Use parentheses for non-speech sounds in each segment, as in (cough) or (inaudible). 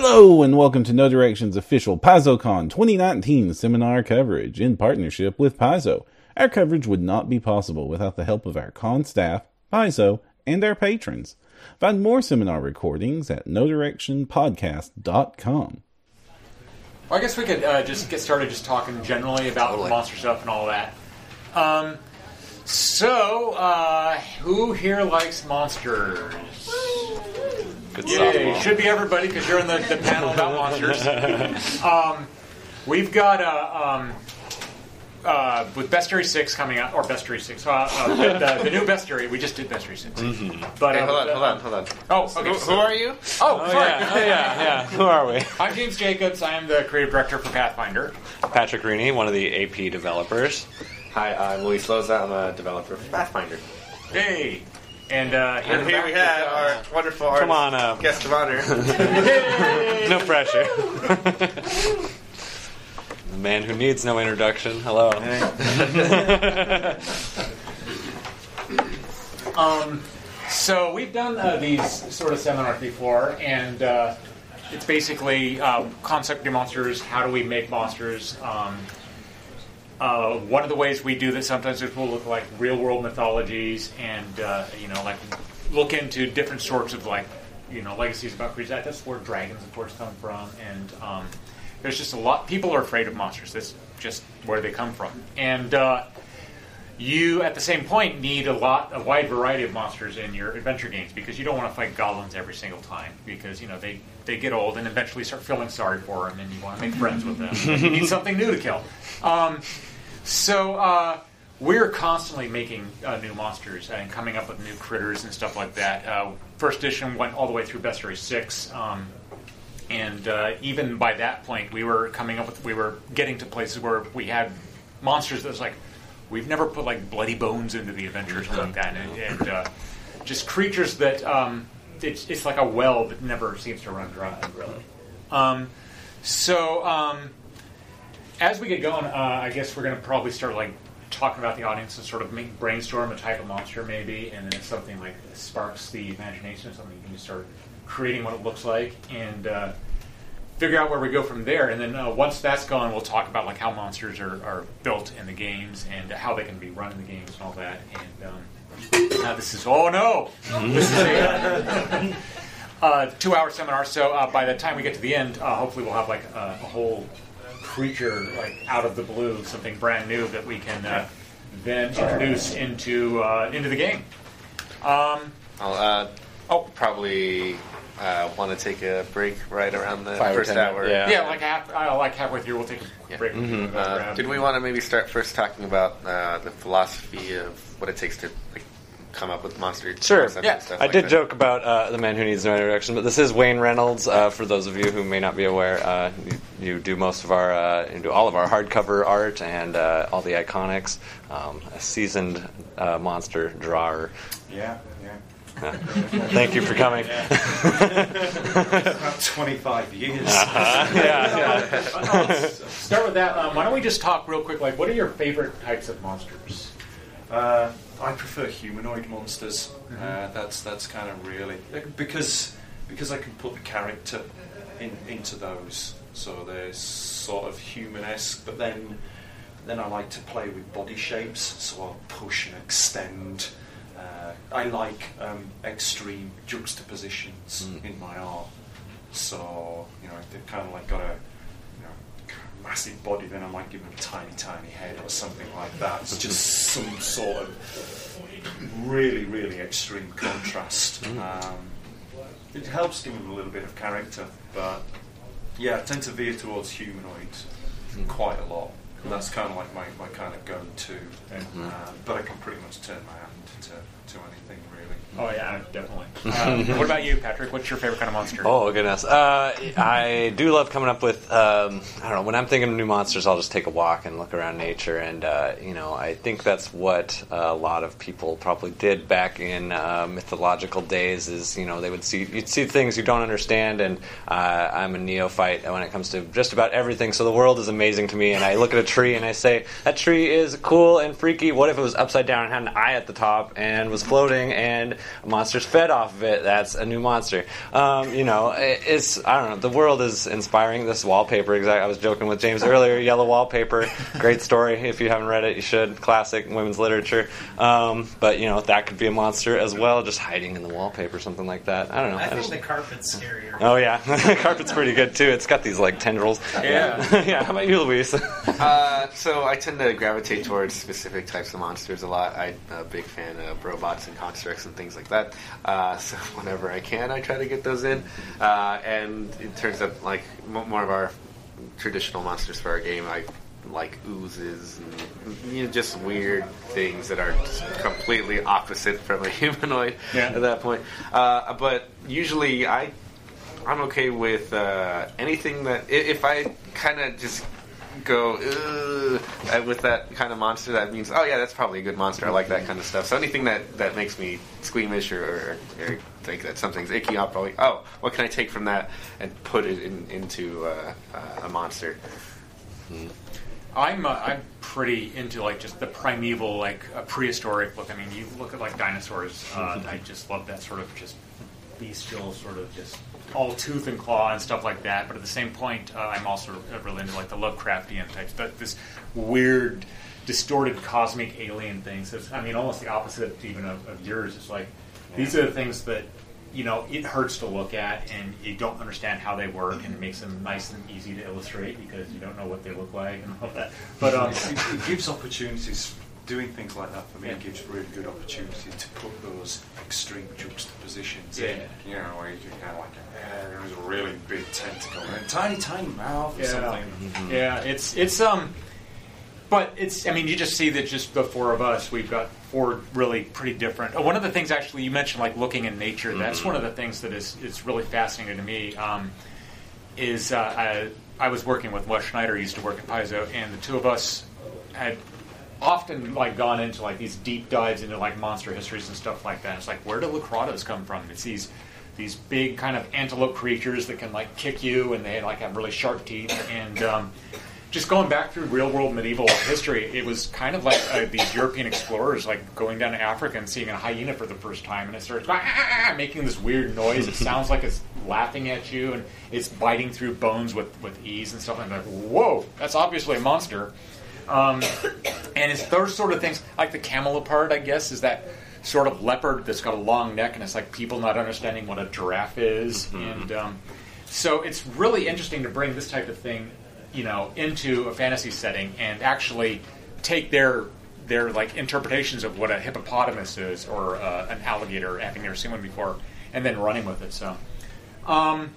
Hello and welcome to No Direction's official PaizoCon 2019 seminar coverage in partnership with Paizo. Our coverage would not be possible without the help of our con staff, Paizo, and our patrons. Find more seminar recordings at nodirectionpodcast.com. Well, I guess we could uh, just get started just talking generally about monster stuff and all that. Um, so, uh, who here likes monsters? Good Yay, softball. should be everybody because you're in the, the panel about monsters. (laughs) um, we've got uh, um, uh, with Bestiary 6 coming out, or Bestiary 6, uh, uh, the, the, the new Bestiary, we just did Bestiary 6. But, Hey, uh, hold on, hold on, hold on. Oh, okay. Who, who are you? Oh, Oh, sorry. yeah, yeah, yeah. (laughs) Who are we? I'm James Jacobs. I am the creative director for Pathfinder. Patrick Renie, one of the AP developers. Hi, I'm Luis Loza. I'm a developer for Pathfinder. Hey. And uh, And here we have uh, our wonderful Come on up. guest of honor. (laughs) No pressure. (laughs) the man who needs no introduction. Hello. (laughs) Um, so we've done uh, these sort of seminars before, and uh, it's basically um, concept monsters. How do we make monsters? Um, uh, one of the ways we do this sometimes is we'll look like real world mythologies, and uh, you know, like look into different sorts of like you know legacies about creatures. That's where dragons, of course, come from, and um, there's just a lot. People are afraid of monsters. That's just where they come from, and. Uh, you at the same point need a lot a wide variety of monsters in your adventure games because you don't want to fight goblins every single time because you know they they get old and eventually start feeling sorry for them and you want to make friends with them. And you need (laughs) something new to kill. Um, so uh, we're constantly making uh, new monsters and coming up with new critters and stuff like that. Uh, first edition went all the way through bestiary 6 um, and uh, even by that point we were coming up with we were getting to places where we had monsters that was like we've never put like bloody bones into the adventure or something like that and, and uh, just creatures that um, it's, it's like a well that never seems to run dry really. Um, so um, as we get going uh, i guess we're going to probably start like talking about the audience and sort of make, brainstorm a type of monster maybe and then if something like sparks the imagination something you can just start creating what it looks like and uh, figure out where we go from there. And then uh, once that's gone, we'll talk about like how monsters are, are built in the games and how they can be run in the games and all that. And um, now this is oh no, this is a (laughs) uh, two-hour seminar. So uh, by the time we get to the end, uh, hopefully we'll have like a, a whole creature like out of the blue, something brand new that we can uh, then introduce into uh, into the game. Um, I'll uh, oh, probably uh, want to take a break right around the Five or first ten, hour. yeah. yeah, like half, uh, like halfway through, we'll take a Yeah. break. and go Uh, did we want to maybe start first talking about uh, the philosophy of what it takes to like, come up with monster Sure. concepts Yeah. and stuff I like did that? joke about uh, the man who needs no introduction, but this is Wayne Reynolds. Uh, for those of you who may not be aware, uh, you, you do most of our, uh, you do all of our hardcover art and uh, all the iconics. Um, a seasoned uh, monster drawer. Yeah, yeah. (laughs) Thank you for coming. About 25 years. yeah, yeah. Let's start with that. Um, why don't we just talk real quick? Like, what are your favorite types of monsters? Uh, I prefer humanoid monsters. Uh, that's that's kind of really because because I can put the character in, into those. So they're sort of human-esque, but then then I like to play with body shapes. So I'll push and extend. Uh, I like um, extreme juxtapositions in my art. So you know, if they've kind of like got a you know, massive body, then I might give them a tiny, tiny head or something like that. It's just (laughs) some sort of really, really extreme contrast. Um, it helps give them a little bit of character, but yeah, I tend to veer towards humanoid quite a lot. And that's kind of like my, my kind of go-to. Um, but I can pretty much turn my hand to, to anything. Oh yeah, definitely. Um, (laughs) what about you, Patrick? What's your favorite kind of monster? Oh goodness, uh, I do love coming up with. Um, I don't know. When I'm thinking of new monsters, I'll just take a walk and look around nature, and uh, you know, I think that's what a lot of people probably did back in uh, mythological days. Is you know, they would see you'd see things you don't understand, and uh, I'm a neophyte when it comes to just about everything. So the world is amazing to me, and I look at a tree and I say that tree is cool and freaky. What if it was upside down and had an eye at the top and was floating and monsters fed off of it? That's a new monster. Um, you know, it, it's I don't know. The world is inspiring. This wallpaper, exactly. I was joking with James earlier. (laughs) Yellow wallpaper, great story. If you haven't read it, you should. Classic women's literature. Um, but you know that could be a monster as well, just hiding in the wallpaper, something like that. I don't know. I think just- the carpet's scarier. Oh yeah, (laughs) the carpet's pretty good too. It's got these like tendrils. (laughs) Yeah. yeah. How about you, Luis? Uh, so I tend to gravitate towards specific types of monsters a lot. I'm a big fan of robots and constructs and things like that. Uh, (laughs) so whenever I can, I try to get those in. Uh, and it turns out like more of our traditional monsters for our game, I like oozes and you know, just weird things that are completely opposite from a (laughs) humanoid Yeah. at that point. Uh, but usually I I'm okay with uh, anything that if I kind of just go "Ugh," uh, with that kind of monster, that means oh yeah, that's probably a good monster. I like that kind of stuff. So anything that, that makes me squeamish or, or, or think that something's icky, I'll probably oh what can I take from that and put it in, into uh, uh, a monster. I'm uh, I'm pretty into like just the primeval, like uh, prehistoric look. I mean, you look at like dinosaurs. Uh, (laughs) I just love that sort of just bestial, sort of just all tooth and claw and stuff like that. But at the same point, uh, I'm also really into like the Lovecraftian types. But this weird, distorted cosmic alien things. It's, I mean, almost the opposite even of, of yours. It's like these are the things that you know it hurts to look at, and you don't understand how they work, and it makes them nice and easy to illustrate because you don't know what they look like and all that. But um, it, (laughs) it gives opportunities. Doing things like that for me Yeah. gives really good opportunity to put those extreme juxtapositions Yeah. in. You know, where you can kind of like, eh, there's a really big tentacle and a tiny, tiny mouth or something. Yeah, it's it's um, but it's I mean you just see that just the four of us we've got four really pretty different. Oh, one of the things actually you mentioned like looking in nature. That's one of the things that is is really fascinating to me. Um, is uh, I, I was working with Wes Schneider, he used to work at Paizo, and the two of us had often like gone into like these deep dives into like monster histories and stuff like that. It's like where do Leucrottas come from? It's these these big kind of antelope creatures that can like kick you, and they like have really sharp teeth. And um, just going back through real world medieval history, it was kind of like uh, these European explorers like going down to Africa and seeing a hyena for the first time, and it starts going, "Ah," making this weird noise. It (laughs) sounds like it's laughing at you, and it's biting through bones with with ease and stuff. And I'm like, whoa, that's obviously a monster. Um, and it's those sort of things, like the camelopard, I guess, is that sort of leopard that's got a long neck, and it's like people not understanding what a giraffe is. And um, so it's really interesting to bring this type of thing, you know, into a fantasy setting and actually take their their like interpretations of what a hippopotamus is or uh, an alligator, having never seen one before, and then running with it. So. Um,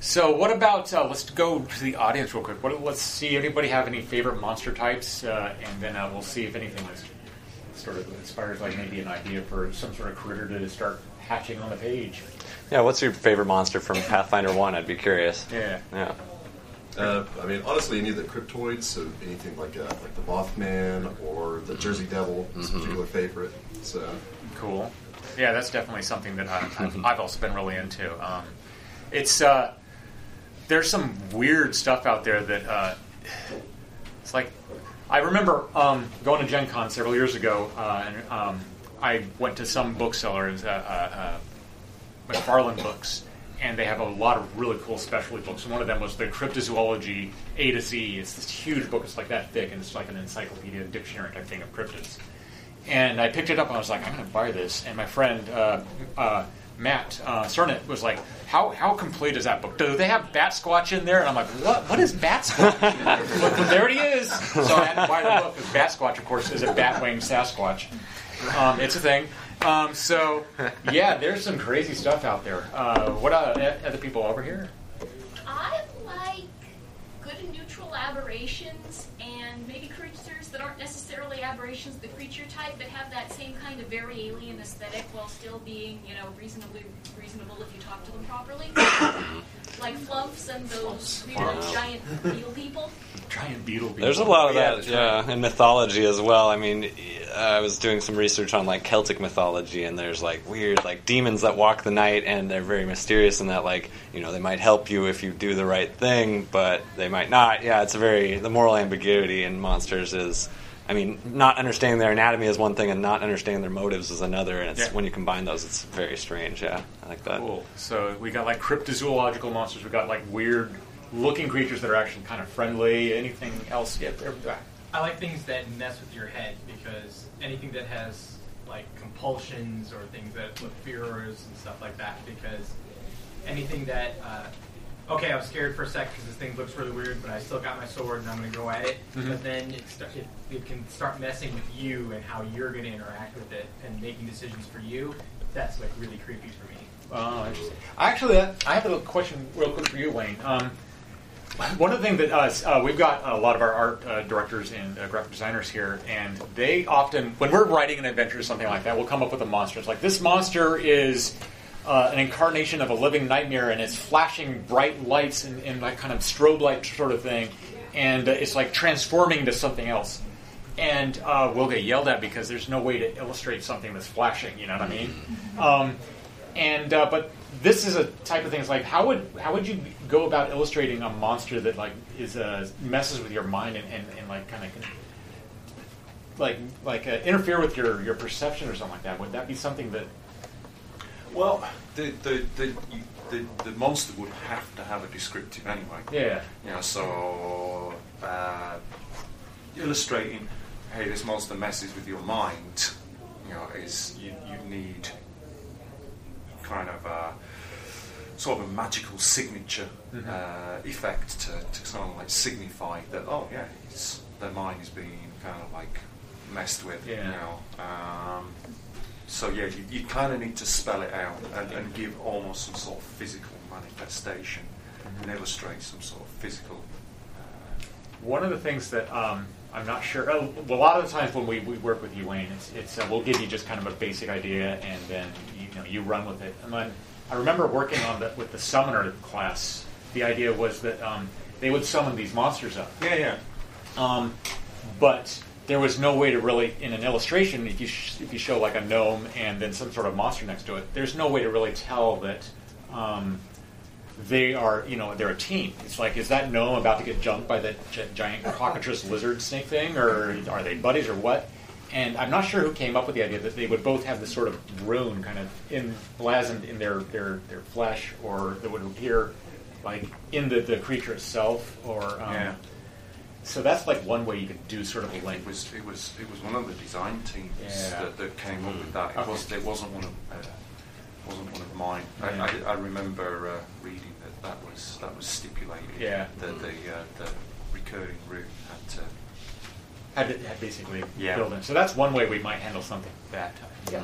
so, what about? Uh, let's go to the audience real quick. What, let's see. Anybody have any favorite monster types? Uh, and then uh, we'll see if anything is sort of inspires like maybe an idea for some sort of critter to start hatching on the page. yeah. What's your favorite monster from Pathfinder One? I'd be curious. Yeah. Yeah. Uh, I mean, honestly, any of the cryptoids, so anything like uh, like the Mothman or the Jersey Devil is a particular favorite. So Cool. Yeah, that's definitely something that I, I've, (laughs) I've also been really into. Um, it's uh, there's some weird stuff out there that uh, it's like I remember um, going to Gen Con several years ago, uh, and um, I went to some booksellers, uh, uh, uh, McFarland Books, and they have a lot of really cool specialty books. And one of them was the Cryptozoology A to Z. It's this huge book. It's like that thick, and it's like an encyclopedia, dictionary type thing of cryptids. And I picked it up and I was like, I'm going to buy this. And my friend uh, uh, Matt uh, was like, how, how complete is that book? Do they have Bat Squatch in there? And I'm like, what? What is Bat Squatch? (laughs) but, there it is. So I had to buy the book because Bat Squatch, of course, is a bat-winged Sasquatch. Um, it's a thing. Um, so yeah, there's some crazy stuff out there. Uh, what uh, other people over here? I like good and neutral aberrations and maybe creatures that aren't necessarily aberrations of the creature type but have that same kind of very alien aesthetic while still being, you know, reasonably reasonable if you talk to them properly. (coughs) Mm-hmm. Like Flumphs and those weird giant beetle people. Giant beetle people. There's a lot of Yeah, that, that's yeah, in mythology as well. I mean, I was doing some research on like Celtic mythology, and there's like weird like demons that walk the night, and they're very mysterious in that like you know they might help you if you do the right thing, but they might not. Yeah, it's a very the moral ambiguity in monsters is. I mean, not understanding their anatomy is one thing, and not understanding their motives is another. And it's Yeah. when you combine those, it's very strange. Yeah, I like that. Cool. So we got like cryptozoological monsters. We got like weird looking creatures that are actually kind of friendly. Anything else? Yeah. I like things that mess with your head because anything that has like compulsions or things that look fears and stuff like that. Because anything that uh, okay, I'm scared for a sec because this thing looks really weird, but I still got my sword and I'm going to go at it. But then it, it, it can start messing with you and how you're going to interact with it and making decisions for you. That's like really creepy for me. Oh, interesting. Actually, I have a question real quick for you, Wayne. Um, one of the things that uh, uh, we've got a lot of our art uh, directors and uh, graphic designers here, and they often, when we're writing an adventure or something like that, we'll come up with a monster. It's like this monster is uh, an incarnation of a living nightmare, and it's flashing bright lights and, and like kind of strobe light sort of thing, and uh, it's like transforming to something else. And uh, we'll get yelled at because there's no way to illustrate something that's flashing. You know what I mean? Um, and uh, but this is a type of thing. It's like how would how would you go about illustrating a monster that like is uh, messes with your mind and, and, and like kind of like like uh, interfere with your your perception or something like that? Would that be something that Well, the the, the, the the monster would have to have a descriptive anyway. yeah You know, so uh, illustrating, hey, this monster messes with your mind. You know, is you, you need kind of a sort of a magical signature uh, effect to, to sort of like signify that oh yeah, it's, their mind is being kind of like messed with. Yeah. You know. Um, so yeah, you, you kind of need to spell it out and, and give almost some sort of physical manifestation and illustrate some sort of physical. Uh, One of the things that um, I'm not sure. A lot of the times when we, we work with you, Wayne, it's, it's uh, we'll give you just kind of a basic idea, and then you know you run with it. And then I remember working on the with the summoner class. The idea was that um, they would summon these monsters up, yeah, yeah. um, but there was no way to really, in an illustration, if you sh- if you show like a gnome and then some sort of monster next to it, there's no way to really tell that um, they are, you know, they're a team. It's like, is that gnome about to get jumped by that gi- giant cockatrice lizard snake thing, or are they buddies, or what? And I'm not sure who came up with the idea that they would both have this sort of rune kind of emblazoned in their, their, their flesh, or that would appear like in the, the creature itself, or um, Yeah. So that's like one way you could do sort of a link. It was it was it was one of the design teams Yeah. that, that came up with that. It Okay. was it wasn't one of uh, wasn't one of mine. Yeah. I, I, I remember uh, reading that that was that was stipulated. Yeah. That the uh, the recurring route had to. Had, to, had basically Yeah. build in. So that's one way we might handle something that. Yeah.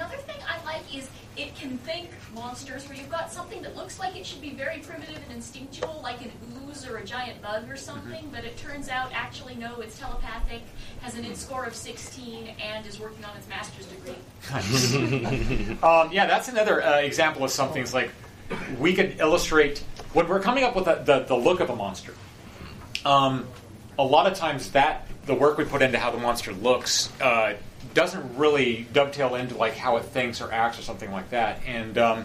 Another thing I like is it can think monsters where you've got something that looks like it should be very primitive and instinctual, like an ooze or a giant bug or something, but it turns out actually no, it's telepathic, has an int score of 16, and is working on its master's degree. (laughs) Um, yeah, that's another uh, example of something. It's like we could illustrate when we're coming up with the, the, the look of a monster. Um, a lot of times, that the work we put into how the monster looks uh, doesn't really dovetail into like how it thinks or acts or something like that. And um,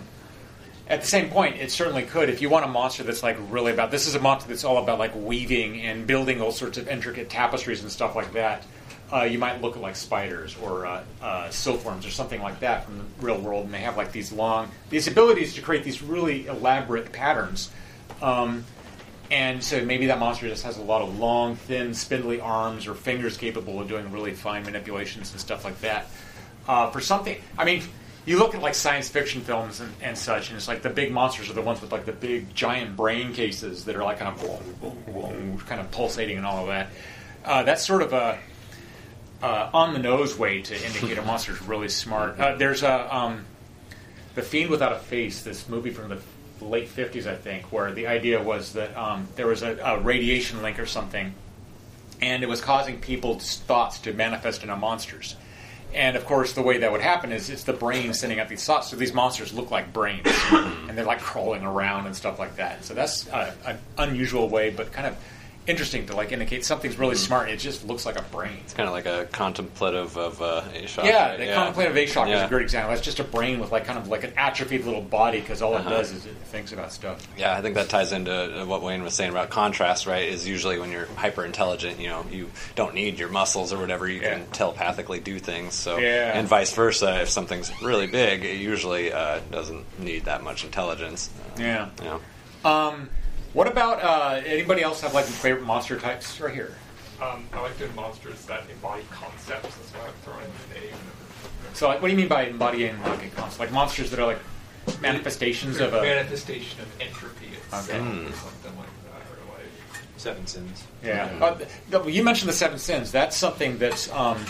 at the same point, it certainly could. If you want a monster that's like really about this is a monster that's all about like weaving and building all sorts of intricate tapestries and stuff like that. Uh, you might look at like spiders or uh, uh, silkworms or something like that from the real world, and they have like these long these abilities to create these really elaborate patterns. Um, and so maybe that monster just has a lot of long, thin, spindly arms or fingers capable of doing really fine manipulations and stuff like that. Uh, for something, I mean, you look at like science fiction films and, and such, and it's like the big monsters are the ones with like the big giant brain cases that are like kind of kind of pulsating and all of that. Uh, that's sort of a uh, on the nose way to indicate a monster's really smart. Uh, there's a um, the Fiend Without a Face, this movie from the late 50s, I think, where the idea was that um, there was a, a radiation link or something, and it was causing people's thoughts to manifest into monsters. And of course, the way that would happen is it's the brain sending out these thoughts. So these monsters look like brains, and they're like crawling around and stuff like that. So that's an unusual way, but kind of interesting to like indicate something's really Mm-hmm. smart. It just looks like a brain. It's kind of like a contemplative of uh, Ashok. Yeah, right? the contemplative Ashok is a great example. That's just a brain with like kind of like an atrophied little body because all Uh-huh. it does is it thinks about stuff. Yeah, I think that ties into uh, what Wayne was saying about contrast, right? Is usually when you're hyper intelligent, you know, you don't need your muscles or whatever, you Yeah. can telepathically do things. So, Yeah. and vice versa, if something's really big, it usually uh, doesn't need that much intelligence. Uh, Yeah. you know. Um, what about uh, anybody else have like favorite monster types right here? Um, I like doing monsters that embody concepts. That's why I'm throwing the name. So, like, what do you mean by embodying like a concept? Like monsters that are like manifestations of a. manifestation of entropy itself, Okay. or Hmm. something like that, or like Seven sins. Yeah. Uh, th- th- you mentioned the seven sins. That's something that's um,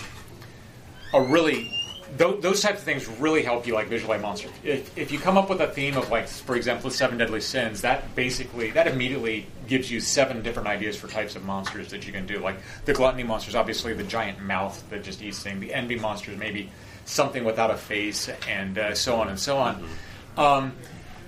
a really th- those types of things really help you like visualize monsters. If, if you come up with a theme of like, for example, the seven deadly sins, that basically that immediately gives you seven different ideas for types of monsters that you can do. Like the gluttony monsters, obviously the giant mouth that just eats things. The envy monsters, maybe something without a face, and uh, so on and so on. Um,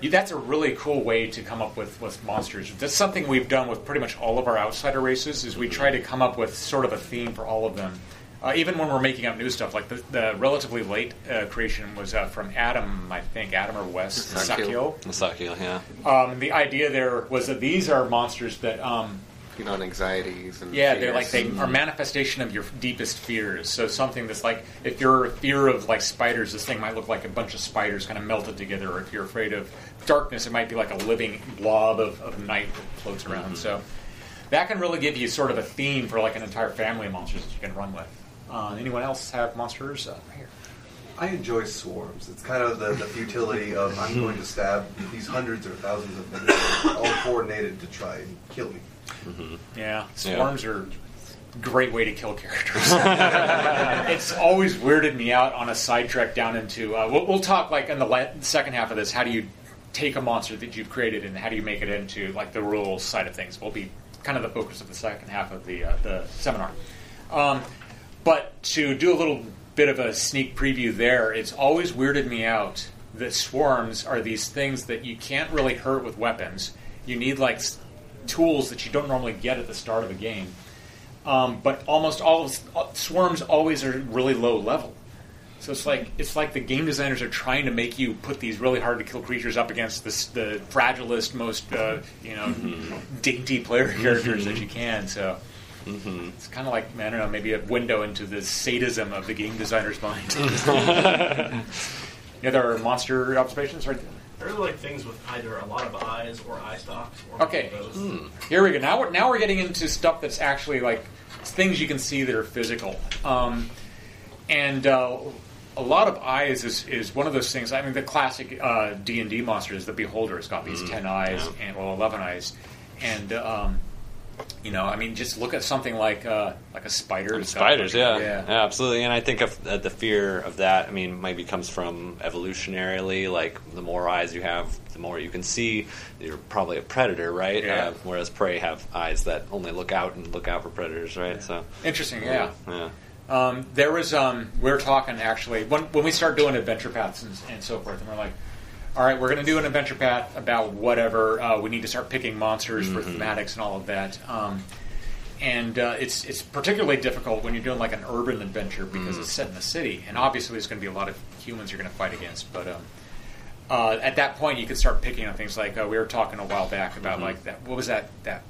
you, that's a really cool way to come up with, with monsters. That's something we've done with pretty much all of our outsider races. Is we try to come up with sort of a theme for all of them. Uh, even when we're making up new stuff, like the, the relatively late uh, creation was uh, from Adam, I think Adam or Wes Sakio. Sakio. Yeah. Um, the idea there was that these are monsters that, um, feed on anxieties and yeah, they're like fears. they are manifestation of your deepest fears. So something that's like, if you're a fear of like spiders, this thing might look like a bunch of spiders kind of melted together. Or if you're afraid of darkness, it might be like a living blob of, of night that floats around. So that can really give you sort of a theme for like an entire family of monsters that you can run with. Uh, anyone else have monsters uh, right here? I enjoy swarms. It's kind of the, the futility of I'm going to stab these hundreds or thousands of minions, all coordinated to try and kill me. Yeah, swarms are a great way to kill characters. (laughs) it's always weirded me out on a sidetrack down into. Uh, we'll, we'll talk like in the la- second half of this. How do you take a monster that you've created and how do you make it into like the rules side of things? Will be kind of the focus of the second half of the uh, the seminar. Um, but to do a little bit of a sneak preview there, it's always weirded me out that swarms are these things that you can't really hurt with weapons. You need like s- tools that you don't normally get at the start of a game. Um, but almost all of, uh, swarms always are really low level. So it's like it's like the game designers are trying to make you put these really hard to kill creatures up against this, the fragilest, most uh, you know (laughs) dainty player characters that you can. So it's kind of like I don't know, maybe a window into the sadism of the game designer's mind. (laughs) (laughs) Any other monster observations? Right. I really like things with either a lot of eyes or eye stalks. Or Okay. both. Here we go. Now we're now we're getting into stuff that's actually like things you can see that are physical. Um, and uh, a lot of eyes is, is one of those things. I mean, the classic uh, D and D monster is the Beholder. It's got these ten eyes and well, eleven eyes, and um, you know, I mean, just look at something like uh, like a spider. Spiders, like, yeah. yeah. yeah, absolutely. And I think of uh, the fear of that. I mean, maybe comes from evolutionarily. Like the more eyes you have, the more you can see. You're probably a predator, right? Yeah. Uh, whereas prey have eyes that only look out and look out for predators, right? So Interesting, yeah. yeah. Um, there was um, we were talking actually when when we start doing adventure paths and, and so forth, and we're like, all right, we're going to do an adventure path about whatever. Uh, we need to start picking monsters for thematics and all of that. Um, and uh, it's it's particularly difficult when you're doing like an urban adventure because it's set in the city, and obviously there's going to be a lot of humans you're going to fight against. But um, uh, at that point, you could start picking on things like uh, we were talking a while back about like that. What was that that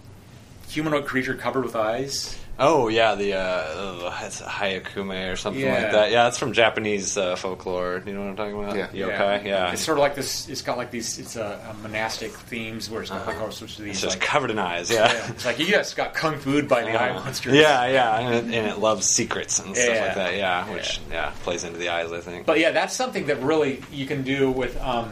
humanoid creature covered with eyes? Oh yeah, the uh, uh, it's Hyakume or something Yeah. like that. Yeah, it's from Japanese uh, folklore. You know what I'm talking about? Yeah. Yokai. Yeah. It's sort of like this. It's got like these. It's a, a monastic themes where it's got like all sorts of these. It's just like, covered in eyes. Yeah. yeah, it's like you just got kung fu'd by the eye Uh, monsters. Yeah, yeah, and it, and it loves secrets and stuff Yeah. like that. Yeah, which yeah. plays into the eyes, I think. But yeah, that's something that really you can do with um,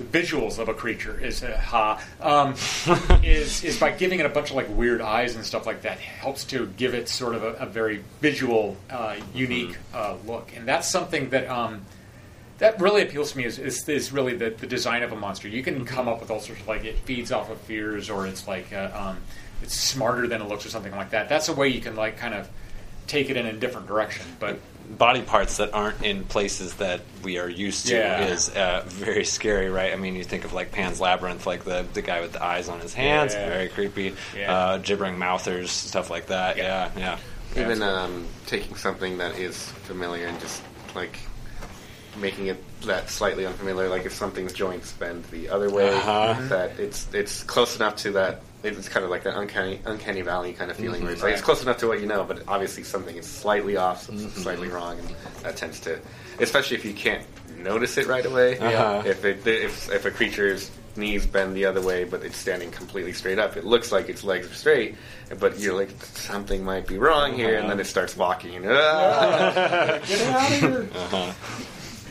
the visuals of a creature. Is uh, ha um, (laughs) is is by giving it a bunch of like weird eyes and stuff like that helps to give it sort of a, a very visual, uh, unique uh, look, and that's something that. Um, that really appeals to me is, is, is really the, the design of a monster. You can come up with all sorts of like it feeds off of fears or it's like uh, um, it's smarter than it looks or something like that. That's a way you can like kind of take it in a different direction. But body parts that aren't in places that we are used to Yeah. is uh, very scary, right? I mean, you think of like Pan's Labyrinth, like the, the guy with the eyes on his hands, Yeah. very creepy. Yeah. Uh, gibbering mouthers, stuff like that. Yeah, yeah. Even um, taking something that is familiar and just like making it that slightly unfamiliar, like if something's joints bend the other way, Uh-huh. that it's it's close enough to that. It's kind of like that uncanny uncanny valley kind of feeling where it's like it's close enough to what you know, but obviously something is slightly off, something's slightly wrong, and that tends to, especially if you can't notice it right away. Uh-huh. If it if if a creature's knees bend the other way, but it's standing completely straight up, it looks like its legs are straight, but you're like something might be wrong here, and then it starts walking. And, ah! (laughs) Get out of here. (laughs) Uh-huh.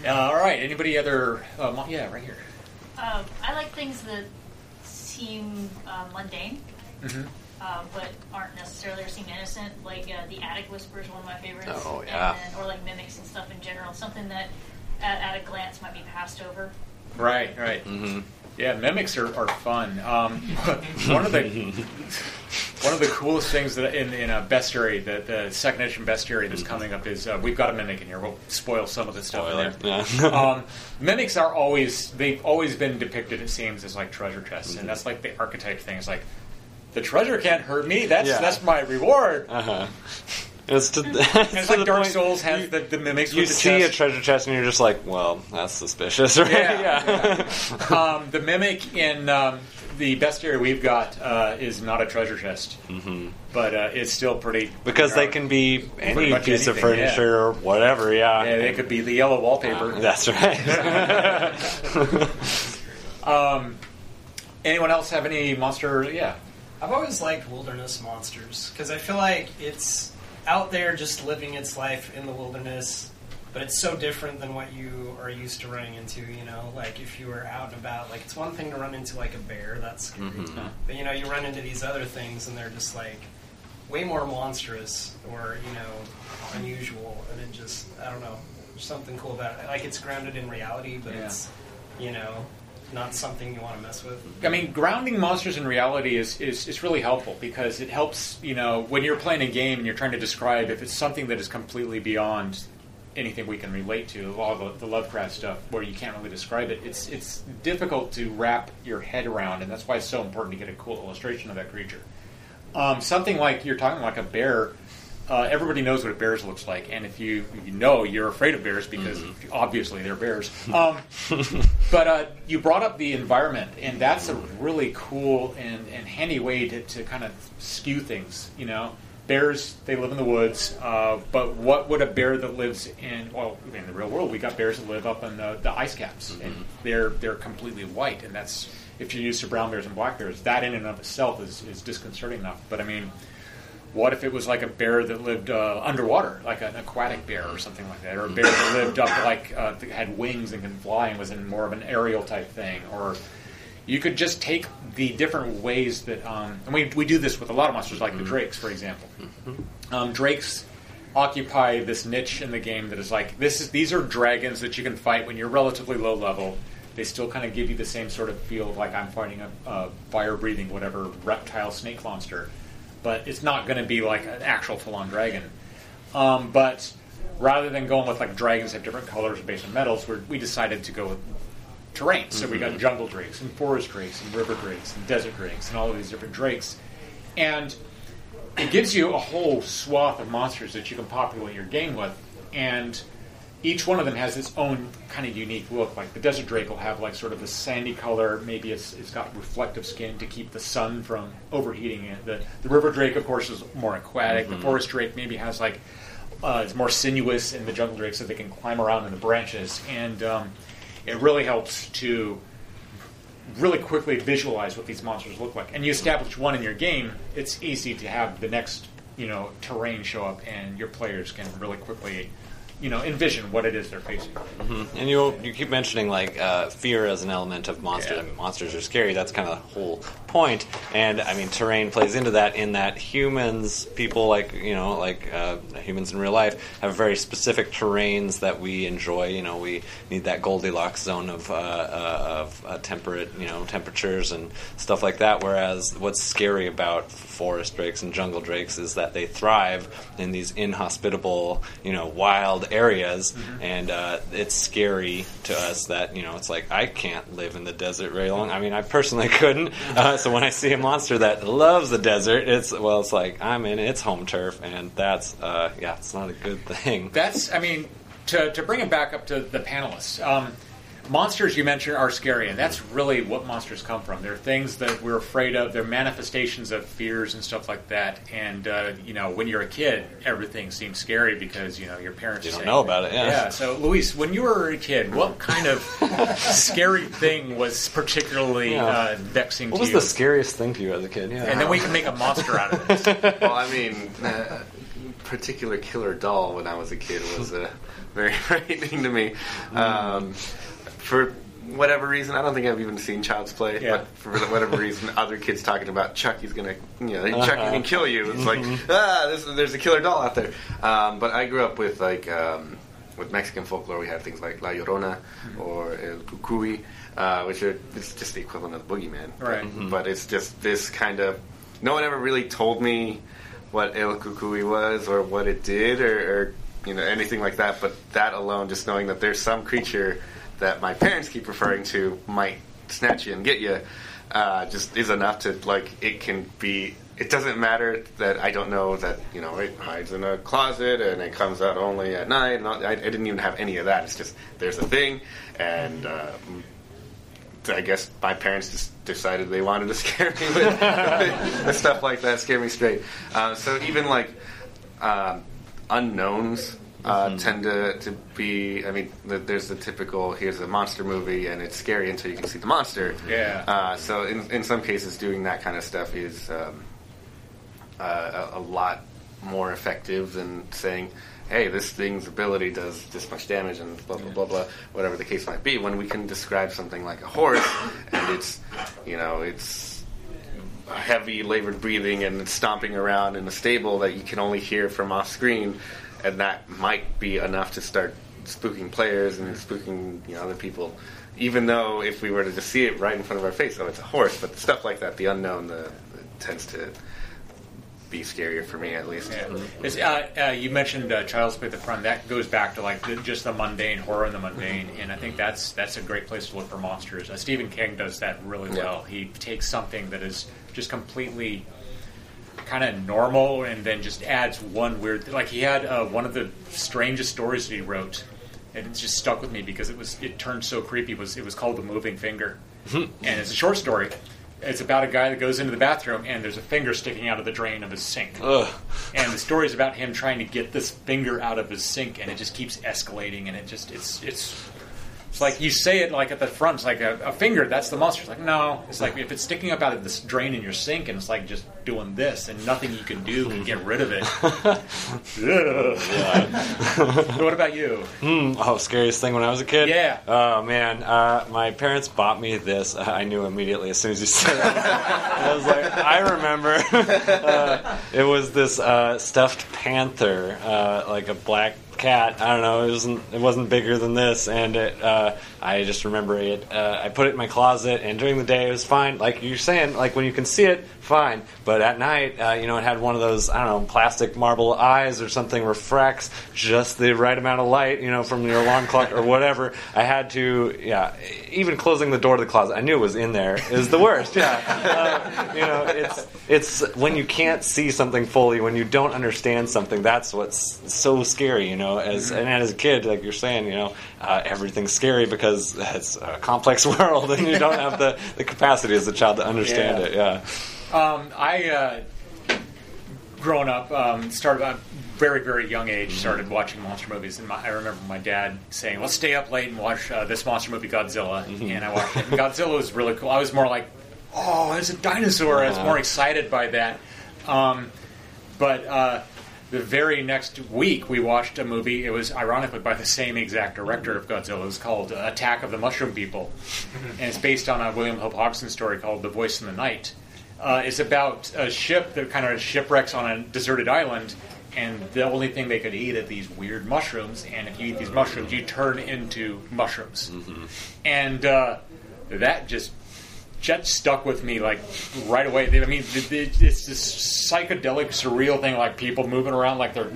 Uh, all right. Anybody other? Uh, yeah, right here. Um, I like things that seem uh, mundane, Mhm. uh, but aren't necessarily or seem innocent. Like uh, the attic whisper is one of my favorites. Oh, yeah. And or like mimics and stuff in general. Something that at, at a glance might be passed over. Right, right. Mm-hmm. Yeah, mimics are, are fun. Um, (laughs) one of the one of the coolest things that in in a bestiary, the, the second edition bestiary that's coming up is uh, we've got a mimic in here. We'll spoil some of the stuff in there. Yeah. (laughs) um, (laughs) mimics are always they've always been depicted. It seems as like treasure chests, and that's like the archetype thing. It's like the treasure can't hurt me. That's Yeah. that's my reward. Uh-huh. It's, to, (laughs) it's it's to like the Dark point- Souls has the, the mimics. You with the see chest. a treasure chest and you're just like, well, that's suspicious, (laughs) right? Yeah, um, the mimic in um, the area we've got uh, is not a treasure chest, Mhm. but uh, it's still pretty. Because they can be pretty any much piece of anything, yeah. furniture or whatever, yeah. Yeah, they could be the yellow wallpaper. Uh, (laughs) that's right. um, anyone else have any monster? Yeah. I've always liked wilderness monsters because I feel like it's out there just living its life in the wilderness, but it's so different than what you are used to running into. You know, like if you were out and about, like it's one thing to run into like a bear, that's scary, Mhm. but you know, you run into these other things and they're just like way more monstrous or you know unusual, and it just I don't know, something cool about it. Like it's grounded in reality, but Yeah. it's you know not something you want to mess with. I mean, grounding monsters in reality is, is, is really helpful because it helps, you know, when you're playing a game and you're trying to describe if it's something that is completely beyond anything we can relate to, a lot of the, the Lovecraft stuff where you can't really describe it, it's, it's difficult to wrap your head around, and that's why it's so important to get a cool illustration of that creature. Um, something like you're talking like a bear. Uh, everybody knows what a bear looks like, and if you you know, you're afraid of bears because obviously they're bears. Um, (laughs) but uh, you brought up the environment, and that's a really cool and, and handy way to, to kind of skew things. You know, bears they live in the woods, uh, but what would a bear that lives in well in the real world? We got bears that live up in the, the ice caps, and they're they're completely white, and that's if you're used to brown bears and black bears, that in and of itself is, is disconcerting enough. But I mean. What if it was like a bear that lived uh, underwater, like an aquatic bear or something like that, or a bear that lived up like uh, had wings and can fly and was in more of an aerial type thing, or you could just take the different ways that, um, and we, we do this with a lot of monsters, like the drakes, for example. Um, drakes occupy this niche in the game that is like this is these are dragons that you can fight when you're relatively low level. They still kind of give you the same sort of feel of like I'm fighting a, a fire breathing whatever reptile snake monster, but it's not going to be like an actual full on dragon. Um, but rather than going with like dragons have different colors based on metals, we're, we decided to go with terrain. So we got Mhm. jungle drakes and forest drakes and river drakes and desert drakes and all of these different drakes, and it gives you a whole swath of monsters that you can populate your game with, and each one of them has its own kind of unique look. Like the desert drake will have like sort of a sandy color. Maybe it's, it's got reflective skin to keep the sun from overheating it. The, the river drake, of course, is more aquatic. Mhm. The forest drake maybe has like uh, it's more sinuous, and the jungle drake so they can climb around in the branches. And um, it really helps to really quickly visualize what these monsters look like. And you establish one in your game, it's easy to have the next, you know, terrain show up, and your players can really quickly, you know, envision what it is they're facing. Mhm. And you you keep mentioning like uh, fear as an element of monsters. Yeah. I mean, monsters are scary. That's kind of the whole point. And I mean, terrain plays into that. In that humans, people like you know, like uh, humans in real life, have very specific terrains that we enjoy. You know, we need that Goldilocks zone of uh, uh, of uh, temperate, you know, temperatures and stuff like that. Whereas, what's scary about forest drakes and jungle drakes is that they thrive in these inhospitable, you know, wild areas, and uh, it's scary to us that you know it's like I can't live in the desert very long. I mean, I personally (laughs) couldn't. Uh, so when I see a monster that loves the desert, it's well, it's like I'm in its home turf, and that's uh, yeah, it's not a good thing. That's, I mean, to, to bring it back up to the panelists, um, monsters you mentioned are scary, and that's really what monsters come from. They're things that we're afraid of. They're manifestations of fears and stuff like that. And uh, you know, when you're a kid, everything seems scary because you know your parents You don't say- know about it, yeah. Yeah. So, Luis, when you were a kid, what kind of (laughs) scary thing was particularly Yeah. uh, vexing to you? What to was you? the scariest thing to you as a kid? Yeah. and then we can make a monster out of it. (laughs) well, I mean, uh, particular killer doll when I was a kid was uh, very (laughs) frightening to me. Um, for whatever reason, I don't think I've even seen Child's Play, Yeah. but for whatever reason, (laughs) other kids talking about Chucky's gonna, you know, Chucky Uh-huh. can kill you. It's like, Mhm. ah, this, there's a killer doll out there. Um, but I grew up with like. Um, with Mexican folklore, we have things like La Llorona or El Cucuy, uh, which are it's just the equivalent of the boogeyman. Right. But, Mhm. but it's just this kind of. No one ever really told me what El Cucuy was or what it did or, or you know anything like that. But that alone, just knowing that there's some creature that my parents keep referring to might snatch you and get you, uh, just is enough to like it can be. It doesn't matter that I don't know that you know it hides in a closet and it comes out only at night. And I, I didn't even have any of that. It's just there's a thing, and uh, I guess my parents just decided they wanted to (laughs) scare me with, (laughs) with stuff like that, scare me straight. Uh, so even like um, unknowns uh, tend to, to be. I mean, the, there's the typical here's a monster movie and it's scary until you can see the monster. Yeah. Uh, so in in some cases, doing that kind of stuff is um, uh, a, a lot more effective than saying. Hey, this thing's ability does this much damage, and blah blah blah blah, whatever the case might be. When we can describe something like a horse, and it's, you know, it's heavy labored breathing and it's stomping around in a stable that you can only hear from off screen, and that might be enough to start spooking players and spooking you know other people. Even though if we were to just see it right in front of our face, oh, it's a horse, but stuff like that, the unknown, the, tends to be scarier for me at least. It's, uh, uh, you mentioned uh, Child's Play at the front. That goes back to like the, just the mundane horror and the mundane, and I think that's that's a great place to look for monsters. Uh, Stephen King does that really Yeah. well. He takes something that is just completely kind of normal, and then just adds one weird. Like he had uh, one of the strangest stories that he wrote, and it just stuck with me because it was it turned so creepy. Was it was called The Moving Finger, and it's a short story. It's about a guy that goes into the bathroom and there's a finger sticking out of the drain of his sink. Ugh. And the story is about him trying to get this finger out of his sink, and it just keeps escalating, and it just it's it's it's like you say it like at the front, it's like a, a finger. That's the monster. It's like no, it's like if it's sticking up out of this drain in your sink, and it's like just doing this, and nothing you can do can get rid of it. (laughs) what about you? Hmm. Oh, scariest thing when I was a kid? Yeah. Oh, man. Uh, my parents bought me this. (laughs) I knew immediately as soon as you said it. (laughs) I was like, I remember. uh, it was this uh, stuffed panther, uh, like a black cat. I don't know. It wasn't. It wasn't bigger than this, and it. Uh, I just remember it. Uh, I put it in my closet, and during the day it was fine. Like you're saying, like when you can see it, fine. But at night, uh, you know, it had one of those I don't know plastic marble eyes or something refracts just the right amount of light, you know, from your alarm clock or whatever. I had to, yeah. Even closing the door to the closet, I knew it was in there. Is the worst. Yeah. (laughs) Uh, you know, it's it's when you can't see something fully, when you don't understand something. That's what's so scary. You know, as and as a kid, like you're saying, you know, uh, everything's scary because it's a complex (laughs) world, and you don't have the, the capacity as a child to understand Yeah. it. Yeah. Um, I, uh, growing up, um, started at a very, very young age, started watching monster movies. And my, I remember my dad saying, let's stay up late and watch uh, this monster movie, Godzilla. And I watched it. And Godzilla was really cool. I was more like, oh, it's a dinosaur. I was Uh-huh. more excited by that. Um, but uh, the very next week, we watched a movie. It was ironically by the same exact director of Godzilla. It was called Attack of the Mushroom People, and it's based on a William Hope Hodgson story called The Voice in the Night. Uh, it's about a ship that kind of shipwrecks on a deserted island, and the only thing they could eat are these weird mushrooms. And if you eat these mushrooms, you turn into mushrooms. And uh, that just just stuck with me like right away. I mean, it- it- it's this psychedelic, surreal thing, like people moving around like they're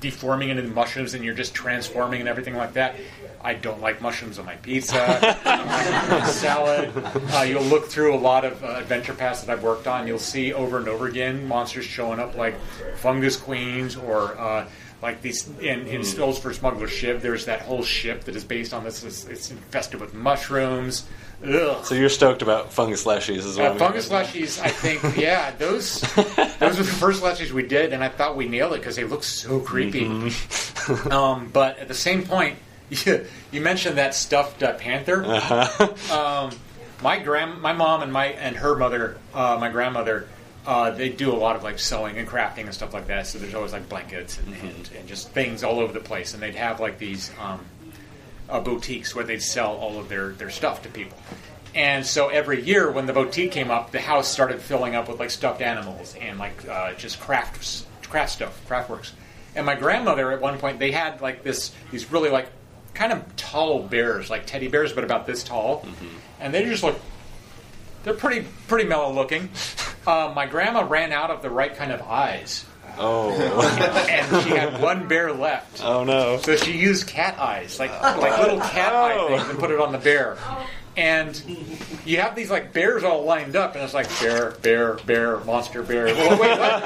deforming into mushrooms, and you're just transforming and everything like that. I don't like mushrooms on my pizza, (laughs) on salad. Uh, you'll look through a lot of uh, adventure paths that I've worked on. You'll see over and over again monsters showing up like fungus queens or. Uh, like these in, in Stills for Smuggler Ship, there's that whole ship that is based on this. It's, it's infested with mushrooms. Ugh. So you're stoked about fungus leshies as well? Uh, fungus leshies, I think, (laughs) yeah, those those were the first leshies we did, and I thought we nailed it because they look so creepy. (laughs) um, but at the same point, (laughs) you, you mentioned that stuffed uh, panther. Um, my grand, my mom and my and her mother, uh, my grandmother, uh, they do a lot of like sewing and crafting and stuff like that. So there's always like blankets and, and, and just things all over the place, and they'd have like these. Um, uh, boutiques where they'd sell all of their, their stuff to people. And so every year when the boutique came up, the house started filling up with like stuffed animals and like uh, just crafts, craft stuff, craft works. And my grandmother at one point they had like this these really like kind of tall bears, like teddy bears, but about this tall, and they just look they're pretty pretty mellow looking. Uh, my grandma ran out of the right kind of eyes. Oh. and she had one bear left. Oh no! So she used cat eyes, like like little cat eye things, and put it on the bear. And you have these like bears all lined up, and it's like bear, bear, bear, monster bear. Well, wait, what?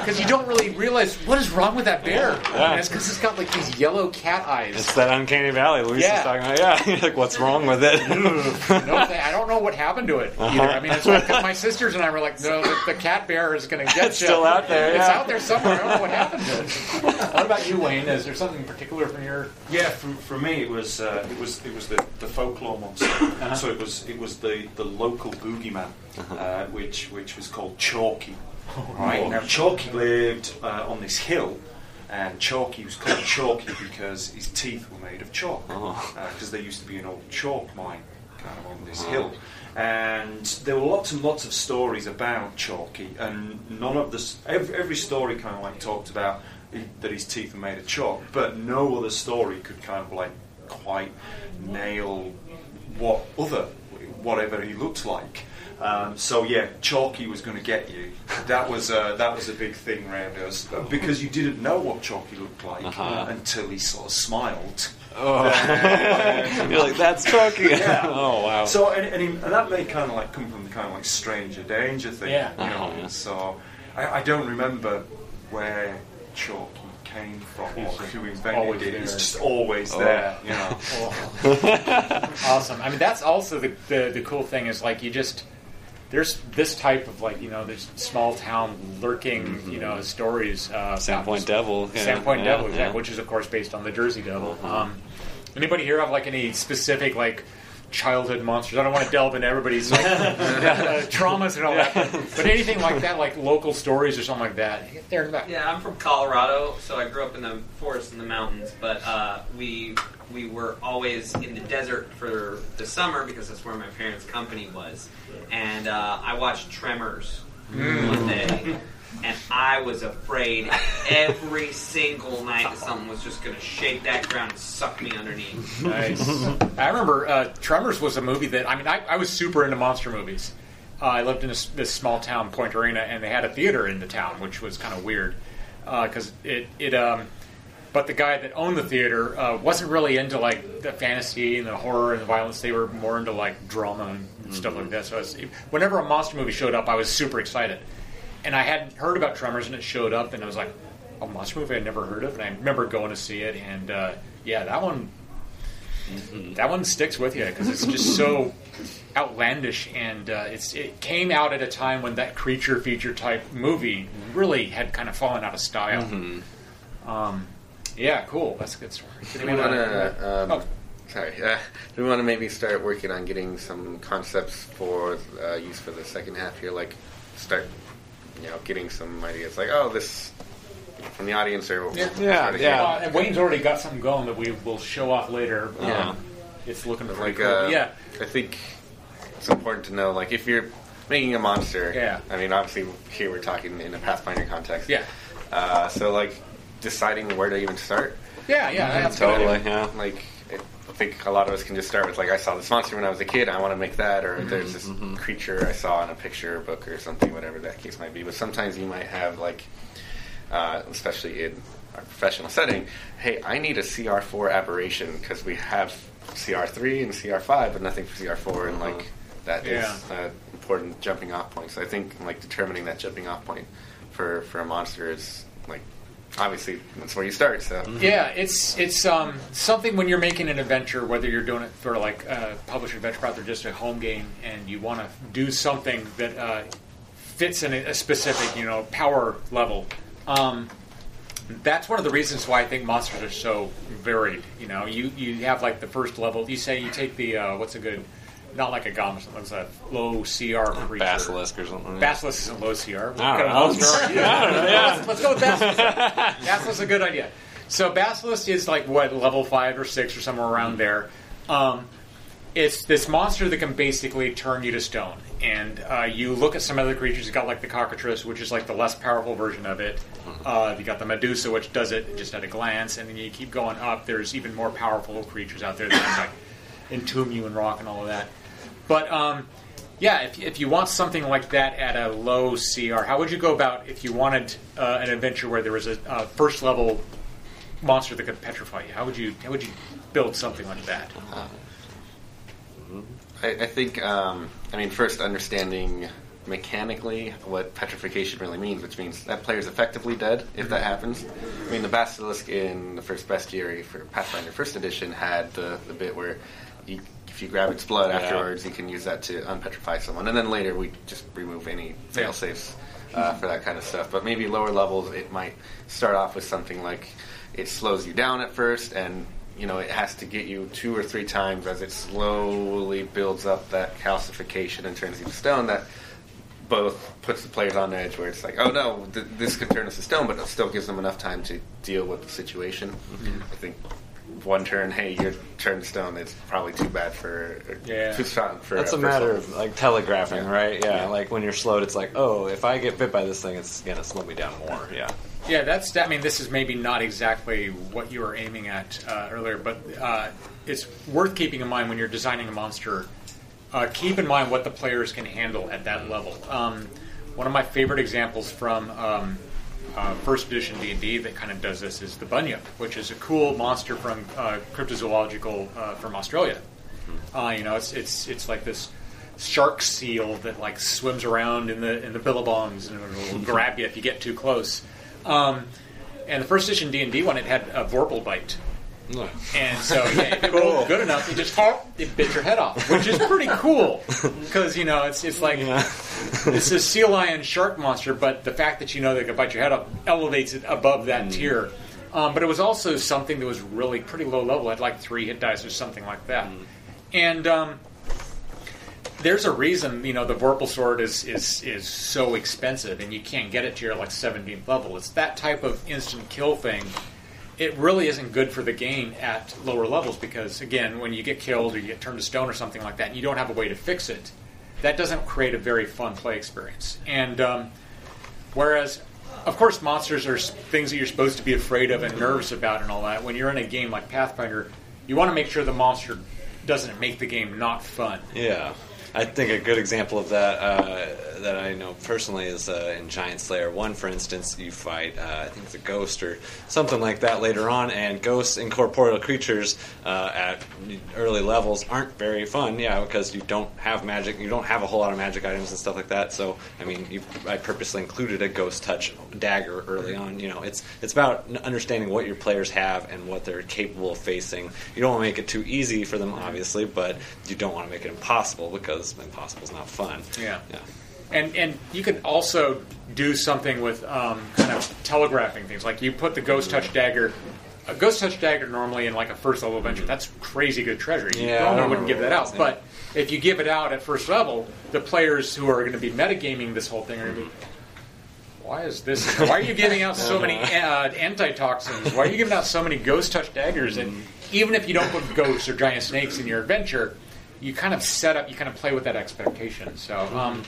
Because (laughs) you don't really realize what is wrong with that bear. And it's because it's got like these yellow cat eyes. It's that uncanny valley Luis Yeah. is talking about. Yeah, (laughs) You're like what's wrong with it? no, I don't know what happened to it either. I mean, it's like 'cause my sisters and I were like, no, the, the cat bear is going to get It's you. still out there, It's out there somewhere. I don't know what happened to it. What about you, Wayne? Is there something particular from your? Yeah, for, for me it was uh, it was it was the, the folklore monster. So it was it was the, the local boogeyman, uh, which which was called Chalky. Right, now Chalky lived uh, on this hill, and Chalky was called Chalky because his teeth were made of chalk. Because there used to be an old chalk mine kind of on this hill. And there were lots and lots of stories about Chalky, and none of this. Every, every story kind of like talked about that his teeth were made of chalk, but no other story could kind of like quite nail what other whatever he looked like. Um, so yeah, Chalky was going to get you. That was uh, that was a big thing around us because you didn't know what Chalky looked like Uh-huh. until he sort of smiled. Oh. Uh, (laughs) You're like, "That's Chalky." (laughs) Yeah. (laughs) Oh, wow. So and, and, he, and that may kind of like come from the kind of like stranger danger thing. Yeah. You know. Uh-huh, yeah. So I, I don't remember where Chalky came from or who invented always it. It's just always Oh. there. You know. (laughs) (laughs) awesome. I mean, that's also the, the the cool thing is like you just there's this type of like you know there's small town lurking you know stories. Uh, Sandpoint Devil, yeah. Sandpoint Yeah, Devil, yeah. exactly, which is of course based on the Jersey Devil. Um, anybody here have like any specific like childhood monsters? I don't want to delve into everybody's like, (laughs) uh, traumas and all that, but, but anything like that, like local stories or something like that. Get there in. Yeah, I'm from Colorado, so I grew up in the forest and the mountains. But uh, we we were always in the desert for the summer because that's where my parents' company was. And uh, I watched Tremors Mm. one day, (laughs) and I was afraid every single night that something was just going to shake that ground and suck me underneath. Nice. (laughs) I remember uh, Tremors was a movie that I mean I, I was super into monster movies. Uh, I lived in this, this small town, Point Arena, and they had a theater in the town, which was kind of weird because it it. Um, but the guy that owned the theater uh, wasn't really into like the fantasy and the horror and the violence. They were more into like drama and stuff like that. So I was, whenever a monster movie showed up, I was super excited. And I hadn't heard about Tremors, and it showed up, and I was like, a monster movie I'd never heard of. And I remember going to see it, and uh, yeah, that one that one sticks with you because it's just so outlandish and uh, it's it came out at a time when that creature feature type movie really had kind of fallen out of style. Um, yeah, cool. That's a good story. Do we want to? Um, Oh. Sorry. Uh, do we want to maybe start working on getting some concepts for uh, use for the second half here? Like, start, you know, getting some ideas. Like, oh, this from the audience or Yeah, start again? Uh, and Wayne's already got something going that we will show off later. Um, Yeah. it's looking pretty like cool. uh, yeah, I think it's important to know like if you're making a monster. Yeah. I mean, obviously here we're talking in a Pathfinder context. Yeah. Uh, so like deciding where to even start. Yeah, yeah, that's a good totally. idea. Yeah. Like I think a lot of us can just start with like I saw this monster when I was a kid. I want to make that, or there's this creature I saw in a picture, book, or something, whatever that case might be. But sometimes you might have like, uh, especially in our professional setting, hey, I need a CR4 aberration because we have CR3 and CR5, but nothing for CR4, and like that is Yeah. uh, important jumping off point. So I think like determining that jumping off point for for a monster is like obviously that's where you start. So Yeah, it's it's um, something when you're making an adventure, whether you're doing it for like a published adventure product or just a home game, and you want to do something that uh, fits in a, a specific, you know, power level. Um, that's one of the reasons why I think monsters are so varied. You know, you you have like the first level. You say you take the uh, what's a good, not like a goblin, what's a low CR creature. Basilisk or something. Basilisk isn't low CR. I don't What kind of know. monster are you? I don't know, yeah. Let's, let's go with Basilisk. Basilisk is a good idea. So Basilisk is like what level five or six or somewhere around there. Um, it's this monster that can basically turn you to stone. And uh, you look at some other creatures. You got like the cockatrice, which is like the less powerful version of it. Uh, you got the Medusa, which does it just at a glance. And then you keep going up. There's even more powerful creatures out there that can like entomb you in rock and all of that. But um, yeah, if, if you want something like that at a low CR, how would you go about if you wanted uh, an adventure where there was a uh, first level monster that could petrify you? How would you how would you build something like that? I, I think, um, I mean, first understanding mechanically what petrification really means, which means that player's effectively dead if that happens. I mean, the basilisk in the first bestiary for Pathfinder First Edition had the, the bit where you, if you grab its blood Yeah. afterwards, you can use that to unpetrify someone, and then later we just remove any fail safes uh, for that kind of stuff. But maybe lower levels, it might start off with something like it slows you down at first, and you know it has to get you two or three times as it slowly builds up that calcification and turns you to stone. That both puts the players on edge, where it's like, oh no, th- this could turn us to stone, but it still gives them enough time to deal with the situation. I think one turn, hey, you're turned stone. It's probably too bad for Yeah. too strong for. That's a first matter level. of like telegraphing, Yeah. right? Yeah, Yeah. like when you're slowed, it's like, oh, if I get bit by this thing, it's gonna slow me down more. Yeah. Yeah, that's. I mean, this is maybe not exactly what you were aiming at uh, earlier, but uh, it's worth keeping in mind when you're designing a monster. Uh, keep in mind what the players can handle at that level. Um, one of my favorite examples from um, uh, first edition D and D that kind of does this is the Bunyip, which is a cool monster from uh, cryptozoological uh, from Australia. Uh, you know, it's it's it's like this shark seal that like swims around in the in the billabongs and it'll (laughs) grab you if you get too close. Um, and the first edition D and D one, it had a vorpal bite. And so, yeah, if it rolled good enough, it just hop, it bit your head off, which is pretty cool because you know it's it's like it's a sea lion shark monster, but the fact that you know they can bite your head off elevates it above that tier. Um, but it was also something that was really pretty low level, had like three hit dice or something like that, and. Um, there's a reason you know the Vorpal sword is, is is so expensive and you can't get it to your like 17th level. It's that type of instant kill thing. It really isn't good for the game at lower levels because again, when you get killed or you get turned to stone or something like that, and you don't have a way to fix it, that doesn't create a very fun play experience. And um, whereas, of course, monsters are things that you're supposed to be afraid of and nervous about and all that. When you're in a game like Pathfinder, you want to make sure the monster doesn't make the game not fun. Yeah, I think a good example of that uh, that I know personally is uh, in Giant Slayer One, for instance. You fight, uh, I think it's a ghost or something like that later on, and ghosts, incorporeal creatures uh, at early levels aren't very fun. Yeah, because you don't have magic, you don't have a whole lot of magic items and stuff like that. So, I mean, you, I purposely included a ghost touch dagger early on. You know, it's it's about understanding what your players have and what they're capable of facing. You don't want to make it too easy for them, obviously, but you don't want to make it impossible because impossible is not fun. Yeah. Yeah. And and you could also do something with um, kind of telegraphing things. Like you put the ghost touch dagger. A ghost touch dagger normally in like a first level adventure, that's crazy good treasure. You Yeah, normally wouldn't give that out. Yeah. But if you give it out at first level, the players who are going to be metagaming this whole thing are going to be, Why is this? Why are you giving out so many (laughs) uh, antitoxins? Why are you giving out so many ghost touch daggers? And even if you don't put ghosts or giant snakes in your adventure, you kind of set up, you kind of play with that expectation. So, um,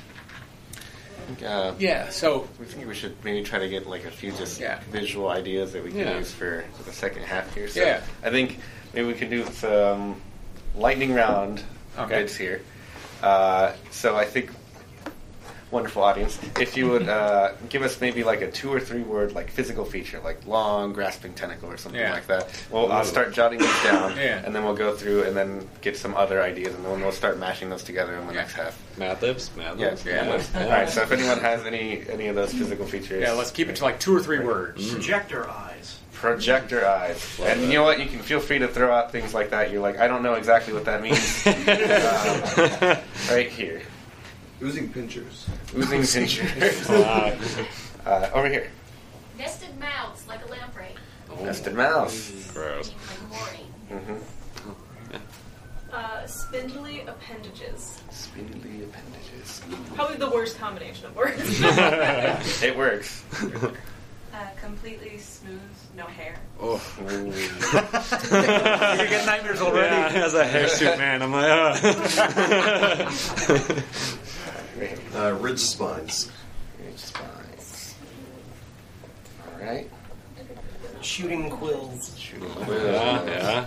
Uh, yeah. So we think we should maybe try to get like a few just Yeah. visual ideas that we can Yeah. use for the second half here. So Yeah. I think maybe we could do some lightning round Okay. bits here. Uh, so I think wonderful audience, if you would uh, give us maybe like a two or three word like physical feature, like long grasping tentacle or something Yeah. like that. Well, I'll start jotting these down, (laughs) Yeah. and then we'll go through and then get some other ideas, and then we'll start mashing those together in the next half. Mad libs, mad Yeah, libs. yeah. All right. So if anyone has any any of those physical features, yeah, let's keep it to like two or three words. Projector eyes. projector eyes. and you know what? You can feel free to throw out things like that. You're like, I don't know exactly what that means. (laughs) Um, right here, Oozing pinchers. oozing pinchers. (laughs) uh, over here, Nested mouths like a lamprey. nested mouse. Gross. Like Maury. hmm (laughs) Uh, spindly appendages. Spindly appendages. Probably the worst combination of words. (laughs) it works. Uh, completely smooth, no hair. Oh. you get nightmares already. Yeah, as a hirsute man, I'm like, oh. Uh, ridge spines. Ridge spines. All right. Shooting quills. Shooting yeah, yeah.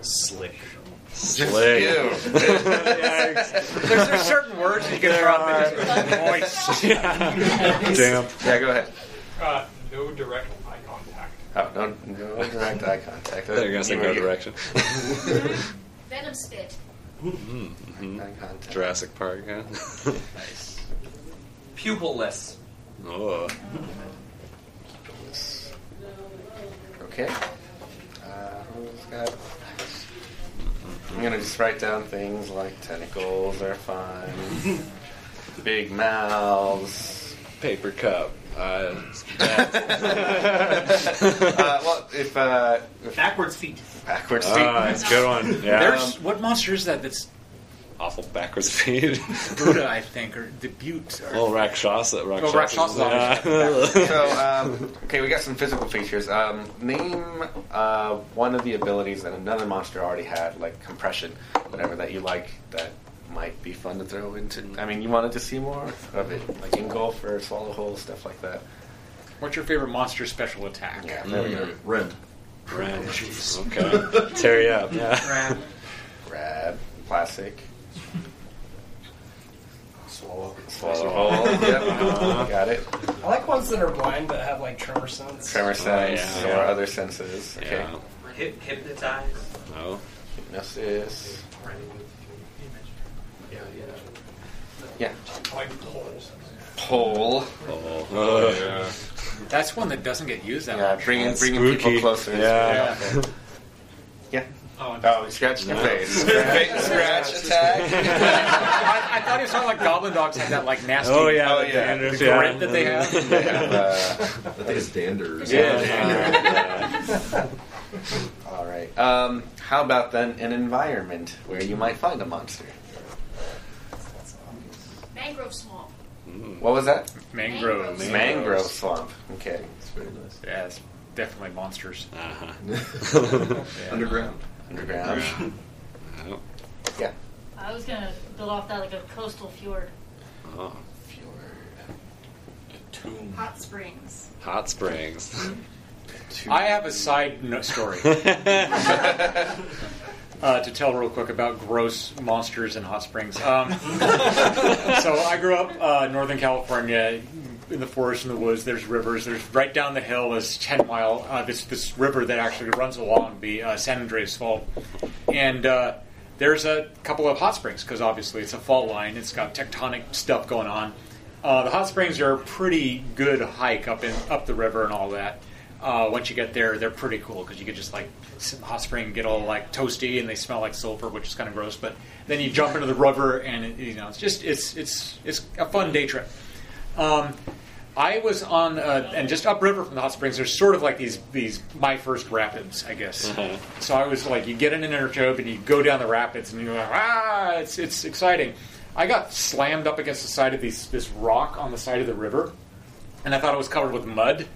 Slick. Slick. (laughs) there's, there's certain words you can throw out that just moist. (laughs) Damn. Yeah, go ahead. Uh, no direct eye contact. Oh, no, no direct eye contact. They're gonna say no direction. (laughs) Venom spit. Mm-hmm. Eye contact. Jurassic Park, yeah. (laughs) Pupilless. oh. Pupilless. Okay. Uh, who's got? I'm gonna just write down things like tentacles are fine, (laughs) big mouths. Paper cup. Uh, (laughs) uh, well, if uh, if Backwards feet. backwards feet. Ah, that's a good one. Yeah. There's what monster is that? That's awful backwards feet. (laughs) Buddha, I think, or the Butte. Or, Oh, Rakshasa. Rakshasa. Oh, Rakshasa. Yeah. (laughs) so, um, okay, we got some physical features. Um, name uh, one of the abilities that another monster already had, like compression, whatever that you like that might be fun to throw into. I mean, you wanted to see more of it, like engulf or swallow whole, stuff like that. What's your favorite monster special attack? Yeah, there we go. Rend. Ram. Okay. Tear you up. Yeah. Grab. Grab, classic. Swallow. Swallow whole. (laughs) yep, uh-huh. got it. I like ones that are blind but have like tremor sense. Tremor oh, sense yeah, or yeah. other senses. Okay. Yeah. Hip, hypnotize. No. Hypnosis. Yeah. Like poles. Pole. Oh. oh yeah. That's one that doesn't get used that Yeah, much. bringing That's bringing people closer. is Yeah. Really okay. Yeah. Oh, Oh, he scratched your No. face. Face scratch (laughs) attack. (laughs) I, I thought he was talking like Goblin Dogs had that like nasty. Oh yeah. Oh, yeah. dandruff, The yeah. grit that they have. Uh, (laughs) I think it's danders. Yeah. all right. Um, how about then an environment where you might find a monster? Mangrove swamp. What was that? Mangroves. Mangroves. Mangrove swamp. Okay. It's very nice. Yeah, it's definitely monsters. Uh-huh. Underground. Underground. (laughs) Yeah. I was gonna build off that like a coastal fjord. Oh. Tomb. Hot springs. Hot springs. (laughs) I have a side no- story (laughs) uh, to tell real quick about gross monsters in hot springs. Um, so I grew up uh, in Northern California, in the forest, in the woods. There's rivers. There's right down the hill is Ten Mile. Uh, this this river that actually runs along the uh, San Andreas Fault, and uh, there's a couple of hot springs because obviously it's a fault line. It's got tectonic stuff going on. Uh, the hot springs are a pretty good hike up in up the river and all that. Uh, once you get there, they're pretty cool because you could just like sit in the hot spring and get all like toasty and they smell like sulfur, which is kind of gross. But then you jump into the river and it, you know it's just it's it's it's a fun day trip. Um, I was on uh, and just upriver from the hot springs. There's sort of like these these my first rapids, I guess. Uh-huh. So I was like, you get in an inner tube and you go down the rapids and you're like, ah, it's it's exciting. I got slammed up against the side of these, this rock on the side of the river, and I thought it was covered with mud.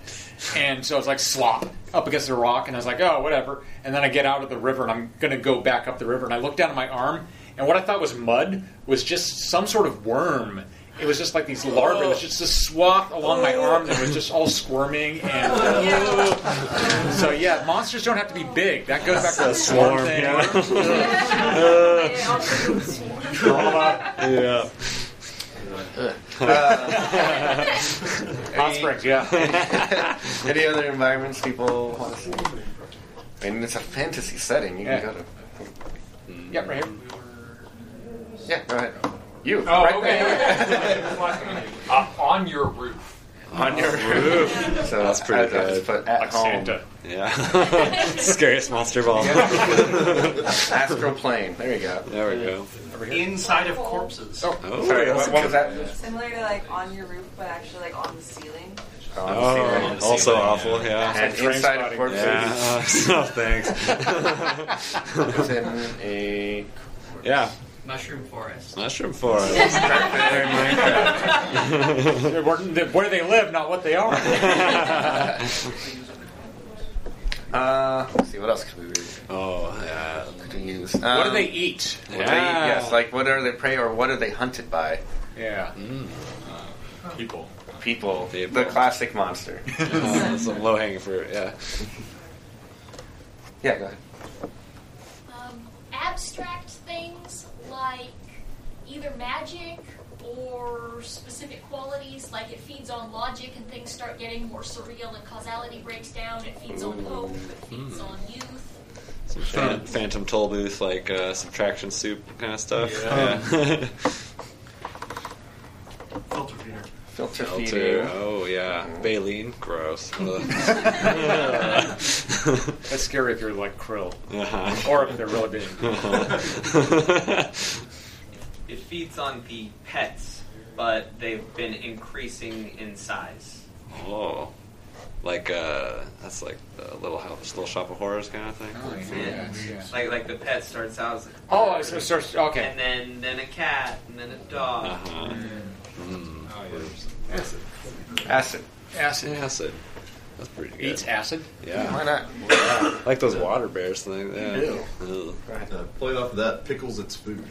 And so I was like slop up against the rock, and I was like, oh, whatever. And then I get out of the river, and I'm going to go back up the river, and I look down at my arm, and what I thought was mud was just some sort of worm. It was just like these larvae. It was just a swath along my oh. arm that was just all squirming. And (laughs) oh, so yeah, monsters don't have to be big. That goes back to the swarm Swarm, thing. yeah. (laughs) (laughs) Hot springs, yeah. Uh, any other environments people want to see? I mean, it's a fantasy setting. You Yeah. can go to. Yep, right here. Yeah, go ahead. You. Oh, right okay. there. (laughs) uh, on your roof. On your Roof. So That's pretty I- I just good. put at Like home. Santa. Yeah. (laughs) Scariest monster ball. (laughs) Astral plane. There you go. There we go. Inside of corpses. Oh, Oh, Sorry, what, what was that? Similar to like on your roof, but actually like on the ceiling. on the Oh, ceiling. also awful. Yeah. And Train inside of corpses. Yeah. No, thanks. It's in a yeah. Mushroom forest. Mushroom forest. Where, where they live, not what they are. (laughs) Uh, let's see, what else could we read? oh, yeah. Could we use? what do Um, they eat? What do they eat? Yes, like what are they prey or what are they hunted by? Yeah. Mm. People. People. People. The classic monster. (laughs) Uh, some low hanging fruit. Yeah. yeah, go ahead. Um, abstract things like either magic or specific qualities, like it feeds on logic and things start getting more surreal and causality breaks down. It feeds on hope. It feeds on youth. Some fan, phantom toll booth, like uh, subtraction soup kind of stuff. Yeah. Yeah. (laughs) Filter feeder. Filter Filter. feeding. Oh yeah. Baleen. Gross. (laughs) (laughs) That's scary if you're like krill. Uh-huh. Or if they're really big. (laughs) It feeds on the pets, but they've been increasing in size. oh. Like uh, that's like the little house, little shop of horrors kind of thing. Yeah. Like like the pet starts out as a Oh, so it starts. Okay. and then then a cat, and then a dog. Uh-huh. Mm. Acid. Acid. Acid. That's pretty good. Eats acid. Yeah. Why not? Like those water bears thing. Yeah. Ew. Ugh. Uh, playing off of that, pickles its food.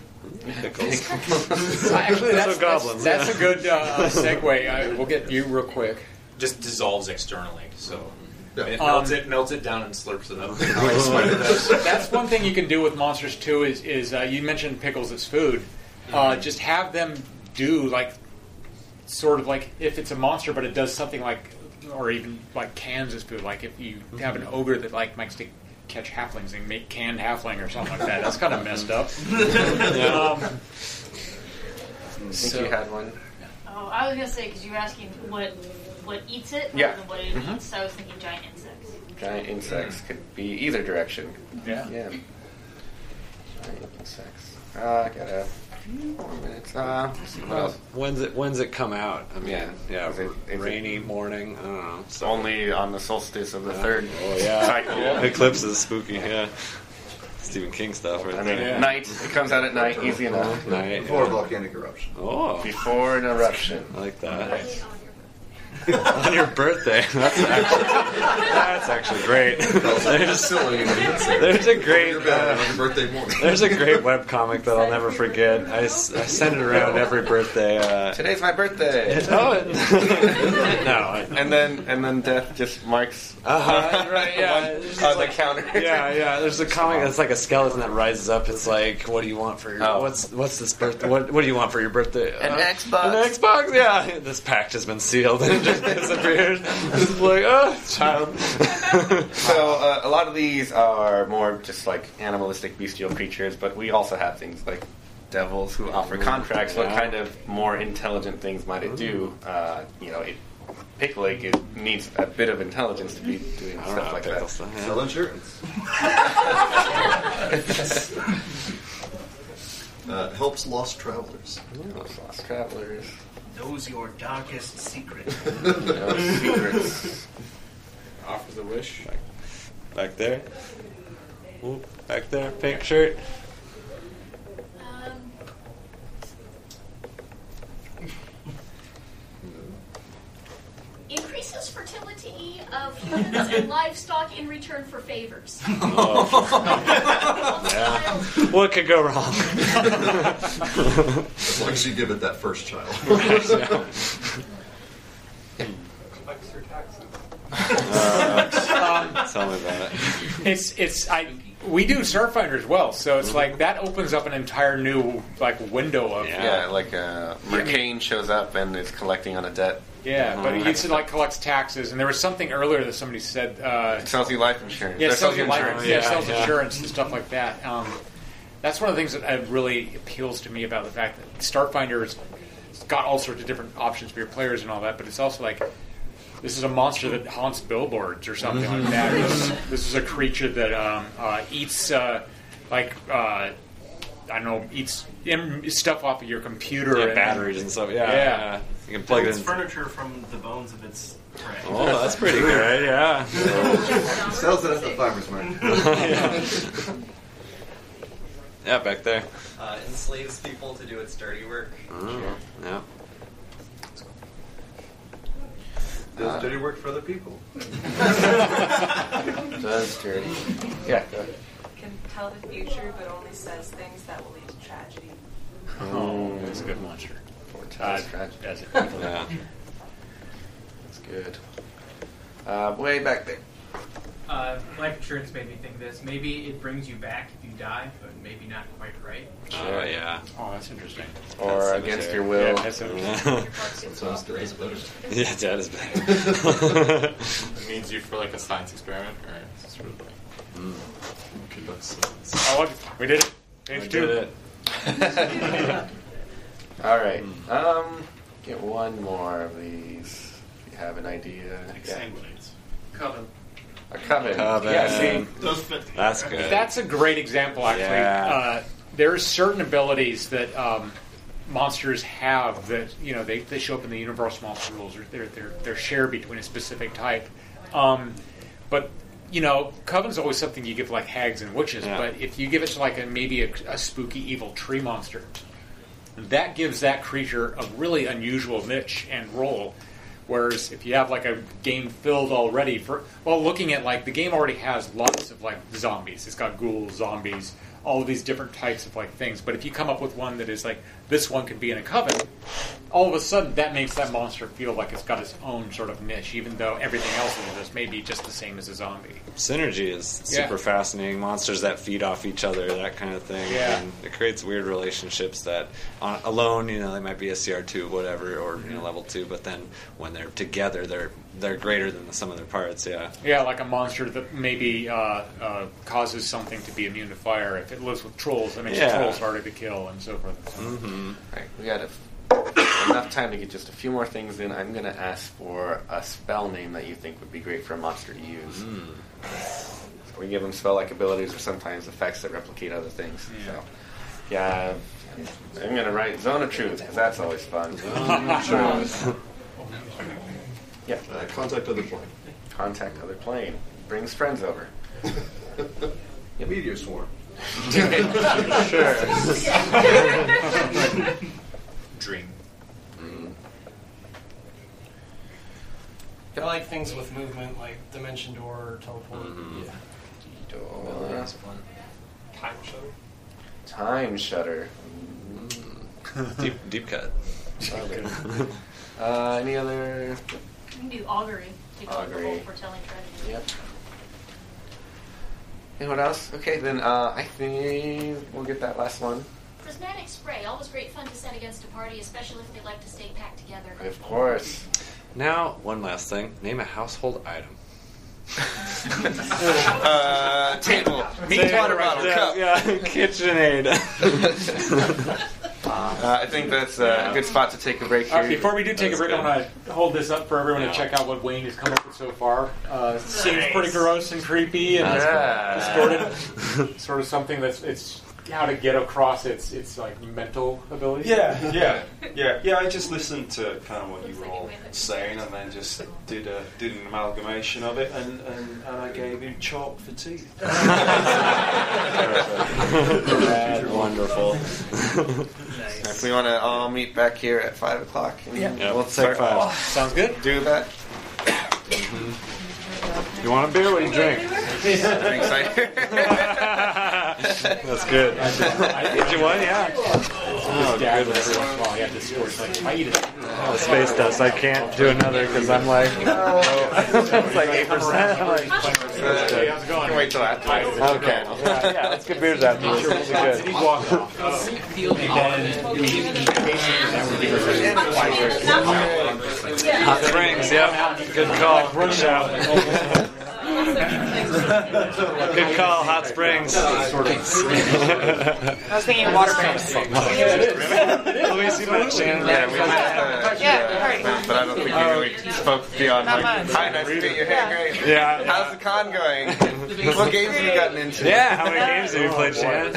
Pickles. (laughs) (laughs) Actually, that's, Those are goblins, that's, that's a good uh, segue. I, we'll get you real quick. Just dissolves externally, so Yeah. it Um, melts it, melts it down, and slurps it up. (laughs) That's one thing you can do with monsters too. Is is uh, you mentioned pickles as food? Uh, just have them do like sort of like if it's a monster, but it does something like, or even like cans as food. Like if you have an ogre that like likes to catch halflings and make canned halfling or something like that. That's kind of messed up. (laughs) um, I think so- you had one. Oh, I was gonna say because you were asking what what eats it rather Yeah. than what it Mhm. eats. So I was thinking giant insects. Giant insects could be either direction. Yeah. Yeah. Giant insects. Uh, I got a minutes. Uh, what Well, else. when's it when's it come out? I mean, Yeah. yeah, Is it- is it- rainy morning. I don't know. It's only on the solstice of the third oh yeah, cycle. eclipse is spooky. Yeah, Stephen King stuff. Right I mean, there. night. It comes out at night. Easy enough. Night. Before yeah. volcanic eruption. Oh, Before an eruption. I like that. (laughs) on your birthday. (laughs) That's actually, that's actually great. There's, Silly, you know, there's a great Your bad uh, on your birthday morning. there's a great (laughs) webcomic that I'll never forget. I send it around every birthday. Uh, Today's my birthday. oh, it- no. And then and then death just marks Uh-huh, right, yeah. one It's on the like- counter. Yeah, yeah. There's a comic that's like a skeleton that rises up. It's like, what do you want for your Oh. what's what's this birthday? What what do you want for your birthday? An Uh, Xbox. An Xbox. Yeah. This pact has been sealed and it just disappears. It's like, oh, child. (laughs) So uh, a lot of these are more just like animalistic, bestial creatures, but we also have things like devils who offer contracts. What kind of more intelligent things might it do? Uh, you know, it, Pickleg it needs a bit of intelligence to be doing I stuff know, like that. stuff, yeah. Sell insurance. (laughs) Uh, helps lost travelers. Those lost travelers. Knows your darkest secret. No (laughs) secrets. offers a wish. Back there. Ooh, back there, pink shirt. Um, fertility of humans and (laughs) livestock in return for favors. (laughs) Yeah. What could go wrong? As long as you give it that first child. Right, yeah. Collects your taxes. Um, (laughs) Tell me about it. It's it's I we do Starfinder as well, so it's like that opens up an entire new like window of Yeah, like uh, Mercane shows up and is collecting on a debt. Yeah, but Mhm. it's like collects taxes, and there was something earlier that somebody said. Uh, It sells you life insurance. Yeah, Or it sells you life insurance. Yeah, it Yeah, sells yeah. insurance and stuff like that. Um, that's one of the things that uh, really appeals to me about the fact that Starfinder's got all sorts of different options for your players and all that, but it's also like this is a monster that haunts billboards or something like that. This, this is a creature that um, uh, eats uh, like. Uh, I don't know, eats im- stuff off of your computer, Yeah, and batteries and stuff. Yeah, yeah. yeah. You can plug it Builds in. furniture from the bones of its prey. Oh, that's pretty good. Yeah. Sells it at the farmer's market. yeah. (laughs) Yeah, back there. Uh, enslaves people to do its dirty work. Oh, yeah. Does dirty work for other people. (laughs) Does dirty. Yeah. go ahead. Can tell the future, but only says things that will lead to tragedy. Oh, that's a good monster. Foretells Uh, tragedy. that's it. (laughs) Yeah. That's good. Uh, way back there. Uh, life insurance made me think this. Maybe it brings you back if you die, but maybe not quite right. Oh, yeah. Oh, that's interesting. Or That's against your will. Yeah, that's interesting. (laughs) Sometimes there (laughs) is better. Yeah, dad is (laughs) better. It means you for like a science experiment, or it's just sort of like. Mm. Conduct science. Oh, look, we did it. Page We two. did it. All right. Um, get one more of these. If you have an idea. Yeah. Coven. A coven. Coven. Yeah, see, Those fit. That's good. That's a great example, actually. Yeah. Uh, there's certain abilities that um, monsters have that you know they, they show up in the universal monster rules, or they're they're they're shared between a specific type. Um, but you know, coven's always something you give like hags and witches. Yeah. But if you give it to like a maybe a, a spooky evil tree monster, that gives that creature a really unusual niche and role. Whereas if you have like a game filled already for well, looking at like the game already has lots of like zombies. It's got ghouls, zombies, all of these different types of like things. But if you come up with one that is like this one could be in a coven, all of a sudden that makes that monster feel like it's got its own sort of niche, even though everything else in this may be just the same as a zombie. Synergy is Yeah. super fascinating. Monsters that feed off each other, that kind of thing. Yeah. And it creates weird relationships that on, alone, you know, they might be a CR2, whatever, or you know, level 2, but then when they're together, they're they're greater than the sum of their parts, yeah. Yeah, like a monster that maybe uh, uh, causes something to be immune to fire. If it lives with trolls, that makes Yeah. trolls harder to kill, and so forth. Mm-hmm. Right, we got a, enough time to get just a few more things in. I'm going to ask for a spell name that you think would be great for a monster to use. We give them spell-like abilities or sometimes effects that replicate other things. So, yeah, I'm going to write Zone of Truth because that's always fun. Zone of Truth. (laughs) yeah. Uh, contact other plane. Contact other plane. Brings friends over. (laughs) Meteor swarm. Sure. Dream. I like things with movement, like dimension door or teleport. Door. that's fun. Time shutter. Time Shutter. Deep, deep cut. Love uh, any other? You can do augury. Take Augury. whole foretelling tragedy. Yep. And what else? Okay, then uh, I think we'll get that last one. Prismatic spray, always great fun to set against a party, especially if they like to stay packed together. Of course. Now, one last thing. Name a household item. Uh, table, Table, water bottle, yeah, cup. (laughs) yeah, KitchenAid. Uh, I think that's uh, a good spot to take a break here. Uh, before we do take That's a break, I want to hold this up for everyone Yeah. to check out what Wayne has come up with so far. Uh, Seems pretty gross and creepy and Yeah. distorted. sort of something that's it's how to get across its its like mental abilities. Yeah, yeah, (laughs) yeah, yeah. I just listened to kind of what you were all saying, and then just did a did an amalgamation of it, and, and, and I gave him chalk for teeth. (laughs) Wonderful. (laughs) If we want to all meet back here at five o'clock, Yeah. Yeah, we'll take start five. Oh, sounds good. do that. You want a beer? What do you drink? Drink cider. That's good. Get you one? Yeah. Oh, dad would every once in a while he had this story. Like, I eat it. Oh, space dust. I can't do another because I'm like, (laughs) oh. it's like eight percent. I'm like, Hey, how's? Can wait till after. okay. Yeah, yeah, let's get beers afterwards. It'll be good. walked off. (laughs) And then we Hot Springs. Yep. Good call. Good shout. (laughs) Good call. Hot Springs. I was thinking water breaks. Luis, you met Shannon. Yeah, we uh, Yeah, alright. but I don't think we really spoke beyond Not like, much. hi, nice to meet you. Hey, great. Yeah. How's the con going? what games have you gotten into? Yeah, how many games have you played, Shannon?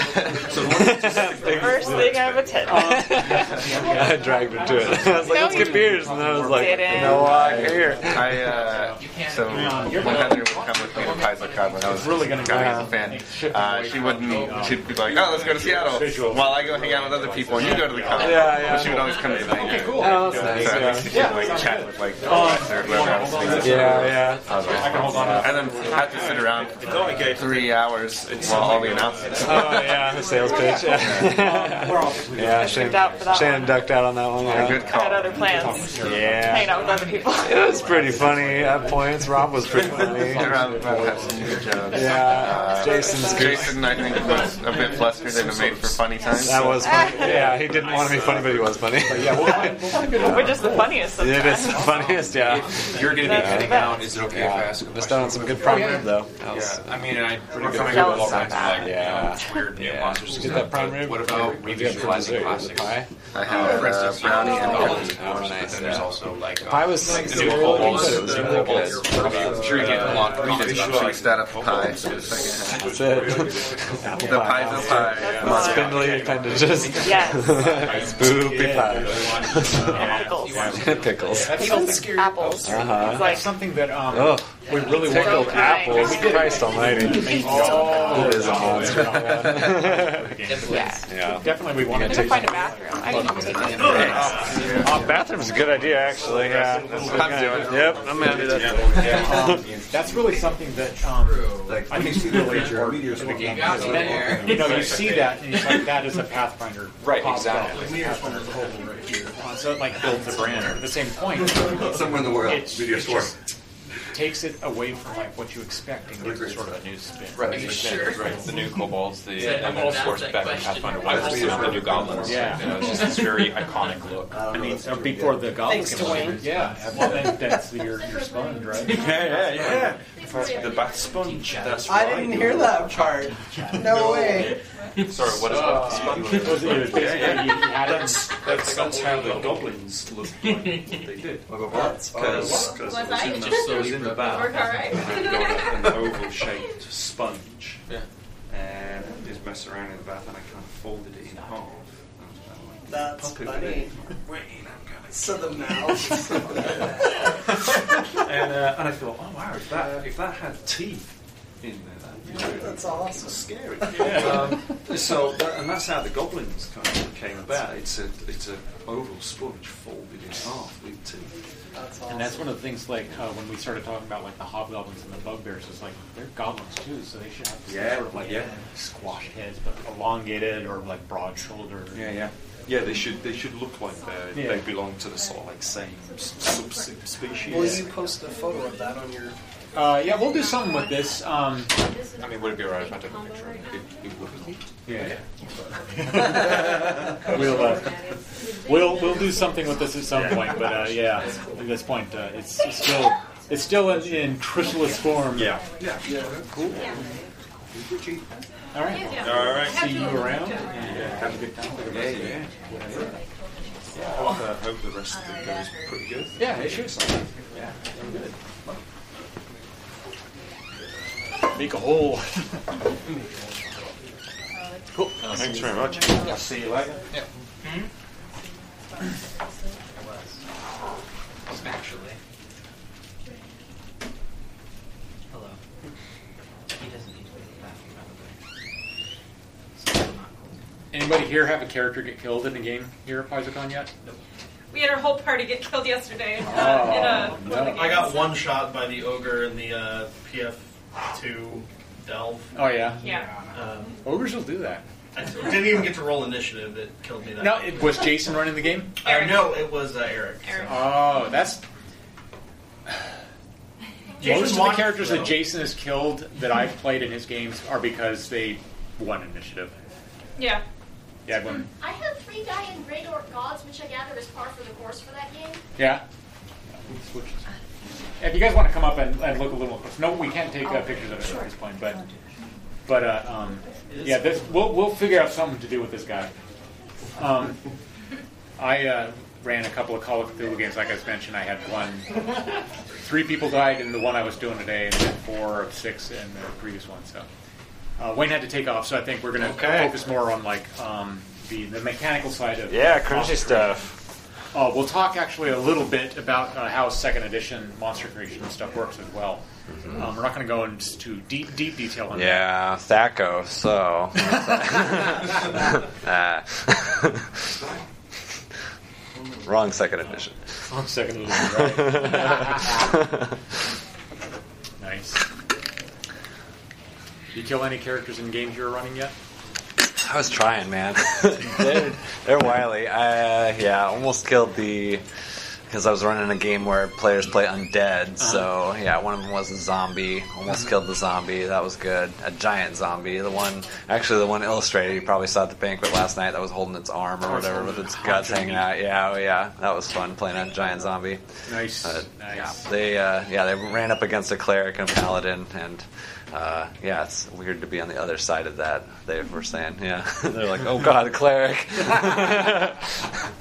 First thing out of a ten. (laughs) I dragged her to it. I was like, let's get beers. And then I was like, didn't. no, I here. I uh, so when Heather would come with me to PaizoCon when I was really gonna go as a fan, uh, she wouldn't. She'd be like, "Oh, let's go to Seattle," while I go hang out with other people and you go to the con. Yeah, yeah. But she would always come to the thing. cool. Oh, that's nice, So yeah. at least she'd like chat with like the or whoever else. Yeah, yeah. I was like, and then have to sit around for three hours while all the announcements. Oh yeah, the sales pitch. Yeah, (laughs) yeah Shane, out for that Shannon ducked out on that one. Yeah. Good I had other plans. Yeah. Hanging out with other people. It was pretty funny at points. Rob was pretty funny. (laughs) Rob had some good jokes. Yeah, Uh, Jason's good. Jason, I think, was a bit flustered and made for funny times. That was funny. Yeah, he didn't want to be funny, but he was funny. Yeah, we're just the funniest It sometimes. is the funniest, yeah. You're going to be That's heading out. Is it okay if I ask a Missed question? out on some good prime rib, though. Yeah, I mean, I pretty We're good coming with all with kinds of like, Yeah. you weird new Yeah. monsters. Did and you get that prime rib? What about did you revisualizing dessert? classics? Pie? I have For uh, instance, brownie and oh, cookies. of course, but there's also like The pie was like the new It kobolds. was The really new good. kobolds. I'm sure you're getting a lot of readers about Visualize that up pie for the second half. That's it. Apple The pie. Paizo pie. Come Spindly kind of just Yes. (laughs) spoopy pie. (laughs) Pickles. Pickles. Apples. Uh-huh. It's like something that um, Oh, we really pickled wanted. apples. Christ Almighty. Oh, It is a monster. yeah. (laughs) Yeah. Definitely, we wanted to find a bathroom. I can take this. Oh, bathroom's a good idea, actually. Yeah, I'm doing it. Yep, I'm gonna do that. Um, that's really something that um, I think is really important to the game. Because then, you know, you see that, and it's like that is a Pathfinder. (laughs) Right, exactly. up, it's a Pathfinder right here. Uh, So it like builds a brand. At the same point, Somewhere in the world, it, video store. Just takes it away from like what you expect and gives it sort of a new spin. Right, right. The new kobolds, the and then of course back in Pathfinder One, the new goblins. Yeah. you know, it's just this very iconic look. I mean, uh, before the goblins Thanks came to along, Wayne. Yeah, well, then that's your your sponge, right? (laughs) Yeah, yeah, yeah. The bath sponge. That's right. I didn't hear that part. (laughs) No way. Sorry, what is Uh, that? Sponge? it was- it was basically you had it- That's, that's, that's how the goblins looked like they did. That's Because Was I? it was in the bath. Work all right. and got an (laughs) oval shaped sponge. Yeah. And I just messed around in the bath and I kind of folded it in half. That's funny. in. Wayne, I'm gonna So the mouth. (laughs) and, uh, and I thought, oh wow, if that if that had teeth in there, that'd be (laughs) really That's awesome. scary. (laughs) um, so that, and that's how the goblins kind of came about. It's a it's a oval sponge folded in half with teeth. That's awesome. And that's one of the things, like uh, when we started talking about like the hobgoblins and the bugbears, it's like they're goblins too, so they should have some Yeah, sort of like yeah. squash heads, but elongated or like broad shouldered. Yeah, yeah. Yeah, they should they should look like they Yeah. they belong to the sort of like same s- subspecies. Will you post a photo of that on your? Uh, yeah, we'll do something with this. Um, I mean, would it be alright if I took a picture? It, it would. yeah, (laughs) we'll uh, we'll we'll do something with this at some point, but uh, yeah, at this point, uh, it's, it's still it's still in, in chrysalis form. Yeah. Yeah. Cool. All right. All right. See you around and have a good time. with the rest of the yeah. I hope, uh, hope the rest of it goes pretty good. Yeah, it should. Yeah, I'm good. Make a hole. Cool. Thanks very much. I'll see you later. Actually. Hello. He doesn't need to go to the bathroom, by the way. So not cool. Anybody here have a character get killed in a game here at PaizoCon yet? We had our whole party get killed yesterday uh, Oh, in a one of the I got one shot by the ogre in the uh, PF2 delve. Oh, yeah? Yeah. Um, Ogres will do that. I didn't even get to roll initiative. It killed me. That No, it, was Jason running the game? Uh, no, it was uh, Eric. Oh, that's. Jason Most of the watched, characters though. that Jason has killed that I've played in his games are because they won initiative. Yeah. Yeah, when, I have three die in Great Orc Gods, which I gather is par for the course for that game. yeah. If you guys want to come up and, and look a little closer, no, we can't take uh, pictures of it at this point, but but uh, um, yeah, this we'll we'll figure out something to do with this guy. Um, I uh, ran a couple of Call of Cthulhu games, like I just mentioned. I had one, three people died in the one I was doing today, and then four of six in the previous one. So uh, Wayne had to take off, so I think we're going to Okay. focus more on like um, the the mechanical side of Yeah, crunchy monster stuff. Uh, we'll talk actually a little bit about uh, how second edition monster creation stuff works as well. Um, we're not going to go into deep, deep detail on that. Yeah, THAC0. So. (laughs) (laughs) Ah. Wrong second edition. Wrong second edition, right? (laughs) nice. You kill any characters in games you're running yet? I was trying, man. (laughs) they're, they're wily. I uh, yeah, almost killed the because I was running a game where players play undead. So yeah, one of them was a zombie. Almost killed the zombie. That was good. A giant zombie. The one actually the one illustrated. You probably saw at the banquet last night. That was holding its arm or whatever with its guts hanging out. Yeah, oh, yeah, that was fun playing a giant zombie. Nice. Nice. Yeah, they uh, yeah they ran up against a cleric and a paladin, and uh, yeah, it's weird to be on the other side of that. They were saying, yeah, (laughs) (laughs) they're like, oh god, a cleric. (laughs)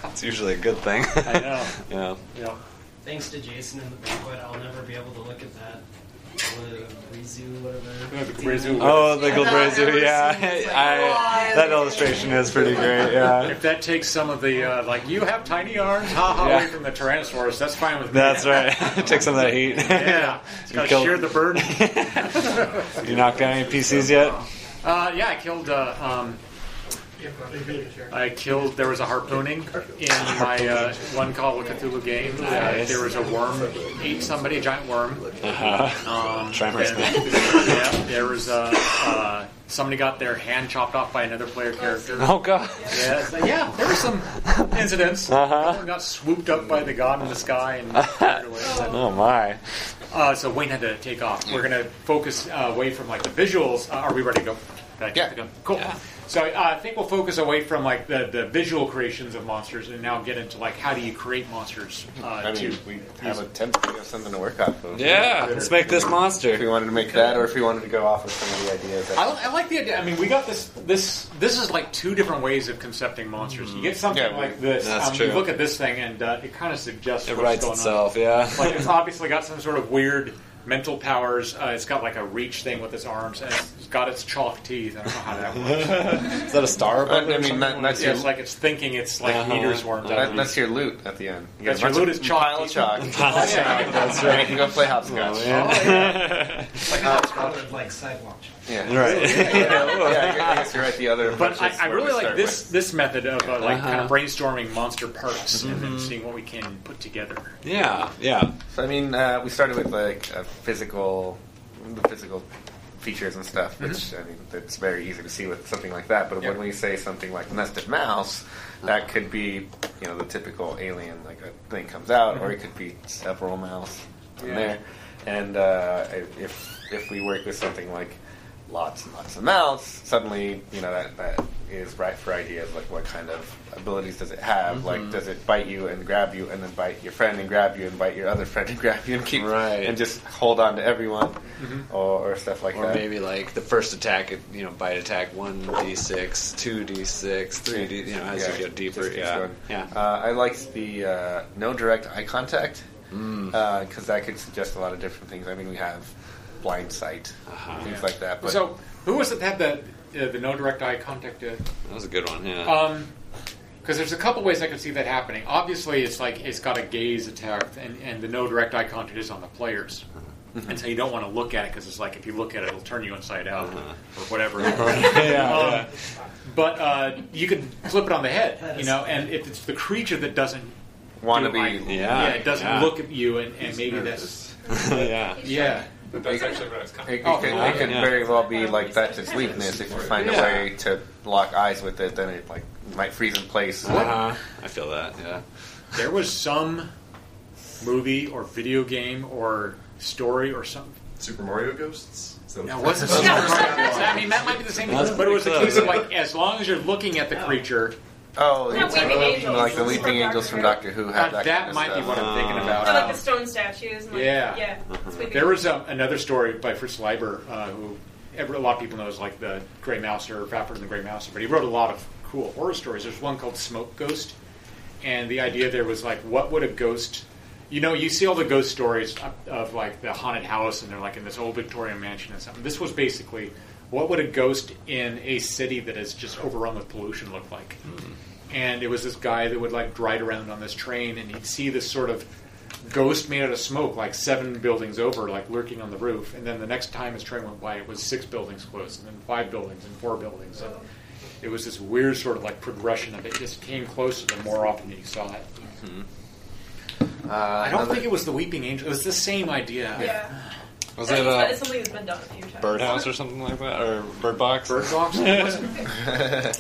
it's usually a good thing. I know. yeah. Yeah. Thanks to Jason in the banquet, I'll never be able to look at that. What, the Brizu. Oh, the I've never Glabrezu, yeah. seen (laughs) it. It's like, I, that illustration is pretty great. Yeah. (laughs) If that takes some of the uh, like you have tiny arms, ha ha, Yeah. away from the Tyrannosaurus, that's fine with me. That's right. (laughs) Take some of that heat. Yeah, it's You got to killed- share the burden. You knocked down any PCs yet? Uh, yeah, I killed. Uh, um, I killed. There was a harpooning in my uh, one Call of Cthulhu game. Uh, there was a worm ate somebody, a giant worm. Uh-huh. Um, Tremors, yeah, there was uh, uh, somebody got their hand chopped off by another player character. Oh god. Yeah, like- yeah, there were some incidents. Uh-huh. Someone got swooped up by the god in the sky and (laughs) carried away. Oh my. Uh, so Wayne had to take off. We're going to focus uh, away from like the visuals. Uh, are we ready to go? Did I get the? Cool. So uh, I think we'll focus away from like the, the visual creations of monsters and now get into like how do you create monsters? Uh, I mean, to we have a template, we have something to work off of. Yeah, let's make this monster. If we wanted to make that, or if we wanted to go off of some of the ideas. That I, I like the idea. I mean, we got this. This this is like two different ways of concepting monsters. You get something Yeah, like this. That's um, true. You look at this thing, and uh, it kind of suggests It what's writes going itself, on. yeah. like it's obviously got some sort of weird mental powers. Uh, it's got like a reach thing with its arms, and it's got its chalk teeth. I don't know how that works. (laughs) Is that a star above I mean, that, that's yeah, your it's like it's thinking it's like Uh-huh. meters worms. out that, of that's your loot at the end. You That's your loot of- is chalk pile of chalk. (laughs) Pile of chalk, (laughs) that's right. You can go play hopscotch. Oh, yeah. It's like a hotspot with like sidewalk. Yeah. Right. yeah, yeah, I guess you're right. The other, But I, I really like this with. this method of uh, like kind Uh-huh. of brainstorming monster parts and then Mhm. seeing what we can put together. Yeah, yeah. So I mean, uh, we started with like a physical, the physical features and stuff, which I mean, it's very easy to see with something like that. But Mm-hmm. Yeah. when we say something like nested mouse, that could be, you know, the typical alien, like a thing comes out, or it could be several mouse in Yeah. there. And uh, if if we work with something like lots and lots of mouths, suddenly you know that that is ripe for ideas like what kind of abilities does it have? Like Mhm. does it bite you and grab you, and then bite your friend and grab you, and bite your other (laughs) friend and grab you, and keep Right. and just hold on to everyone, Mhm. or, or stuff like Or that. Or maybe like the first attack, it- you know, bite attack one d six, two d six, three d. You know, as Yeah, you get deeper. Yeah, yeah. Uh, I liked the uh, no direct eye contact Mm. because that could suggest a lot of different things. I mean, we have blind sight, Uh-huh. things Yeah. like that. But so who was it that had the uh, the no direct eye contact? Uh, That was a good one. Yeah. Um, because there's a couple ways I could see that happening. Obviously, it's like it's got a gaze attack, and, and the no direct eye contact is on the players, Mm-hmm. and so you don't want to look at it because it's like if you look at it, it'll turn you inside out Uh-huh. or whatever. (laughs) Yeah, Um, yeah. But uh, you can flip it on the head, you know, and if it's the creature that doesn't wanna do be- eye- yeah, it doesn't yeah. look at you, and, and maybe that's (laughs) yeah. yeah. That's actually what I was It, coming it, Oh, could, it could Yeah. very well be like that's its weakness. If you find Yeah. a way to lock eyes with it, then it like might freeze in place. Uh-huh. I feel that. Yeah. There was some movie or video game or story or something. Super Mario Ghosts. So No, it wasn't Super Mario. I mean, that might be the same thing, but it was the pretty case of like as long as you're looking at the creature. Oh, Yeah, it's Weeping like, Angels. like the Leaping Angels from Doctor Who Uh, have that. that kind of might be what I'm thinking about. Or like the stone statues. And like, Yeah. Yeah. Sweeping There was um, another story by Fritz Leiber, uh, who every, a lot of people know as like the Grey Mouser, Fafhrd and the Grey Mouser, but he wrote a lot of cool horror stories. There's one called Smoke Ghost, and the idea there was like, what would a ghost? You know, you see all the ghost stories of, of like the haunted house, and they're like in this old Victorian mansion and something. This was basically, what would a ghost in a city that is just overrun with pollution look like? and it was this guy that would like ride around on this train and he'd see this sort of ghost made out of smoke like seven buildings over like lurking on the roof. And then the next time his train went by it was six buildings close and then five buildings and four buildings and it was this weird sort of like progression of it. Just came closer the more often that you saw it. Uh, i don't another- think it was the weeping angel. It was the same idea. Yeah. Was I it uh, it's something that's been done a few times. Birdhouse or something like that, or Bird Box? Bird Box? (laughs)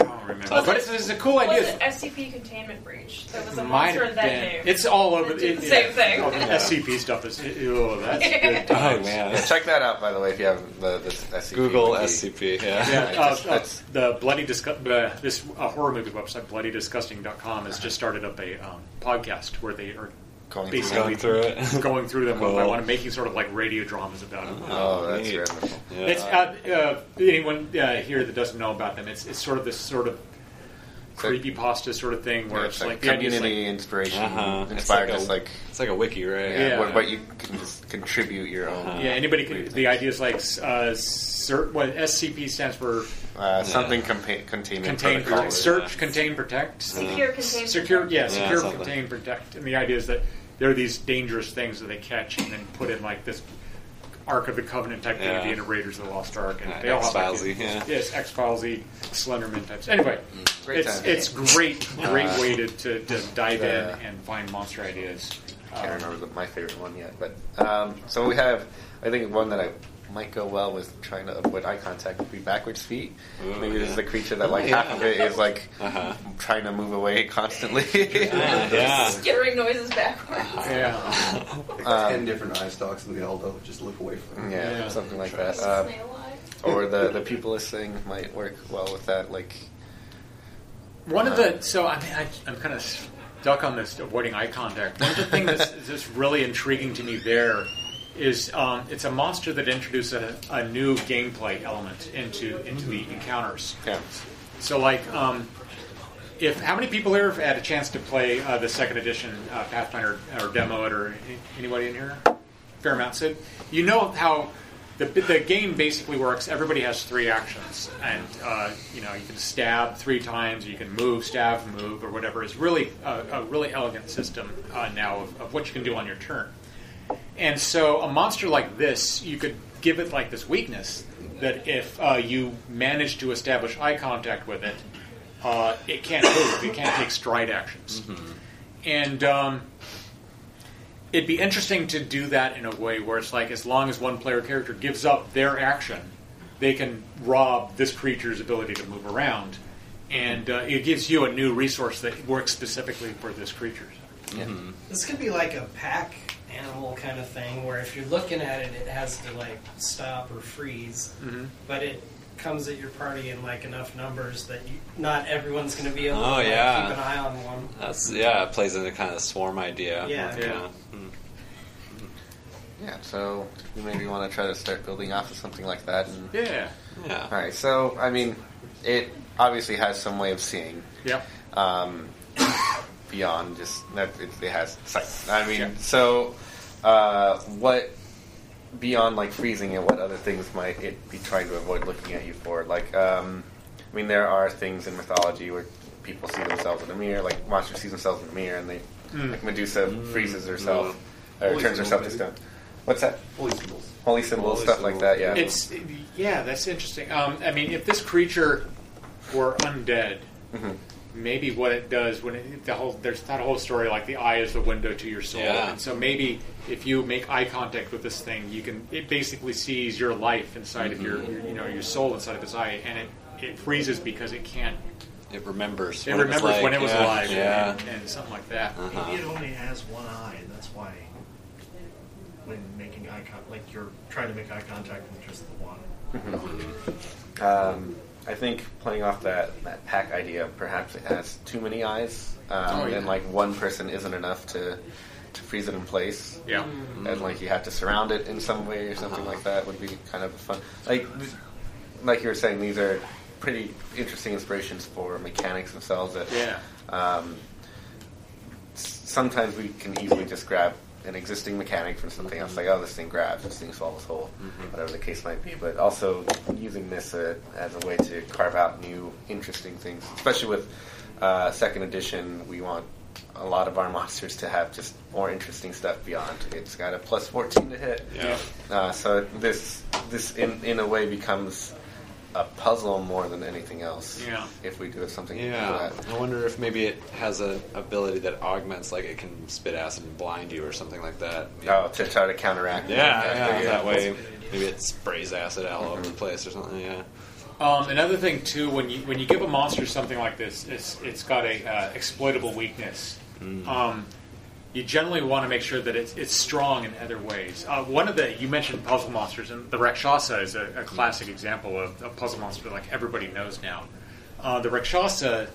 I don't remember. Was but it- it's, it's a cool Was idea. it SCP containment breach? There was a Might monster in that been. game. It's all over. That did it- the same yeah. thing. Oh, the SCP stuff is. Oh, that's (laughs) good. Oh man. Yeah, check that out by the way if you have the, the SCP. Google wiki. SCP. Yeah. Yeah, (laughs) uh, just- uh, the bloody disgu- uh, this uh, horror movie website, bloodydisgusting.com, has just started up a um, podcast where they are Going through- basically Going through it. going (laughs) through them. Cool. I want to making sort of like radio dramas about them. Oh, that's neat. wonderful. Yeah. It's uh, uh, anyone uh, here that doesn't know about them. It's it's sort of this sort of creepy pasta sort of thing where Yeah, it's it's like like the idea is community like, inspiration, Uh-huh. It's inspired like a- like It's like a wiki, right? yeah, Yeah. What, what you can just contribute your own. Uh-huh. yeah, anybody can. The idea is like uh, cert, what SCP stands for Uh, something compa- containment contain, protocol. search, contain, protect. Secure, contain, secure, protect. yeah, Yeah, secure, something. contain, protect. And the idea is that there are these dangerous things that they catch and then put in like this Ark of the Covenant type thing the Yeah. end of Raiders of the Lost Ark, and Yeah, they all have like, X-Filesy, yeah. yes, X Filesy, Slenderman types. Anyway, Great it's time. it's great, great Uh, way to, to, to dive the- in and find monster ideas. I can't Um, remember the, my favorite one yet, but um, so we have. I think one that I might go well with trying to avoid eye contact would be backwards feet. Ooh, Maybe this is a creature that like Oh, yeah. half of it is like Uh-huh. trying to move away constantly. (laughs) Yeah. yeah. Skittering noises backwards. yeah. (laughs) Like Um, ten different eye stalks and they all don't just look away from it. yeah, Yeah. something like that. Um, or the the pupilless thing might work well with that. Like One of the so I mean I, I'm kind of stuck on this avoiding eye contact. One of the things that's, that's really intriguing to me there is um, it's a monster that introduces a, a new gameplay element into into the encounters. yeah, So like um, if how many people here have had a chance to play uh, the second edition uh, Pathfinder or demo it or anybody in here? Fair amount. So you know how the, the game basically works. Everybody has three actions, and uh, you know you can stab three times, you can move, stab, move, or whatever. It's really a, a really elegant system uh, now of, of what you can do on your turn. And so a monster like this, you could give it like this weakness that if uh, you manage to establish eye contact with it, uh, it can't move. It can't take stride actions. And um, it'd be interesting to do that in a way where it's like as long as one player character gives up their action, they can rob this creature's ability to move around. And uh, it gives you a new resource that works specifically for this creature. This could be like a pack animal kind of thing, where if you're looking at it, it has to like stop or freeze, Mhm. but it comes at your party in like enough numbers that you, not everyone's going to be able Oh, to like, yeah. keep an eye on one. That's yeah. It plays into kind of the swarm idea. Yeah. Kinda, Yeah. yeah. So we maybe want to try to start building off of something like that. And, Yeah. Yeah. All right. So I mean, it obviously has some way of seeing. Yep. um, (coughs) beyond just that it, it has sight. I mean, Yeah. so uh, what beyond like freezing it? What other things might it be trying to avoid looking at you for? Like, um, I mean, there are things in mythology where people see themselves in a mirror, like monsters see themselves in the mirror, and they Mm. like Medusa freezes herself or Holy turns herself to stone. What's that? Holy symbols. Holy symbols, Holy stuff like that. Yeah. It's yeah, that's interesting. Um, I mean, if this creature were undead, Mhm. Maybe what it does when it, the whole there's that whole story like the eye is the window to your soul, Yeah. and so maybe if you make eye contact with this thing, you can it basically sees your life inside of your, your you know your soul inside of its eye, and it it freezes because it can't. It remembers. It what it was remembers like, when it was yeah, alive, yeah. and, and something like that. Uh-huh. Maybe it only has one eye, and that's why when making eye contact, like you're trying to make eye contact with just the one. Um, I think playing off that, that pack idea, perhaps it has too many eyes, um, Oh, yeah. and like one person isn't enough to to freeze it in place. Yeah. and like you have to surround it in some way or something like that would be kind of fun. Like like you were saying, these are pretty interesting inspirations for mechanics themselves. That Yeah. um, sometimes we can easily just grab an existing mechanic from something else, like oh, this thing grabs, this thing swallows whole, whatever the case might be. But also using this uh, as a way to carve out new, interesting things, especially with uh, second edition, we want a lot of our (laughs) monsters to have just more interesting stuff beyond. It's got a plus fourteen to hit, Yeah. Uh, so this this in in a way becomes a puzzle more than anything else. Yeah. If we do something Yeah, for that. I wonder if maybe it has an ability that augments, like it can spit acid and blind you or something like that. Oh, to try to counteract. Yeah, that, yeah, yeah. that way maybe it sprays acid all over the place or something. Yeah. Um, another thing too, when you when you give a monster something like this, it's it's got a uh, exploitable weakness. Um, you generally want to make sure that it's, it's strong in other ways. Uh, one of the you mentioned puzzle monsters, and the Rakshasa is a, a classic example of a puzzle monster like everybody knows now. Uh, the Rakshasa,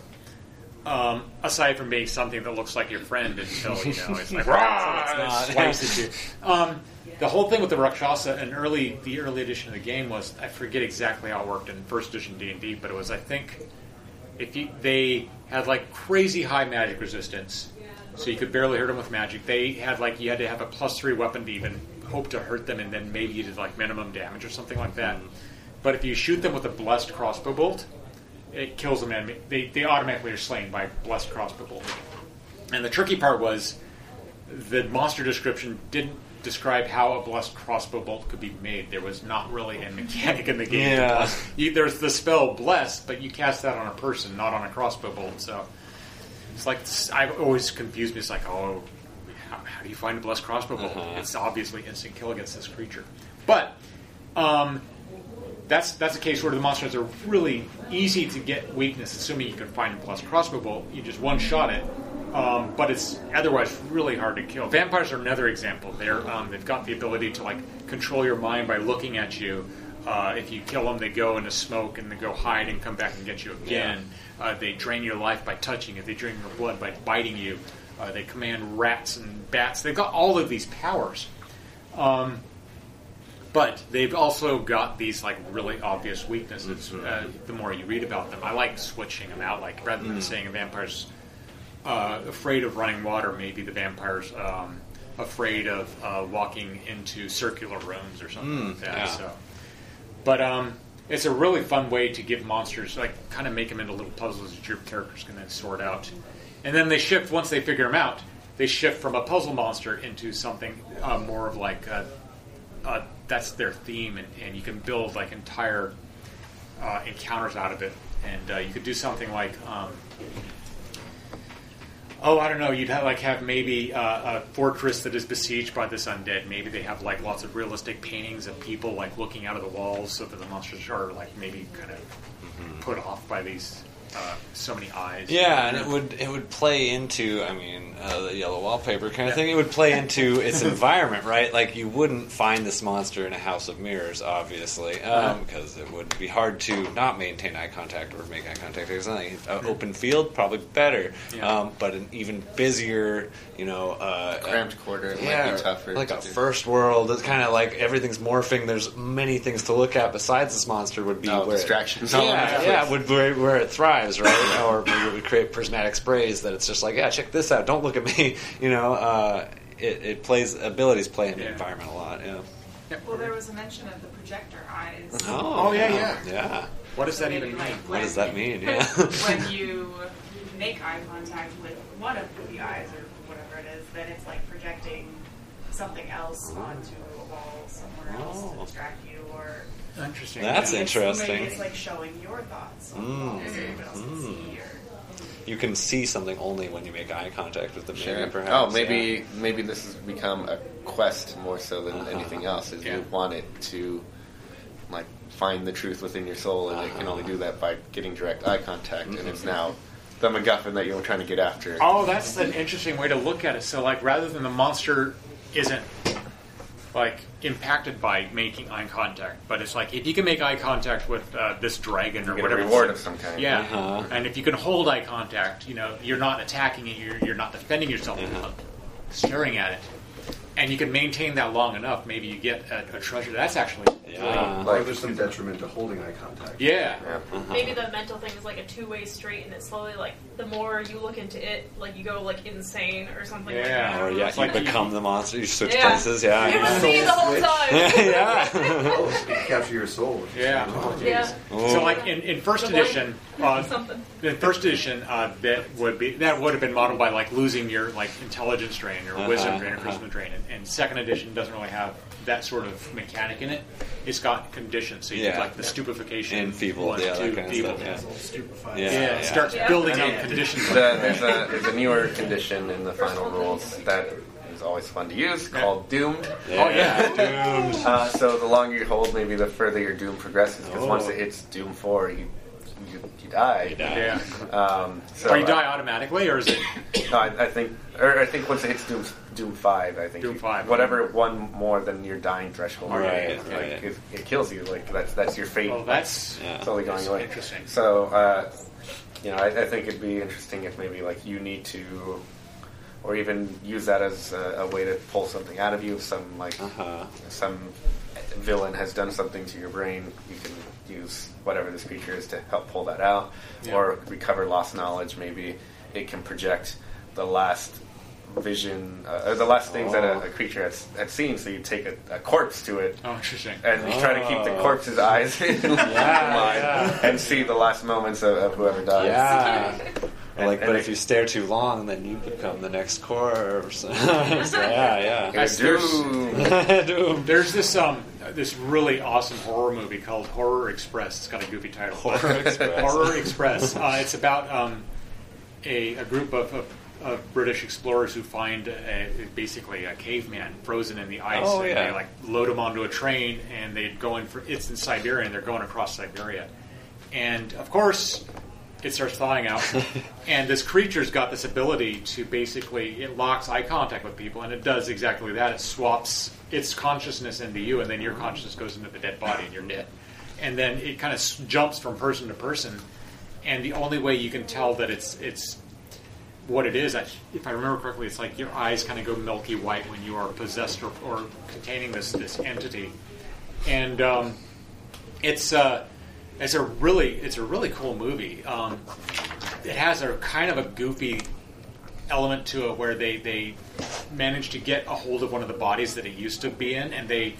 um, aside from being something that looks like your friend until you know it's (laughs) like rah, It's not. slices you. (laughs) Um, the whole thing with the Rakshasa in early the early edition of the game was I forget exactly how it worked in first edition D and D, but it was I think if you, they had like crazy high magic resistance, so you could barely hurt them with magic. They had like you had to have a plus three weapon to even hope to hurt them, and then maybe you did like minimum damage or something like that. Mm-hmm. But if you shoot them with a blessed crossbow bolt, it kills them, and they they automatically are slain by blessed crossbow bolt. And the tricky part was the monster description didn't describe how a blessed crossbow bolt could be made. There was not really a mechanic in the game. Yeah. You, there's the spell blessed, but you cast that on a person, not on a crossbow bolt. So it's like I've always confused me. It's like, oh, how, how do you find a blessed crossbow bolt? Uh-huh. It's obviously instant kill against this creature, but. Um, that's that's a case where the monsters are really easy to get weakness, assuming you can find a blessed crossbow bolt. You just one shot it, um, but it's otherwise really hard to kill. Vampires are another example. They're um, they've got the ability to like control your mind by looking at you. Uh, if you kill them, they go into smoke and they go hide and come back and get you again. Uh, they drain your life by touching you. They drain your blood by biting you. Uh, they command rats and bats. They've got all of these powers. Um, but they've also got these like really obvious weaknesses. Uh, the more you read about them, I like switching them out. Like rather than saying a vampire's uh, afraid of running water, maybe the vampire's um, afraid of uh, walking into circular rooms or something Mm, like that. yeah. So, but um, it's a really fun way to give monsters like kind of make them into little puzzles that your characters can then sort out, and then they shift once they figure them out. They shift from a puzzle monster into something uh, more of like a, uh, that's their theme, and, and you can build like entire uh, encounters out of it. And uh, you could do something like, um, oh, I don't know, you'd have like have maybe uh, a fortress that is besieged by this undead. Maybe they have like lots of realistic paintings of people like looking out of the walls, so that the monsters are like maybe kind of put off by these uh, so many eyes. Yeah, and it would it would play into I mean uh, the yellow wallpaper kind of thing. It would play (laughs) into its environment, right? Like you wouldn't find this monster in a house of mirrors, obviously, because it would be hard to not maintain eye contact or make eye contact. There's nothing uh, open field, probably better, Yeah. um, but an even busier, you know, uh, Cramped quarter might yeah, be tougher Like to a do. first world, it's kind of like everything's morphing. There's many things to look at besides this monster. Would be Oh, where distractions all over Yeah, yeah, would where, where it thrives, right? or maybe it would create prismatic sprays that it's just like, yeah, check this out. Don't look at me. (laughs) You know, uh, it, it plays abilities play in the environment a lot. Yeah. Well, there was a mention of the projector eyes. Oh, Oh, yeah, yeah. yeah. What does that Maybe even like mean? What does that mean? Yeah. (laughs) when you make eye contact with one of the eyes or whatever it is, then it's like projecting something else onto a wall somewhere else to Oh. distract you, or That's interesting. That's maybe it's- interesting. It's like showing your thoughts on Mm. wall so everyone else can Mm. you can see something only when you make eye contact with them. Sure. Perhaps. oh, maybe yeah. maybe this has become a quest more so than Uh-huh. anything else. Is you want it to like find the truth within your soul, and it can only do that by getting direct eye contact. And it's now the MacGuffin that you're trying to get after. Oh, that's an interesting way to look at it. So, like, rather than the monster isn't like impacted by making eye contact, but it's like if you can make eye contact with uh, this dragon or You get a whatever, reward of some kind. Yeah, Uh-huh. and if you can hold eye contact, you know, you're not attacking it, you're, you're not defending yourself, you're Uh-huh. staring at it, and you can maintain that long enough, maybe you get a, a treasure. That's actually Like there's some detriment to holding eye contact. Yeah. Maybe the mental thing is like a two way street, and it's slowly like the more you look into it, like you go like insane or something. like that. or yeah, you become the monster. You switch Yeah. places. Yeah, You yeah. were me the whole time. (laughs) yeah. Oh, capture your soul. Yeah. Yeah. So, like in, in first The edition, uh, Something. in first edition, uh, that would be that would have been modeled by like losing your like intelligence drain or wisdom Uh-huh, drain or uh-huh. charisma drain. And, and second edition doesn't really have that sort of mechanic in it. It's got conditions, so you Yeah. get like the stupefication, Enfeebled, one, yeah, that two, kind of feeble. stuff, yeah. Stupefied. Yeah, Yeah, yeah. it starts Yeah. building I out conditions. the- there's a there's a newer condition in the final rules that is always fun to use called doomed. Oh, yeah, (laughs) doomed. Uh, so the longer you hold, maybe the further your doom progresses. Because Oh. once it hits doom four, you you, you die. Yeah. Um, so or you uh, die automatically, or is it? No, I, I think, or I think once it hits Doom, Doom Five, I think Doom you- 5. whatever one more than your dying threshold, Right, like, right. It, it kills you. Like that's that's your fate. Well, that's totally going that's away. interesting. So, uh, you know, I, I think it'd be interesting if maybe like you need to, or even use that as a, a way to pull something out of you. If some like Uh-huh. some villain has done something to your brain, you can use whatever this creature is to help pull that out, Yeah. or recover lost knowledge. Maybe it can project the last vision, uh, or the last things that a, Oh. a creature has, had seen. So you take a, a corpse to it, Oh, interesting. and you try to keep the Oh. corpse's eyes (laughs) in line yeah. and see the last moments of, of whoever dies. Yeah. (laughs) And- like, and but it- if you stare too long, then you become the next corpse. (laughs) so, yeah, yeah. That's- Doom. Doom. There's this um this really awesome horror movie called Horror Express. It's got a goofy title. Horror Express. Horror Express. Uh, it's about um, a, a group of, of, of British explorers who find a, basically a caveman frozen in the ice. Oh, and yeah. They like load him onto a train and they go in for it's in Siberia and they're going across Siberia. And of course, it starts thawing out, (laughs) and this creature's got this ability to basically it locks eye contact with people, and it does exactly that. It swaps its consciousness into you, and then your consciousness goes into the dead body, and you're dead. And then it kind of jumps from person to person, and the only way you can tell that it's it's what it is, if I remember correctly, it's like your eyes kind of go milky white when you are possessed or, or containing this this entity, and um, it's uh, it's a really it's a really cool movie. Um, it has a kind of a goofy element to it where they they manage to get a hold of one of the bodies that it used to be in, and they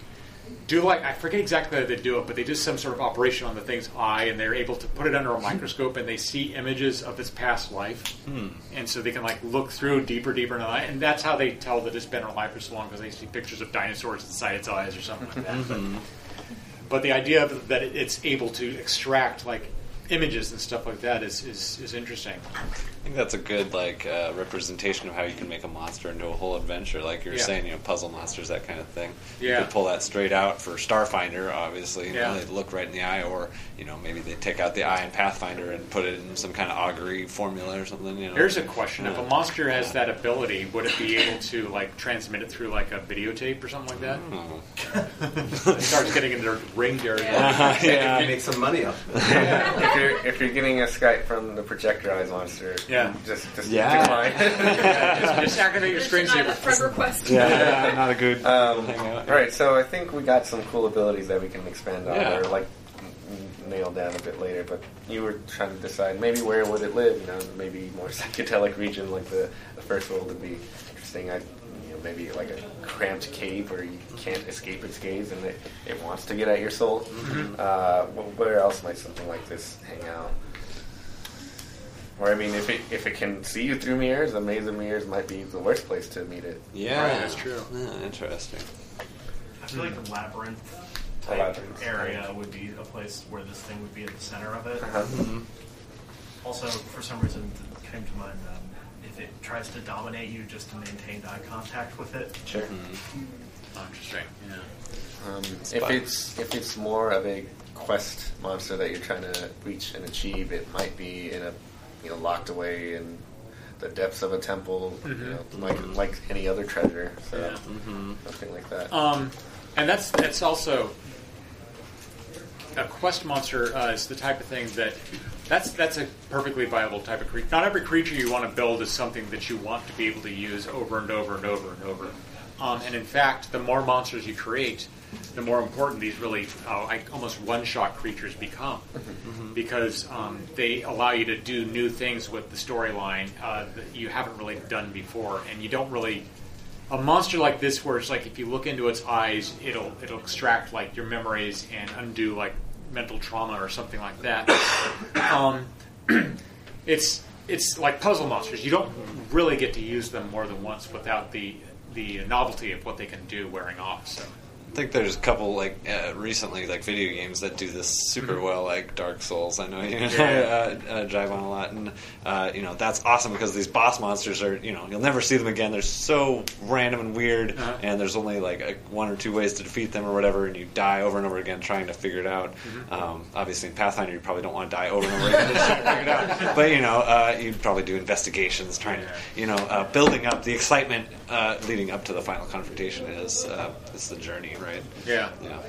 do like I forget exactly how they do it, but they do some sort of operation on the thing's eye, and they're able to put it under a microscope, and they see images of its past life, Hmm. and so they can like look through deeper, deeper into the eye, and that's how they tell that it's been alive for so long because they see pictures of dinosaurs inside its eyes or something like that. But, but the idea of, that it's able to extract like images and stuff like that is is, is interesting. I think that's a good like uh, representation of how you can make a monster into a whole adventure. Like you were Yeah. saying, you know, puzzle monsters, that kind of thing. Yeah. You could pull that straight out for Starfinder, obviously. You know, Yeah. they look right in the eye, or you know, maybe they take out the eye in Pathfinder and put it in some kind of augury formula or something. You know, Here's a question: If a monster has that ability, would it be able to like transmit it through like a videotape or something like that? Oh. (laughs) it starts getting into ring (laughs) territory. Yeah. Yeah. Make some money off. if you're if you're getting a Skype from the projector eyes monster, Yeah. just just Yeah. decline. (laughs) Just- just activate your Just deny screensaver. friend request. Yeah, not a good Um, hangout. all right, so I think we got some cool abilities that we can expand on Yeah. or like n- nail down a bit later. But you were trying to decide maybe where would it live? You know, maybe more (laughs) psychedelic region like the, the first world would be interesting. I, maybe like a cramped cave where you can't escape its gaze and it, it wants to get at your soul. Mm-hmm. Uh, where else might something like this hang out? Or I mean, if it if it can see you through mirrors, a maze of mirrors might be the worst place to meet it. Yeah, Right, that's true. Yeah, interesting. I feel like a labyrinth type labyrinth. area would be a place where this thing would be at the center of it. Uh-huh. Mm-hmm. Also, for some reason, it came to mind. Um, if it tries to dominate you, just to maintain eye contact with it. Sure. Oh, interesting. Yeah. Um, if it's if it's more of a quest monster that you're trying to reach and achieve, it might be in a you know locked away in the depths of a temple, you Mhm. know, like like any other treasure. So Yeah. nothing like that. Um, and that's that's also a quest monster uh, is the type of thing that that's that's a perfectly viable type of creature. Not every creature you want to build is something that you want to be able to use over and over and over and over. Um, and in fact, the more monsters you create, the more important these really uh, like almost one-shot creatures become, because um, they allow you to do new things with the storyline uh, that you haven't really done before, and you don't really a monster like this where it's like if you look into its eyes it'll it'll extract like your memories and undo like mental trauma or something like that. (coughs) Um, (clears throat) it's it's like puzzle monsters. You don't really get to use them more than once without the the novelty of what they can do wearing off so I think there's a couple like uh, recently like video games that do this super Mhm. well, like Dark Souls. I know you know, Yeah. (laughs) uh, uh, jive on a lot, and uh, you know that's awesome because these boss monsters are you know you'll never see them again. They're so random and weird, Uh-huh. and there's only like a, one or two ways to defeat them or whatever, and you die over and over again trying to figure it out. Mhm. Um, obviously, in Pathfinder, you probably don't want to die over and over again trying to figure it out. (laughs) But you know, uh, you'd probably do investigations, trying to you know uh, building up the excitement uh, leading up to the final confrontation is uh, is the journey, right? Yeah. Yeah.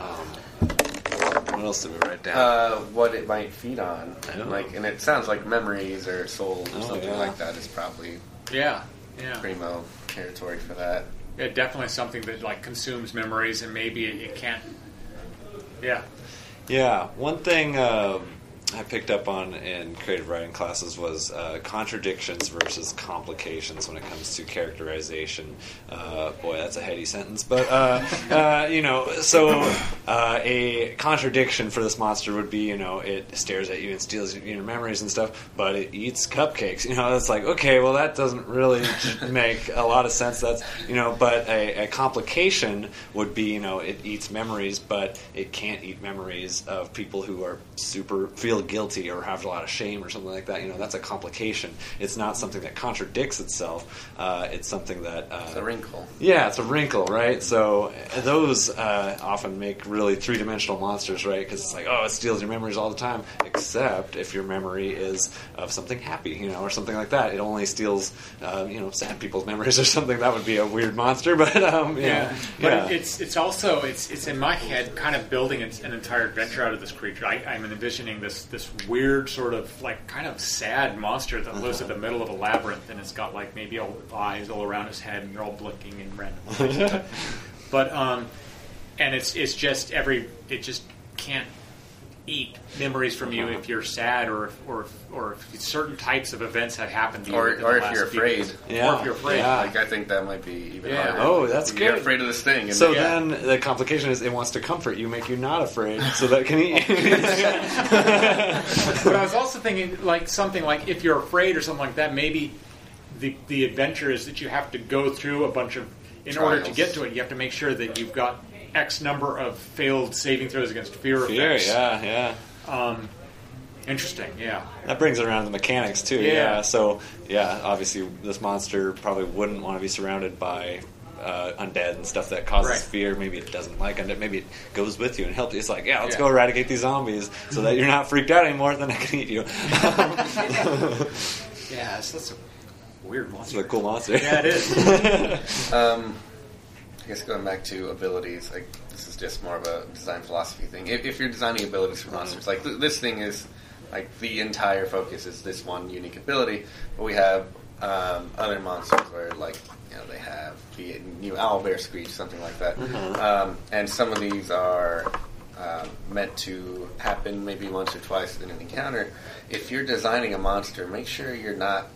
Um, what else did we write down? Uh, what it might feed on, I know. like, and it sounds like memories or souls or Oh, something yeah. like that is probably yeah yeah primo territory for that. yeah definitely something that like consumes memories and maybe it, it can't yeah Yeah, one thing um, I picked up on in creative writing classes was uh, contradictions versus complications when it comes to characterization. Uh, boy, that's a heady sentence, but uh, uh, you know, so uh, a contradiction for this monster would be, you know, it stares at you and steals your memories and stuff, but it eats cupcakes. (laughs) You know, it's like okay, well, that doesn't really make a lot of sense. That's you know, but a, a complication would be, you know, it eats memories, but it can't eat memories of people who are super feel guilty or have a lot of shame or something like that. You know, that's a complication. It's not something that contradicts itself. Uh, it's something that uh, It's a wrinkle. yeah, it's a wrinkle, right? So uh, those uh, often make really three dimensional monsters, right? Because it's like, oh, it steals your memories all the time, except if your memory is of something happy, you know, or something like that. It only steals, uh, you know, sad people's memories (laughs) or something. That would be a weird monster, (laughs) but um, yeah, But yeah. it's it's also it's it's in my head kind of building an, an entire adventure out of this creature. I, I'm envisioning this this weird sort of like kind of sad monster that lives Uh-huh. in the middle of a labyrinth and it's got like maybe all eyes all around his head and they're all blinking in random (laughs) but um, and it's it's just every it just can't eat memories from you if you're sad or if, or if, or if certain types of events have happened to you Or, or if you're afraid. days. or if you're afraid Like I think that might be even Yeah. harder. Oh, that's You're good. afraid of this thing. And So then, then the complication is it wants to comfort you, make you not afraid, so that can eat. (laughs) but I was also thinking, like something like if you're afraid or something like that, maybe the the adventure is that you have to go through a bunch of. In order to get to it, you have to make sure that you've got X number of failed saving throws against fear, Fear, effects. yeah, yeah. Um, interesting, yeah. That brings it around to the mechanics too. Yeah. Yeah. So yeah, obviously this monster probably wouldn't want to be surrounded by uh, undead and stuff that causes Right. fear. Maybe it doesn't like undead. Maybe it goes with you and helps you. It's like yeah, let's Yeah. go eradicate these zombies so that you're not freaked out anymore. Then I can eat you. (laughs) Yeah, so that's a weird It's monster. a cool monster. Yeah, it is. (laughs) um, I guess going back to abilities, like this is just more of a design philosophy thing. If, if you're designing abilities for monsters, like th- this thing is like the entire focus is this one unique ability, but we have um, other monsters where like you know they have the new owl bear screech, something like that, Mhm. um, and some of these are. Um, meant to happen maybe once or twice in an encounter. If you're designing a monster, make sure you're not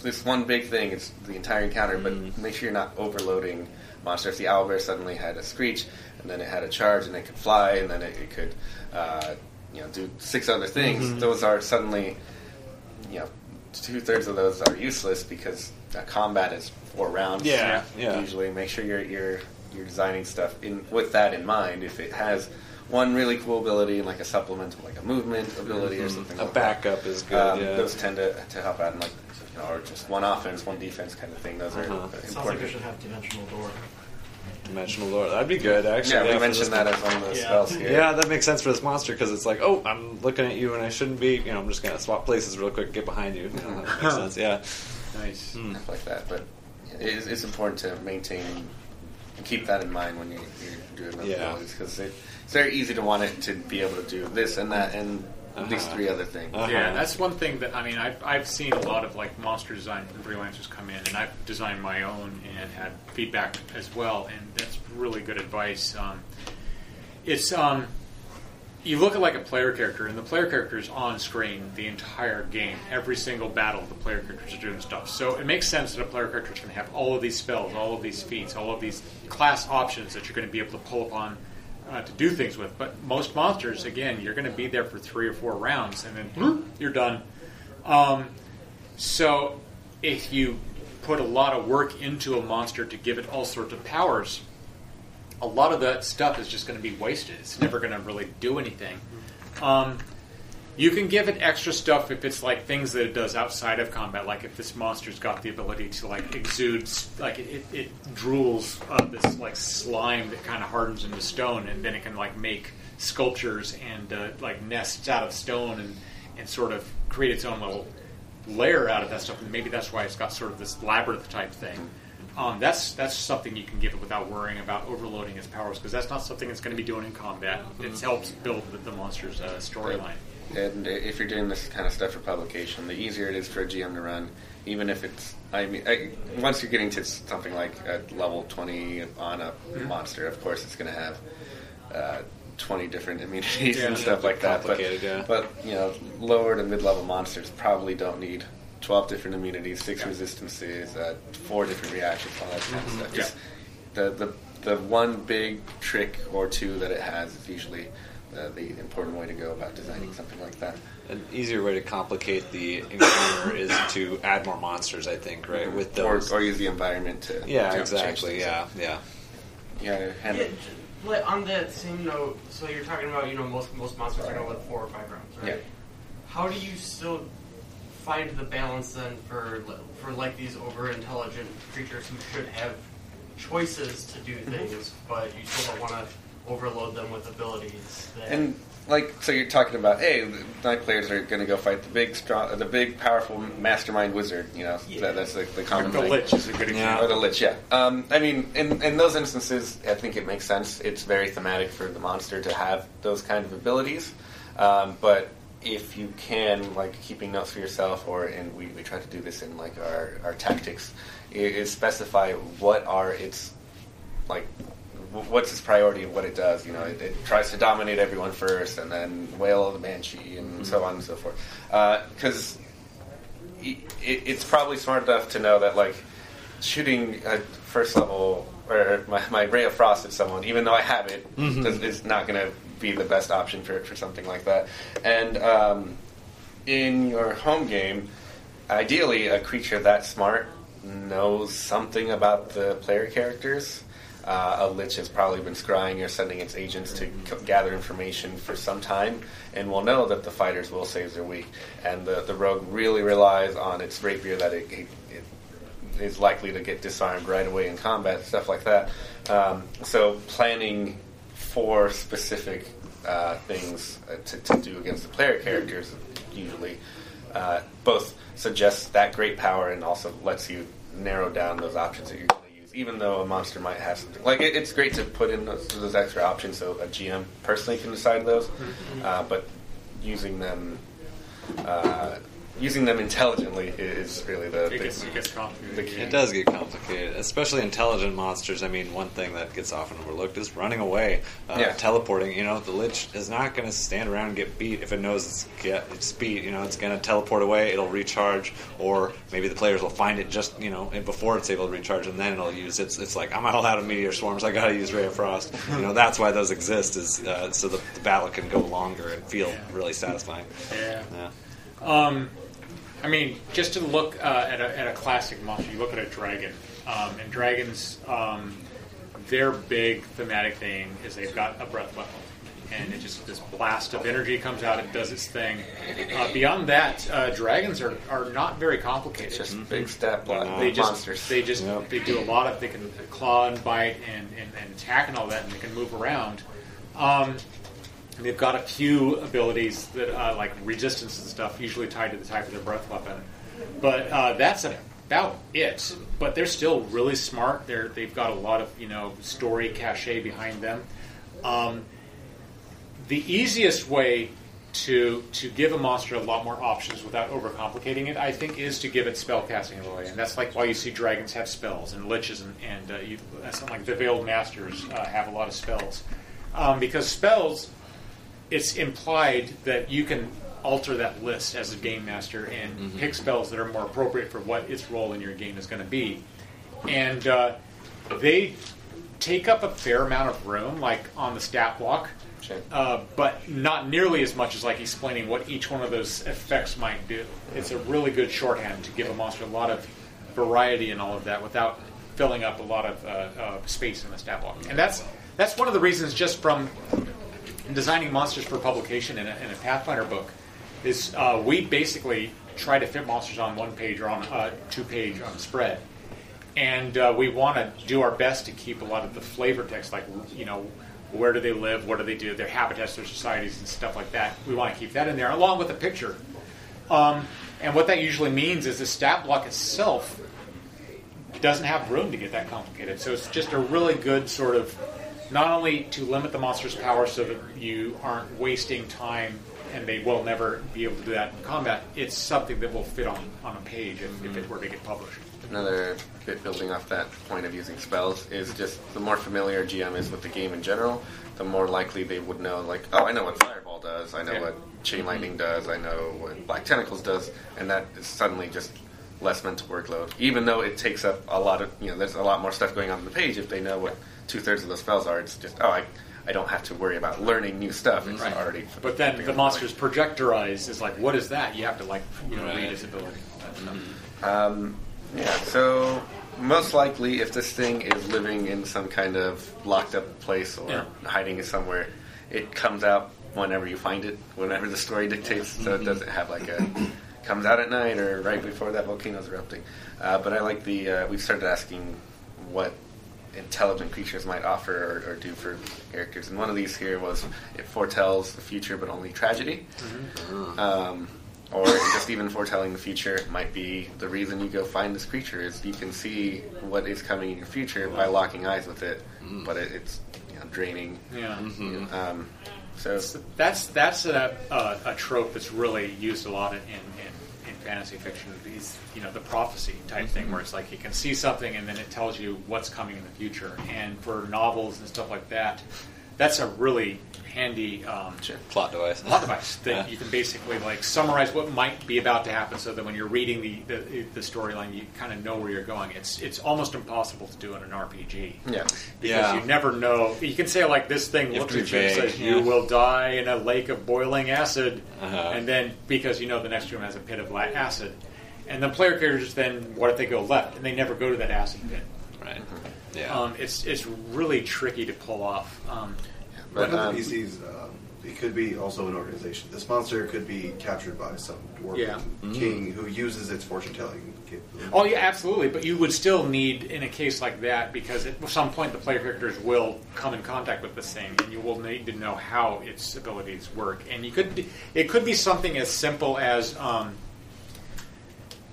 this one big thing is the entire encounter, but make sure you're not overloading monster. If the owlbear suddenly had a screech, and then it had a charge, and it could fly, and then it, it could, uh, you know, do six other things. Mhm. Those are suddenly, you know, two thirds of those are useless because combat is four rounds. Yeah, yeah. Usually, make sure you're you're you're designing stuff in with that in mind. If it has one really cool ability and like a supplemental, like a movement ability or Mhm. something. A like backup that. is good, Um, yeah. Those tend to, to help out, and like you know, or just one offense, one defense kind of thing. Those are Uh-huh. important. Sounds like we should have dimensional door. Dimensional door. That'd be good, actually. Yeah, we mentioned that as one of the yeah. spells here. Yeah, that makes sense for this monster because it's like, oh, I'm looking at you and I shouldn't be. You know, I'm just gonna swap places real quick, get behind you. You (laughs) know, that makes sense. Yeah. Nice. Hmm. Stuff like that, but it is, it's important to maintain and keep that in mind when you, you're doing those Yeah. abilities because it, it's very easy to want it to be able to do this and that and at least Uh-huh. three other things. Yeah, that's one thing that I mean. I've, I've seen a lot of like monster design from freelancers come in, and I've designed my own and had feedback as well, and that's really good advice. Um, it's um, you look at like a player character, and the player character is on screen the entire game. Every single battle, the player characters are doing stuff. So it makes sense that a player character is going to have all of these spells, all of these feats, all of these class options that you're going to be able to pull upon uh, to do things with. But most monsters, again, you're going to be there for three or four rounds, and then bloop, you're done. Um, so if you put a lot of work into a monster to give it all sorts of powers, a lot of that stuff is just going to be wasted. It's never going to really do anything. Um, you can give it extra stuff if it's like things that it does outside of combat, like if this monster's got the ability to like exude, like it, it, it drools uh, this like slime that kind of hardens into stone, and then it can like make sculptures and uh, like nests out of stone and and sort of create its own little layer out of that stuff. And maybe that's why it's got sort of this labyrinth type thing. Um, that's that's something you can give it without worrying about overloading its powers because that's not something it's going to be doing in combat. It helps build the, the monster's uh, storyline. And if you're doing this kind of stuff for publication, the easier it is for a GM to run, even if it's. I mean, I, once you're getting to something like a level 20 on a Mhm. monster, of course it's going to have uh, 20 different (laughs) immunities Yeah. and stuff like that. But, yeah. but you know, lower to mid-level monsters probably don't need 12 different immunities, six resistances, uh, four different reactions, all that kind of Mhm. stuff. Yeah. Just the, the the one big trick or two that it has is usually uh, the important way to go about designing something like that. An easier way to complicate the encounter is to add more monsters. I think, right? With Or, those, or use the environment to yeah, to exactly. Yeah, yeah. Yeah, and Yeah, but on that same note, so you're talking about you know most most monsters are gonna live four or five rounds, right? Yeah. How do you still find the balance then for for like these over intelligent creatures who should have choices to do Mm-hmm. things, but you still don't want to overload them with abilities that And like, so you're talking about, hey, the night players are going to go fight the big, strong, the big, powerful mastermind wizard. You know, that, that's like the common The thing. Lich is a good example. Or the lich, yeah. Um, I mean, in in those instances, I think it makes sense. It's very thematic for the monster to have those kind of abilities. Um, but if you can, like, keeping notes for yourself, or and we, we try to do this in like our our tactics, i- is specify what are its like wh- what's its priority of what it does. You know, it, it tries to dominate everyone first, and then wail the banshee, and so on and so forth. Because it, it's probably smart enough to know that like shooting a first level or my, my ray of frost at someone, even though I have it, Mhm. does- is not going to be the best option for for something like that. And um, in your home game, ideally, a creature that smart knows something about the player characters. Uh, a lich has probably been scrying or sending its agents to c- gather information for some time, and will know that the fighters will save their week. And the, the rogue really relies on its rapier that it, it, it is likely to get disarmed right away in combat, stuff like that. Um, so planning for specific uh, things uh, to, to do against the player characters usually uh, both suggests that great power and also lets you narrow down those options that you're even though a monster might have something. Like it, it's great to put in those, those extra options so a GM personally can decide those, uh, but using them. Uh, Using them intelligently is really the, It the, gets- it gets complicated. the key. It does get complicated, especially intelligent monsters. I mean, one thing that gets often overlooked is running away, uh, Yeah. teleporting. You know, the lich is not going to stand around and get beat if it knows it's get its beat. You know, it's going to teleport away. It'll recharge, or maybe the players will find it just you know before it's able to recharge, and then it'll use its. It's like I'm all out of meteor swarms. I got to use ray of frost. (laughs) You know, that's why those exist is uh, so the, the battle can go longer and feel really satisfying. Yeah. Yeah. Um, I mean, just to look uh, at, a, at a classic monster, you look at a dragon, um, and dragons, um, their big thematic thing is they've got a breath weapon. and it just this blast of energy comes out. It does its thing. Uh, beyond that, uh, dragons are, are not very complicated. It's just big stat block They just monsters. they just they do a lot of they can claw and bite and, and, and attack and all that, and they can move around. Um, and they've got a few abilities that uh, like resistance and stuff, usually tied to the type of their breath weapon. But uh, that's about it. But they're still really smart. They're they've got a lot of you know story cachet behind them. Um, the easiest way to to give a monster a lot more options without overcomplicating it, I think, is to give it spellcasting ability, and that's like why you see dragons have spells and liches and, and uh, you, something like the veiled masters uh, have a lot of spells um, because spells it's implied that you can alter that list as a game master and pick spells that are more appropriate for what its role in your game is going to be. And uh, they take up a fair amount of room, like on the stat block, uh, but not nearly as much as like explaining what each one of those effects might do. It's a really good shorthand to give a monster a lot of variety and all of that without filling up a lot of uh, uh, space in the stat block. And that's that's one of the reasons, just from designing monsters for publication in a, in a Pathfinder book, is uh, we basically try to fit monsters on one page or on a two page on a spread. And uh, we want to do our best to keep a lot of the flavor text, like, you know, where do they live, what do they do, their habitats, their societies, and stuff like that. We want to keep that in there, along with a picture. Um, and what that usually means is the stat block itself doesn't have room to get that complicated. So it's just a really good sort of not only to limit the monster's power so that you aren't wasting time and they will never be able to do that in combat, it's something that will fit on, on a page if, if it were to get published. Another bit building off that point of using spells is just the more familiar GM is with the game in general, the more likely they would know, like, oh, I know what Fireball does, I know Yeah. what Chain Lightning does, I know what Black Tentacles does, and that is suddenly just less mental workload. Even though it takes up a lot of, you know, there's a lot more stuff going on on the page. If they know what two thirds of the spells are, it's just, oh, I, I don't have to worry about learning new stuff. It's already. But then the monster's projectorize is like, what is that? You have to like, you know, read Right. its ability. Um, yeah, so most likely, if this thing is living in some kind of locked up place or Yeah. hiding somewhere, it comes out whenever you find it, whenever the story dictates. So it doesn't have like a comes out at night or right before that volcano's erupting. Uh, but I like the uh, we've started asking what intelligent creatures might offer or, or do for characters, and one of these here was it foretells the future, but only tragedy. Um, or just even foretelling the future might be the reason you go find this creature is you can see what is coming in your future by locking eyes with it, but it, it's you know, draining. Yeah. Um, so That's that's a, a, a trope that's really used a lot in, in, in fantasy fiction. These, you know, the prophecy type mm-hmm. thing, where it's like you can see something and then it tells you what's coming in the future. And for novels and stuff like that, that's a really handy um, plot device. Plot device that Yeah. you can basically like summarize what might be about to happen, so that when you're reading the the, the storyline, you kind of know where you're going. It's it's almost impossible to do in an RPG. Yeah. because Yeah. you never know. You can say like this thing You looks to at be you and says yeah. you will die in a lake of boiling acid, Uh-huh. and then because you know the next room has a pit of acid, and the player characters then what if they go left and they never go to that acid pit? Right. Yeah. Um, it's it's really tricky to pull off. Um, But the PCs, um, it could be also an organization. This monster could be captured by some dwarf Yeah. king who uses its fortune telling capability. Oh yeah, absolutely. But you would still need, in a case like that, because at some point the player characters will come in contact with this thing, and you will need to know how its abilities work. And you could, it could be something as simple as, um,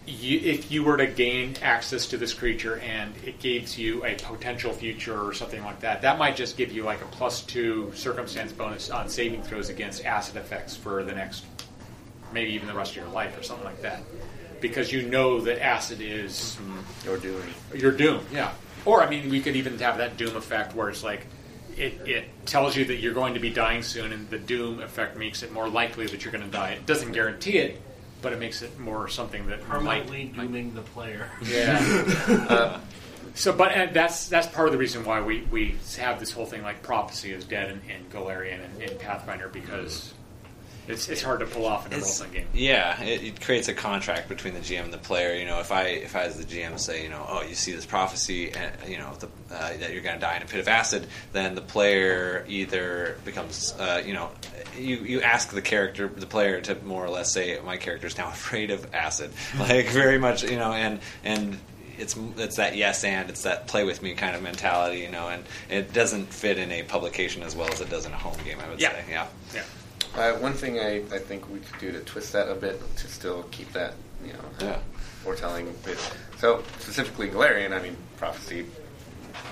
you, if you were to gain access to this creature and it gives you a potential future or something like that, that might just give you like a plus two circumstance bonus on saving throws against acid effects for the next, maybe even the rest of your life or something like that because you know that acid is your doom. Your doom, yeah. Or I mean, we could even have that doom effect where it's like it, it tells you that you're going to be dying soon, and the doom effect makes it more likely that you're going to die. It doesn't guarantee it, but it makes it more something that Permanently might. dooming the player. Yeah. (laughs) Uh, so, but and that's that's part of the reason why we, we have this whole thing like prophecy is dead in, in Golarion and in Pathfinder because it's it's hard to pull off in a role playing game. Yeah, it, it creates a contract between the GM and the player. You know, if I if I as the GM say, you know, oh, you see this prophecy, and you know the, uh, that you're going to die in a pit of acid, then the player either becomes, uh, you know, you you ask the character, the player, to more or less say, my character is now (laughs) afraid of acid, like very much, you know, and and it's it's that yes and it's that play with me kind of mentality, you know, and it doesn't fit in a publication as well as it does in a home game. I would Yeah. say, yeah, yeah. Uh, one thing I, I think we could do to twist that a bit to still keep that you know Yeah. foretelling bit. So specifically Golarion, I mean prophecy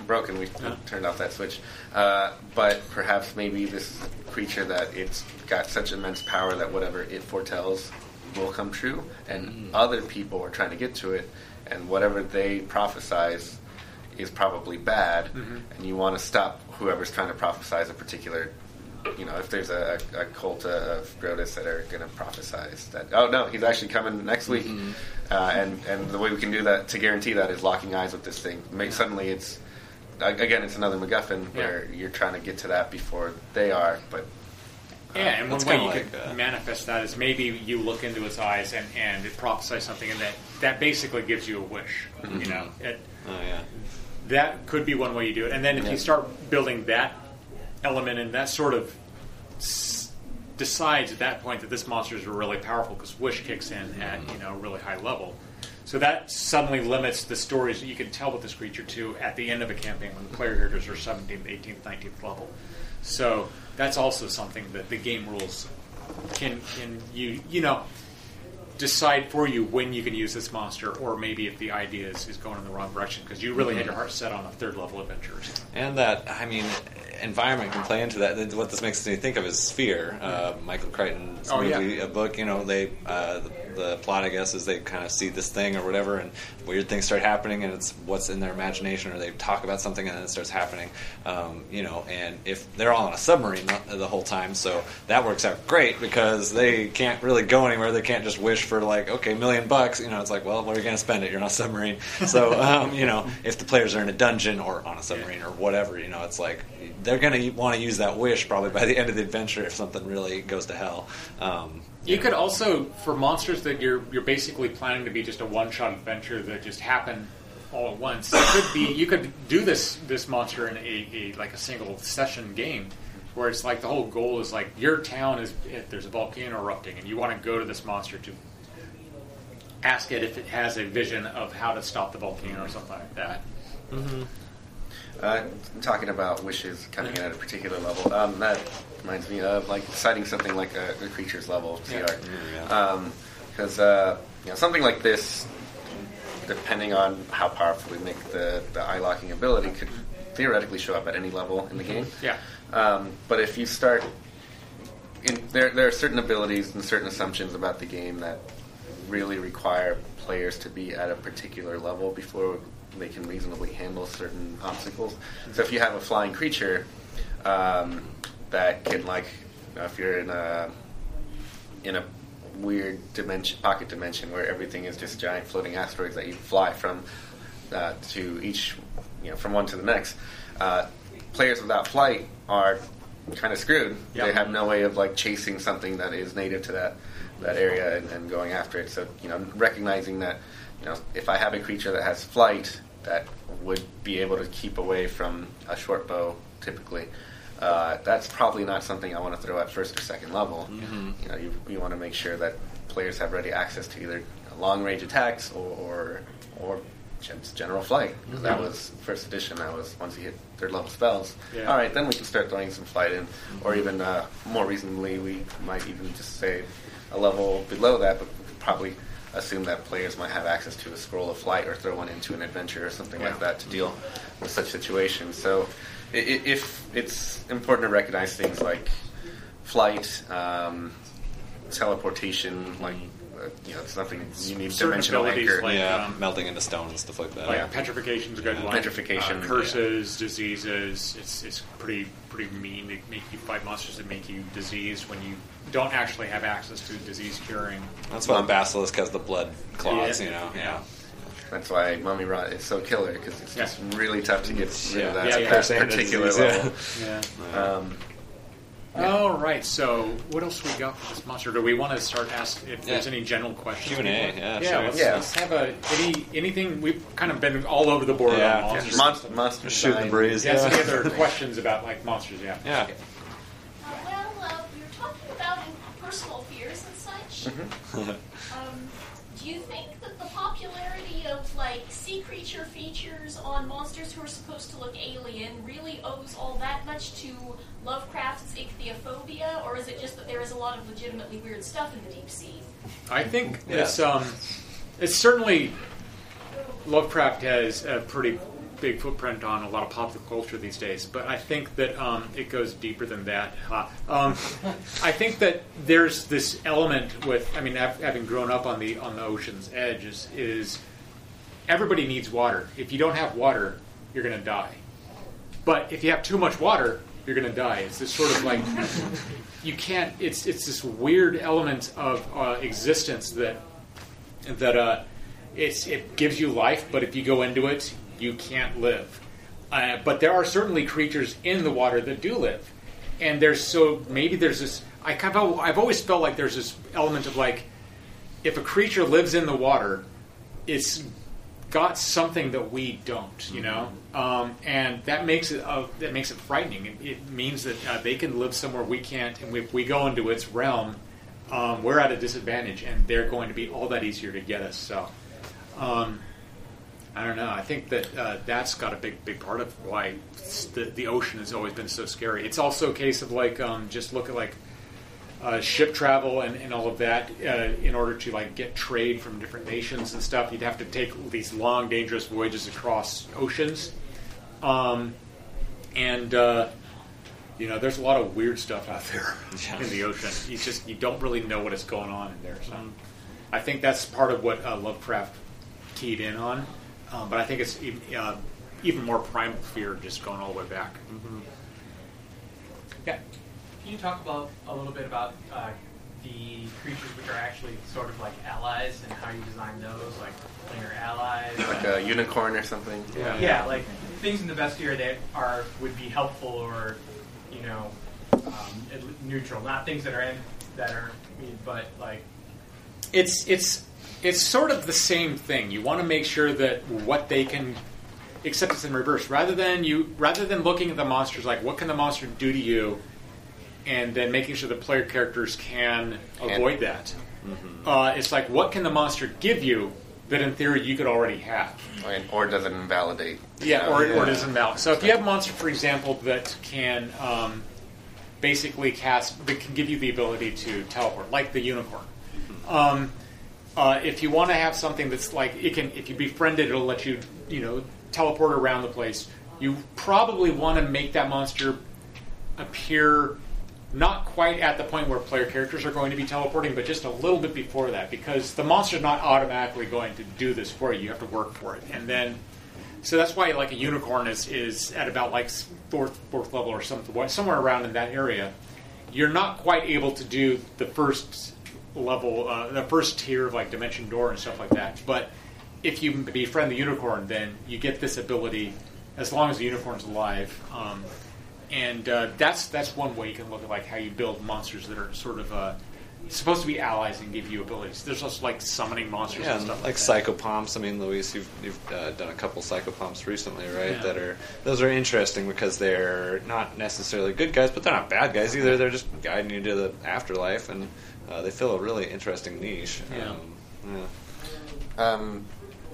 broken. We Yeah. turned off that switch, uh, but perhaps maybe this creature that it's got such immense power that whatever it foretells will come true, and other people are trying to get to it, and whatever they prophesize is probably bad, Mhm. and you want to stop whoever's trying to prophesize a particular. You know, if there's a, a cult of Groetus that are going to prophesize that, oh no, he's actually coming next week, mm-hmm. uh, and and the way we can do that to guarantee that is locking eyes with this thing. Make, suddenly, it's again, it's another MacGuffin where you're trying to get to that before they are, but uh, Yeah, and one way you like, could uh, manifest that is maybe you look into his eyes and, and it prophesies something, and that, that basically gives you a wish. You mm-hmm. know, it, oh yeah, that could be one way you do it. And then if Yeah. you start building that element, and that sort of s- decides at that point that this monster is really powerful because wish kicks in at you know a really high level. So that suddenly limits the stories that you can tell with this creature to at the end of a campaign when the player characters are 17th, 18th, 19th level. So that's also something that the game rules can can you you know decide for you when you can use this monster, or maybe if the idea is, is going in the wrong direction because you really had your mm-hmm. heart set on a third level adventure. And that, I mean, environment can play into that. What this makes me think of is Sphere, uh, Michael Crichton's Oh, yeah. movie, a book. You know, they uh, the, the plot, I guess, is they kind of see this thing or whatever, and weird things start happening, and it's what's in their imagination, or they talk about something, and then it starts happening. Um, you know, and if they're all on a submarine the, the whole time, so that works out great because they can't really go anywhere. They can't just wish for like, okay, million bucks. You know, it's like, well, where are you going to spend it? You're on a submarine. So, (laughs) um, you know, if the players are in a dungeon or on a submarine or whatever, you know, it's like they're going to want to use that wish probably by the end of the adventure if something really goes to hell. Um, You could also, for monsters that you're you're basically planning to be just a one shot adventure that just happen all at once. It could be you could do this this monster in a, a like a single session game, where it's like the whole goal is like your town is if there's a volcano erupting and you want to go to this monster to ask it if it has a vision of how to stop the volcano or something like that. Mm-hmm. Uh, talking about wishes coming in at a particular level, um, that reminds me of like citing something like a, a creature's level CR, Yeah. because uh, you know something like this, depending on how powerful we make the the eye locking ability, could theoretically show up at any level in the game. Yeah. Um, but if you start, in, there there are certain abilities and certain assumptions about the game that really require players to be at a particular level before they can reasonably handle certain obstacles. So if you have a flying creature um, that can, like, know, if you're in a in a weird dimension, pocket dimension where everything is just giant floating asteroids that you fly from uh, to each, you know, from one to the next. Uh, players without flight are kind of screwed. Yeah. They have no way of like chasing something that is native to that that area and, and going after it. So you know, recognizing that you know, if I have a creature that has flight that would be able to keep away from a short bow, typically. Uh, that's probably not something I want to throw at first or second level. Mhm. You know, you, you want to make sure that players have ready access to either long range attacks or or, or just general flight. That Mhm. was first edition. That was once you hit third level spells. Yeah. All right, then we can start throwing some flight in, or even uh, more reasonably, we might even just say a level below that, but probably assume that players might have access to a scroll of flight or throw one into an adventure or something like that to deal with such situations. So, if it's important to recognize things like flight, um, teleportation, like uh, you know, it's nothing you need Certain dimensional abilities anchor. like, yeah, um, melting into stone and stuff like that. Like petrification's a good Yeah. one. Petrification, uh, curses, diseases. It's it's pretty pretty mean. They make you fight monsters that make you diseased when you don't actually have access to disease curing. That's why the basilisk has the blood clots, Yeah. You know, yeah. That's why mummy rot is so killer because it's just really tough to get rid Yeah. of that, Yeah, yeah. Particular disease, yeah. level. Yeah. Um, All right. So, what else we got for this monster? Do we want to start asking if Yeah. there's any general questions? Q&A, yeah, yeah. sure. Let's, Yeah. let's have a any anything. We've kind of been all over the board Yeah. on monsters. Monster, monster Shoot the breeze. Yeah. Yeah. Any other questions about like monsters? Yeah. Yeah. Uh, well, uh, we were talking about personal fears and such. Um, do you think that the popularity of like sea creature features on monsters who are supposed to look alien really owes all that much to Lovecraft's ichthyophobia, or is it just that there is a lot of legitimately weird stuff in the deep sea? I think Yeah. it's um, it's certainly Lovecraft has a pretty big footprint on a lot of popular culture these days, but I think that um, it goes deeper than that. Uh, um, I think that there's this element with, I mean, having grown up on the on the ocean's edge, is, is everybody needs water. If you don't have water, you're going to die. But if you have too much water, you're going to die. It's this sort of like you can't. It's it's this weird element of uh, existence that that uh, it's it gives you life, but if you go into it, you can't live. Uh, but there are certainly creatures in the water that do live, and there's so maybe there's this. I kind of I've always felt like there's this element of like if a creature lives in the water, it's got something that we don't, you know, um, and that makes it uh, that makes it frightening. It, it means that uh, they can live somewhere we can't, and if we go into its realm, um, we're at a disadvantage, and they're going to be all that easier to get us. So, um, I don't know. I think that uh, that's got a big, big part of why the, the ocean has always been so scary. It's also a case of like um, just look at like uh, ship travel and, and all of that uh, in order to like get trade from different nations and stuff. You'd have to take these long, dangerous voyages across oceans, um, and uh, you know there's a lot of weird stuff out there in the ocean. You just you don't really know what is going on in there. So I think that's part of what uh, Lovecraft keyed in on. Um, but I think it's even, uh, even more primal fear just going all the way back. Yeah. Can you talk about a little bit about uh, the creatures which are actually sort of like allies and how you design those, like when you're allies? Like a unicorn or something. Yeah, Yeah. like things in the bestiary that are would be helpful or you know um, neutral, not things that are in, that are, but like it's it's it's sort of the same thing. You want to make sure that what they can, except it's in reverse. Rather than you, rather than looking at the monsters like what can the monster do to you, and then making sure the player characters can avoid that. Uh, it's like what can the monster give you that in theory you could already have. And, or does it invalidate? Yeah, you or, know? or it isn't valid. So if you have a monster, for example, that can um, basically cast, that can give you the ability to teleport, like the unicorn. Um, uh, if you want to have something that's like it can, if you befriend it, it'll let you, you know, teleport around the place. You probably want to make that monster appear not quite at the point where player characters are going to be teleporting, but just a little bit before that, because the monster's not automatically going to do this for you. You have to work for it, and then so that's why like a unicorn is is at about like fourth fourth level or something, somewhere around in that area. You're not quite able to do the first level, uh, the first tier of like dimension door and stuff like that, but if you befriend the unicorn, then you get this ability as long as the unicorn's alive. Um, and uh, that's that's one way you can look at like how you build monsters that are sort of uh, supposed to be allies and give you abilities. There's also like summoning monsters Yeah, and and stuff like like, that. psychopomps. I mean, Luis, you've you've uh, done a couple psychopomps recently, right? Yeah. That are those are interesting because they're not necessarily good guys, but they're not bad guys either. They're just guiding you to the afterlife, and uh, they fill a really interesting niche. Yeah. Um, yeah. Um,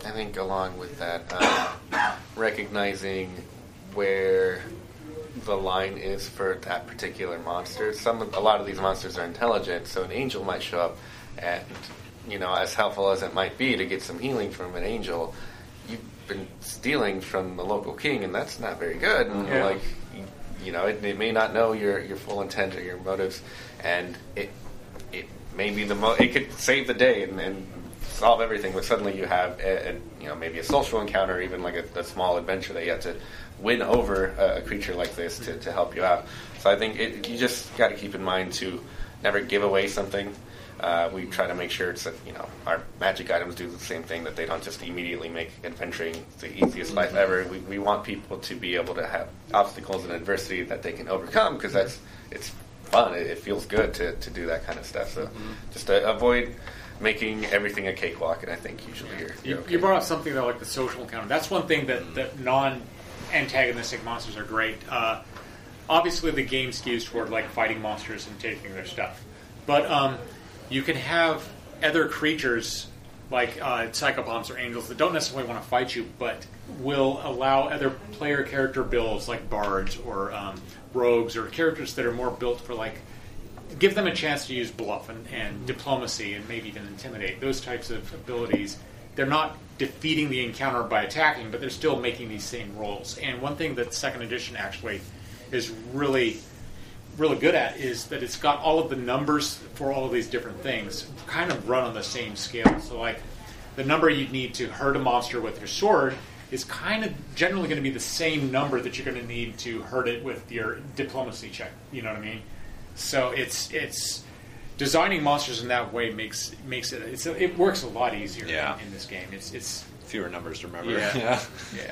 I think along with that, uh, recognizing where the line is for that particular monster. Some, of- a lot of these monsters are intelligent, so an angel might show up, and you know, as helpful as it might be to get some healing from an angel, you've been stealing from the local king, and that's not very good. Mm-hmm. And Yeah. like, you, you know, it, it may not know your your full intent or your motives, and it it may be the mo- it could save the day and, and solve everything, but suddenly you have a, a, you know maybe a social encounter, even like a, a small adventure that you have to win over a, creature like this to, to help you out. So I think it, you just got to keep in mind to never give away something. Uh, we try to make sure it's that you know our magic items do the same thing that they don't just immediately make adventuring the easiest life ever. We, we want people to be able to have obstacles and adversity that they can overcome because that's it's fun. It, it feels good to, to do that kind of stuff. So just to avoid making everything a cakewalk, and I think usually you're, You, you're okay. you brought up something though, like the social encounter. That's one thing that, that non-antagonistic monsters are great. Uh, obviously, the game skews toward like fighting monsters and taking their stuff, but um, you can have other creatures like uh, psychopomps or angels that don't necessarily want to fight you, but will allow other player character builds like bards or um, rogues or characters that are more built for like give them a chance to use bluff and, and diplomacy and maybe even intimidate those types of abilities they're not defeating the encounter by attacking but they're still making these same rolls. And one thing that second edition actually is really really good at is that it's got all of the numbers for all of these different things kind of run on the same scale. So like the number you need to hurt a monster with your sword is kind of generally going to be the same number that you're going to need to hurt it with your diplomacy check. You know what i mean? So it's it's designing monsters in that way makes makes it it's it works a lot easier Yeah. in, in this game. It's it's fewer numbers to remember. Yeah. Yeah. (laughs) yeah.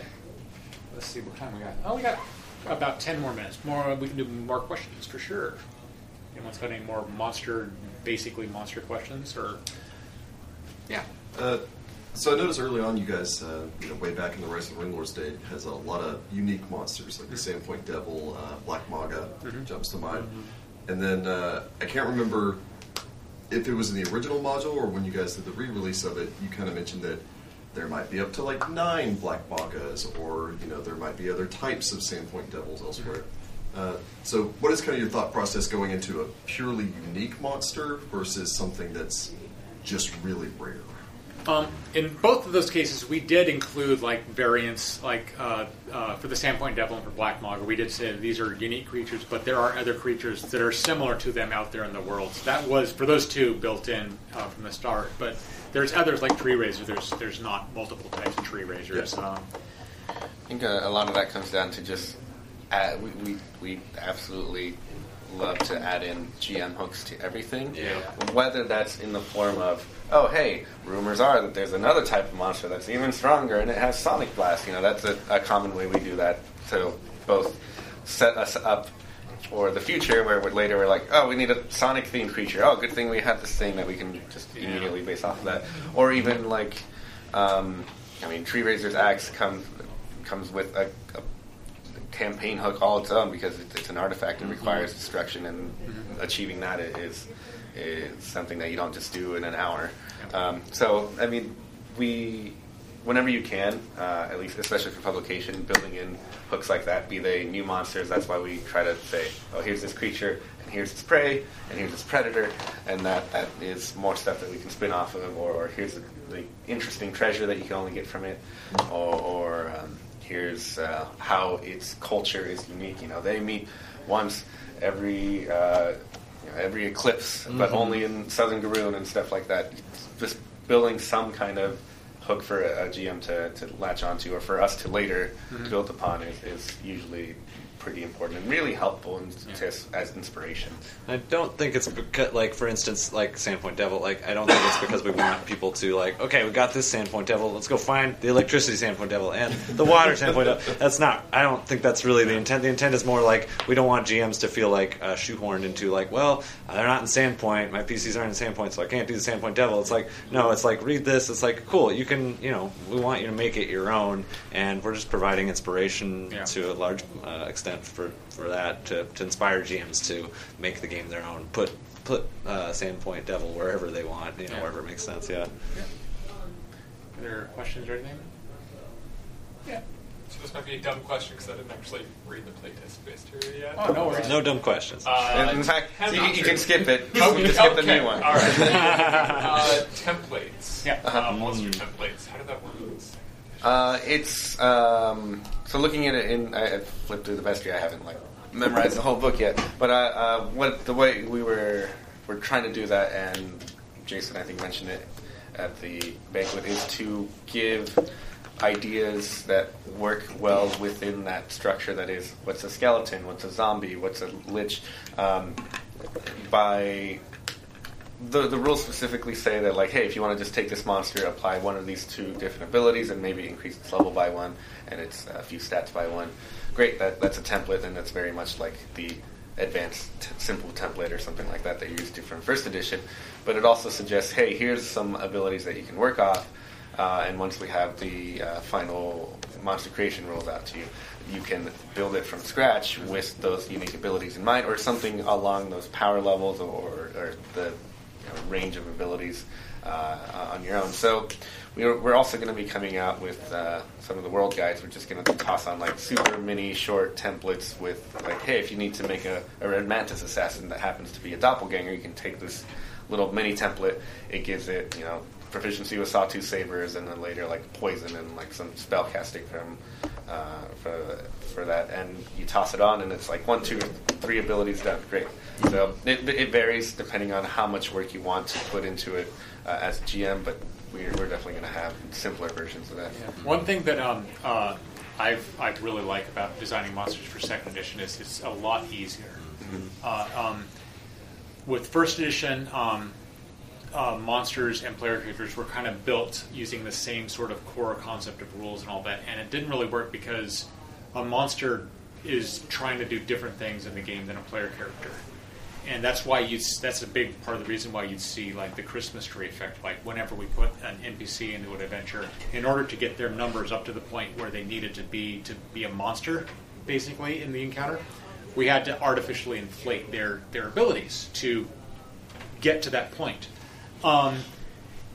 Let's see what time we got. Oh, we got about ten more minutes. More we can do more questions for sure. Anyone's got any more monster, basically monster questions or? Yeah. Uh, so I noticed early on, you guys, uh, you know, way back in the Rise of the Runelords day, has a lot of unique monsters like the Sandpoint Devil, uh, Black Magga Mhm. jumps to mind, and then uh, I can't remember if it was in the original module or when you guys did the re-release of it. You kind of mentioned that there might be up to like nine Black Maggas, or you know, there might be other types of Sandpoint Devils elsewhere. Uh, so, what is kind of your thought process going into a purely unique monster versus something that's just really rare? Um, in both of those cases, we did include like variants, like uh, uh, for the Sandpoint Devil and for Black Magga. We did say these are unique creatures, but there are other creatures that are similar to them out there in the world. So that was for those two built in uh, from the start. But there's others like Treerazor. There's there's not multiple types of Treerazors. Um, I think uh, a lot of that comes down to just add, we, we we absolutely love to add in GM hooks to everything. Yeah. Whether that's in the form of oh hey, rumors are that there's another type of monster that's even stronger and it has sonic blast. You know that's a, a common way we do that to both set us up for the future where we're, later we're like, oh, we need a sonic themed creature. Oh, good thing we have this thing that we can just immediately base off of that. Or even like, um, I mean, Treerazor's axe comes comes with a, a campaign hook all its own because it's, it's an artifact and requires destruction, and achieving that is is something that you don't just do in an hour. Um, so, I mean, we whenever you can, uh, at least especially for publication, building in hooks like that, be they new monsters. That's why we try to say, oh, here's this creature, and here's its prey, and here's its predator, and that that is more stuff that we can spin off of, or, or here's the, the interesting treasure that you can only get from it, or, or um, here's uh, how its culture is unique. You know, they meet once every. Uh, you know, every eclipse, but Mhm. only in southern Garund and stuff like that. Just building some kind of hook for a, a GM to, to latch onto, or for us to later Mhm. build upon, is, is usually pretty important and really helpful in, to, as inspiration. I don't think it's because, like, for instance, like Sandpoint Devil. Like, I don't think it's because we want people to like, okay, we got this Sandpoint Devil. Let's go find the electricity Sandpoint Devil and the water (laughs) Sandpoint Devil. That's not. I don't think that's really the intent. The intent is more like we don't want GMs to feel like uh, shoehorned into like, well, they're not in Sandpoint. My PCs aren't in Sandpoint, so I can't do the Sandpoint Devil. It's like, no, it's like read this. It's like cool. You can, you know, we want you to make it your own, and we're just providing inspiration Yeah. to a large uh, extent for, for that to, to inspire GMs to make the game their own. Put put uh, Sandpoint Devil wherever they want, you know, Yeah. wherever it makes sense. Yeah. Are there questions or anything? Yeah. So this might be a dumb question because I didn't actually read the playtest history yet. Oh, no worries. No dumb questions. Uh, in fact, temp- you, you can skip it. You (laughs) Okay, can skip the new one. All right. (laughs) uh, templates. Yeah. Uh, monster templates. How did that work? Uh, it's um, so looking at it in. I, I flipped through the bestiary. I haven't like memorized the whole book yet, but uh, uh, what the way we were we're trying to do that, and Jason I think mentioned it at the banquet is to give ideas that work well within that structure. That is, what's a skeleton? What's a zombie? What's a lich? Um, by the the rules specifically say that like, hey, if you want to just take this monster, apply one of these two different abilities, and maybe increase its level by one, and its a few stats by one. Great, that that's a template, and that's very much like the advanced t- simple template or something like that that you're used to from first edition. But it also suggests, hey, here's some abilities that you can work off. Uh, and once we have the uh, final monster creation rules out to you, you can build it from scratch with those unique abilities in mind, or something along those power levels or, or the you know, range of abilities uh, on your own. So we're, we're also going to be coming out with uh, some of the world guides. We're just going to toss on like super mini short templates with like, hey, if you need to make a, a red mantis assassin that happens to be a doppelganger, you can take this little mini template. It gives it, you know, proficiency with sawtooth sabers, and then later like poison and like some spell casting from uh, for for that. And you toss it on, and it's like one, two, three abilities done. Great. So it, it varies depending on how much work you want to put into it uh, as GM, but we're, we're definitely going to have simpler versions of that. One thing that um, uh, I've I really like about designing monsters for second edition is it's a lot easier. Uh, um, with first edition, um, uh, monsters and player characters were kind of built using the same sort of core concept of rules and all that, and it didn't really work because a monster is trying to do different things in the game than a player character. And that's why you. That's a big part of the reason why you'd see like the Christmas tree effect. Like whenever we put an NPC into an adventure, in order to get their numbers up to the point where they needed to be to be a monster, basically in the encounter, we had to artificially inflate their their abilities to get to that point. Um,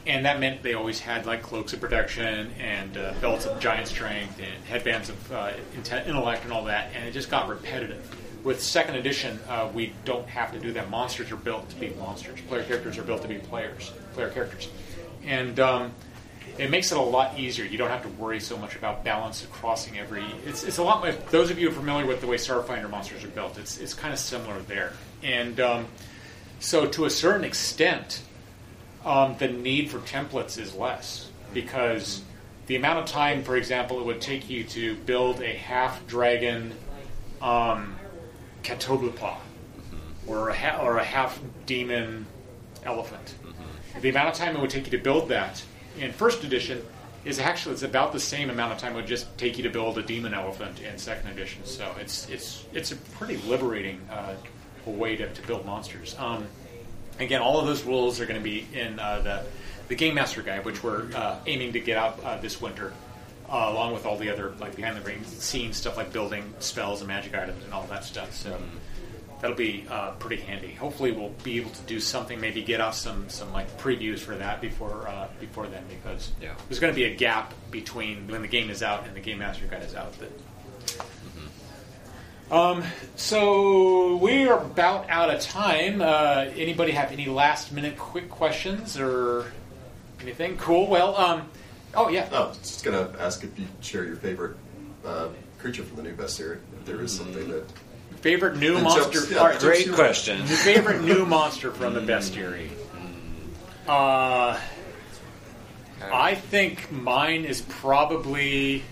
and that meant they always had like cloaks of protection and uh, belts of giant strength and headbands of uh, inte- intellect and all that, and it just got repetitive. With second edition, uh, we don't have to do that. Monsters are built to be monsters. Player characters are built to be players, player characters, and um, it makes it a lot easier. You don't have to worry so much about balance of crossing every. It's, it's a lot. More, those of you are familiar with the way Starfinder monsters are built, it's it's kind of similar there. And um, so, to a certain extent, um, the need for templates is less because the amount of time, for example, it would take you to build a half dragon um, or a ha- or a half demon elephant. The amount of time it would take you to build that in first edition is actually it's about the same amount of time it would just take you to build a demon elephant in second edition. So it's it's it's a pretty liberating uh, way to, to build monsters. Um, again, all of those rules are going to be in uh, the the Game Master Guide, which we're uh, aiming to get out uh, this winter, uh, along with all the other like behind the scenes stuff like building spells and magic items and all that stuff. So that'll be uh, pretty handy. Hopefully, we'll be able to do something. Maybe get out some some like previews for that before uh, before then, because Yeah. there's going to be a gap between when the game is out and the Game Master Guide is out. That um, so we're about out of time. Uh, anybody have any last minute quick questions or anything? Cool. Well, um, oh yeah. Oh, just gonna ask if you share your favorite uh, creature from the new bestiary. If there is something that Favorite new that monster. jumps- yeah, all right, jumps great you- question. Your favorite new (laughs) monster from the bestiary. Uh, I think mine is probably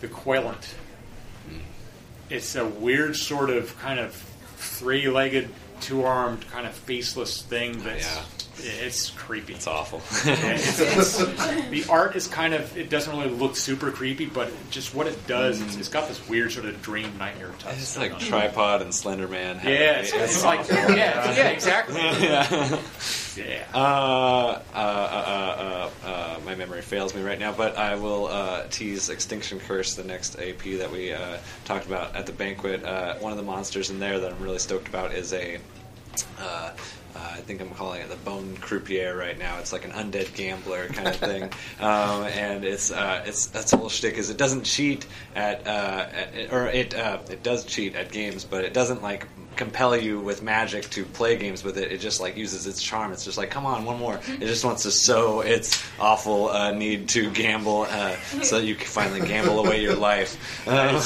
the Quelaunt. It's a weird sort of kind of three-legged, two-armed, kind of faceless thing that's it's creepy. It's awful. it's, (laughs) it's, the art is kind of it doesn't really look super creepy, but just what it does, it's, it's got this weird sort of dream nightmare touch. It's like Tripod and Slender Man. Yeah, it. it's, it's like yeah, yeah, exactly. (laughs) yeah. Yeah. Uh, uh, uh, uh, uh, uh, my memory fails me right now, but I will uh, tease Extinction Curse, the next AP that we uh, talked about at the banquet. Uh, one of the monsters in there that I'm really stoked about is a. Uh, uh, I think I'm calling it the Bone Croupier right now. It's like an undead gambler kind of thing, (laughs) um, and it's uh, it's that's whole shtick is it doesn't cheat at, uh, at or it uh, it does cheat at games, but it doesn't like compel you with magic to play games with it. It just like uses its charm. It's just like come on, one more. It just wants to sow its awful uh, need to gamble uh, so that you can finally gamble away your life. (laughs) Uh,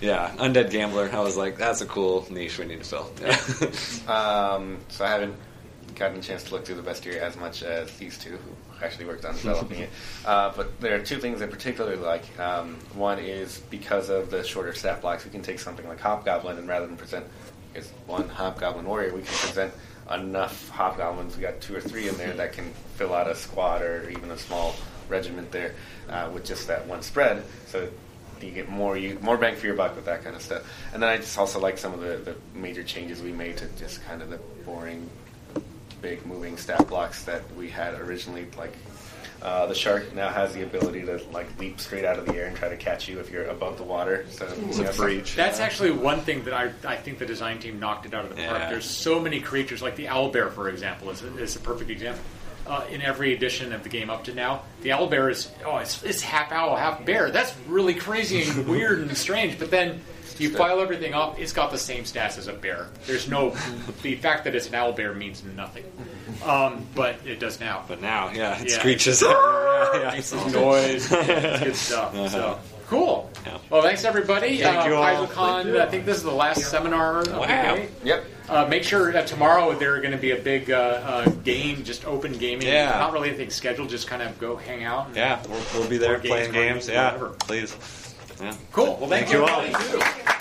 yeah, undead gambler. I was like, that's a cool niche we need to fill. Yeah. (laughs) Um, so I haven't gotten a chance to look through the bestiary as much as these two, who actually worked on developing it. (laughs) Uh, but there are two things I particularly like. Um, one is because of the shorter stat blocks, we can take something like Hobgoblin, and rather than present as one Hobgoblin warrior, we can present enough Hobgoblins. We got two or three in there that can fill out a squad or even a small regiment there uh, with just that one spread. So you get more you more bang for your buck with that kind of stuff. And then I just also like some of the, the major changes we made to just kind of the boring, big moving stat blocks that we had originally. Like uh, the shark now has the ability to like leap straight out of the air and try to catch you if you're above the water. So It's a breach. That's actually one thing that I, I think the design team knocked it out of the park. Yeah. There's so many creatures, like the owl bear, for example, is a, is a perfect example. Uh, in every edition of the game up to now, the owl bear is oh, it's, it's half owl, half bear. That's really crazy and weird and strange. But then you file everything up, it's got the same stats as a bear. There's no the fact that it's an owl bear means nothing, um, but it does now. But now, yeah, it Yeah. screeches. (laughs) yeah, yeah. Makes some noise. It's good stuff. So cool. Well, thanks everybody. Thank uh, you all. PaizoCon, Thank you. I think this is the last seminar. Of Wow. the day. Yep. Uh, make sure that tomorrow there are going to be a big uh, uh, game, just open gaming. Yeah. Not really anything scheduled. Just kind of go hang out. and- Yeah, we'll, we'll be there playing games. games, Yeah, whatever. please. Yeah. Cool. Well, thank, thank you all.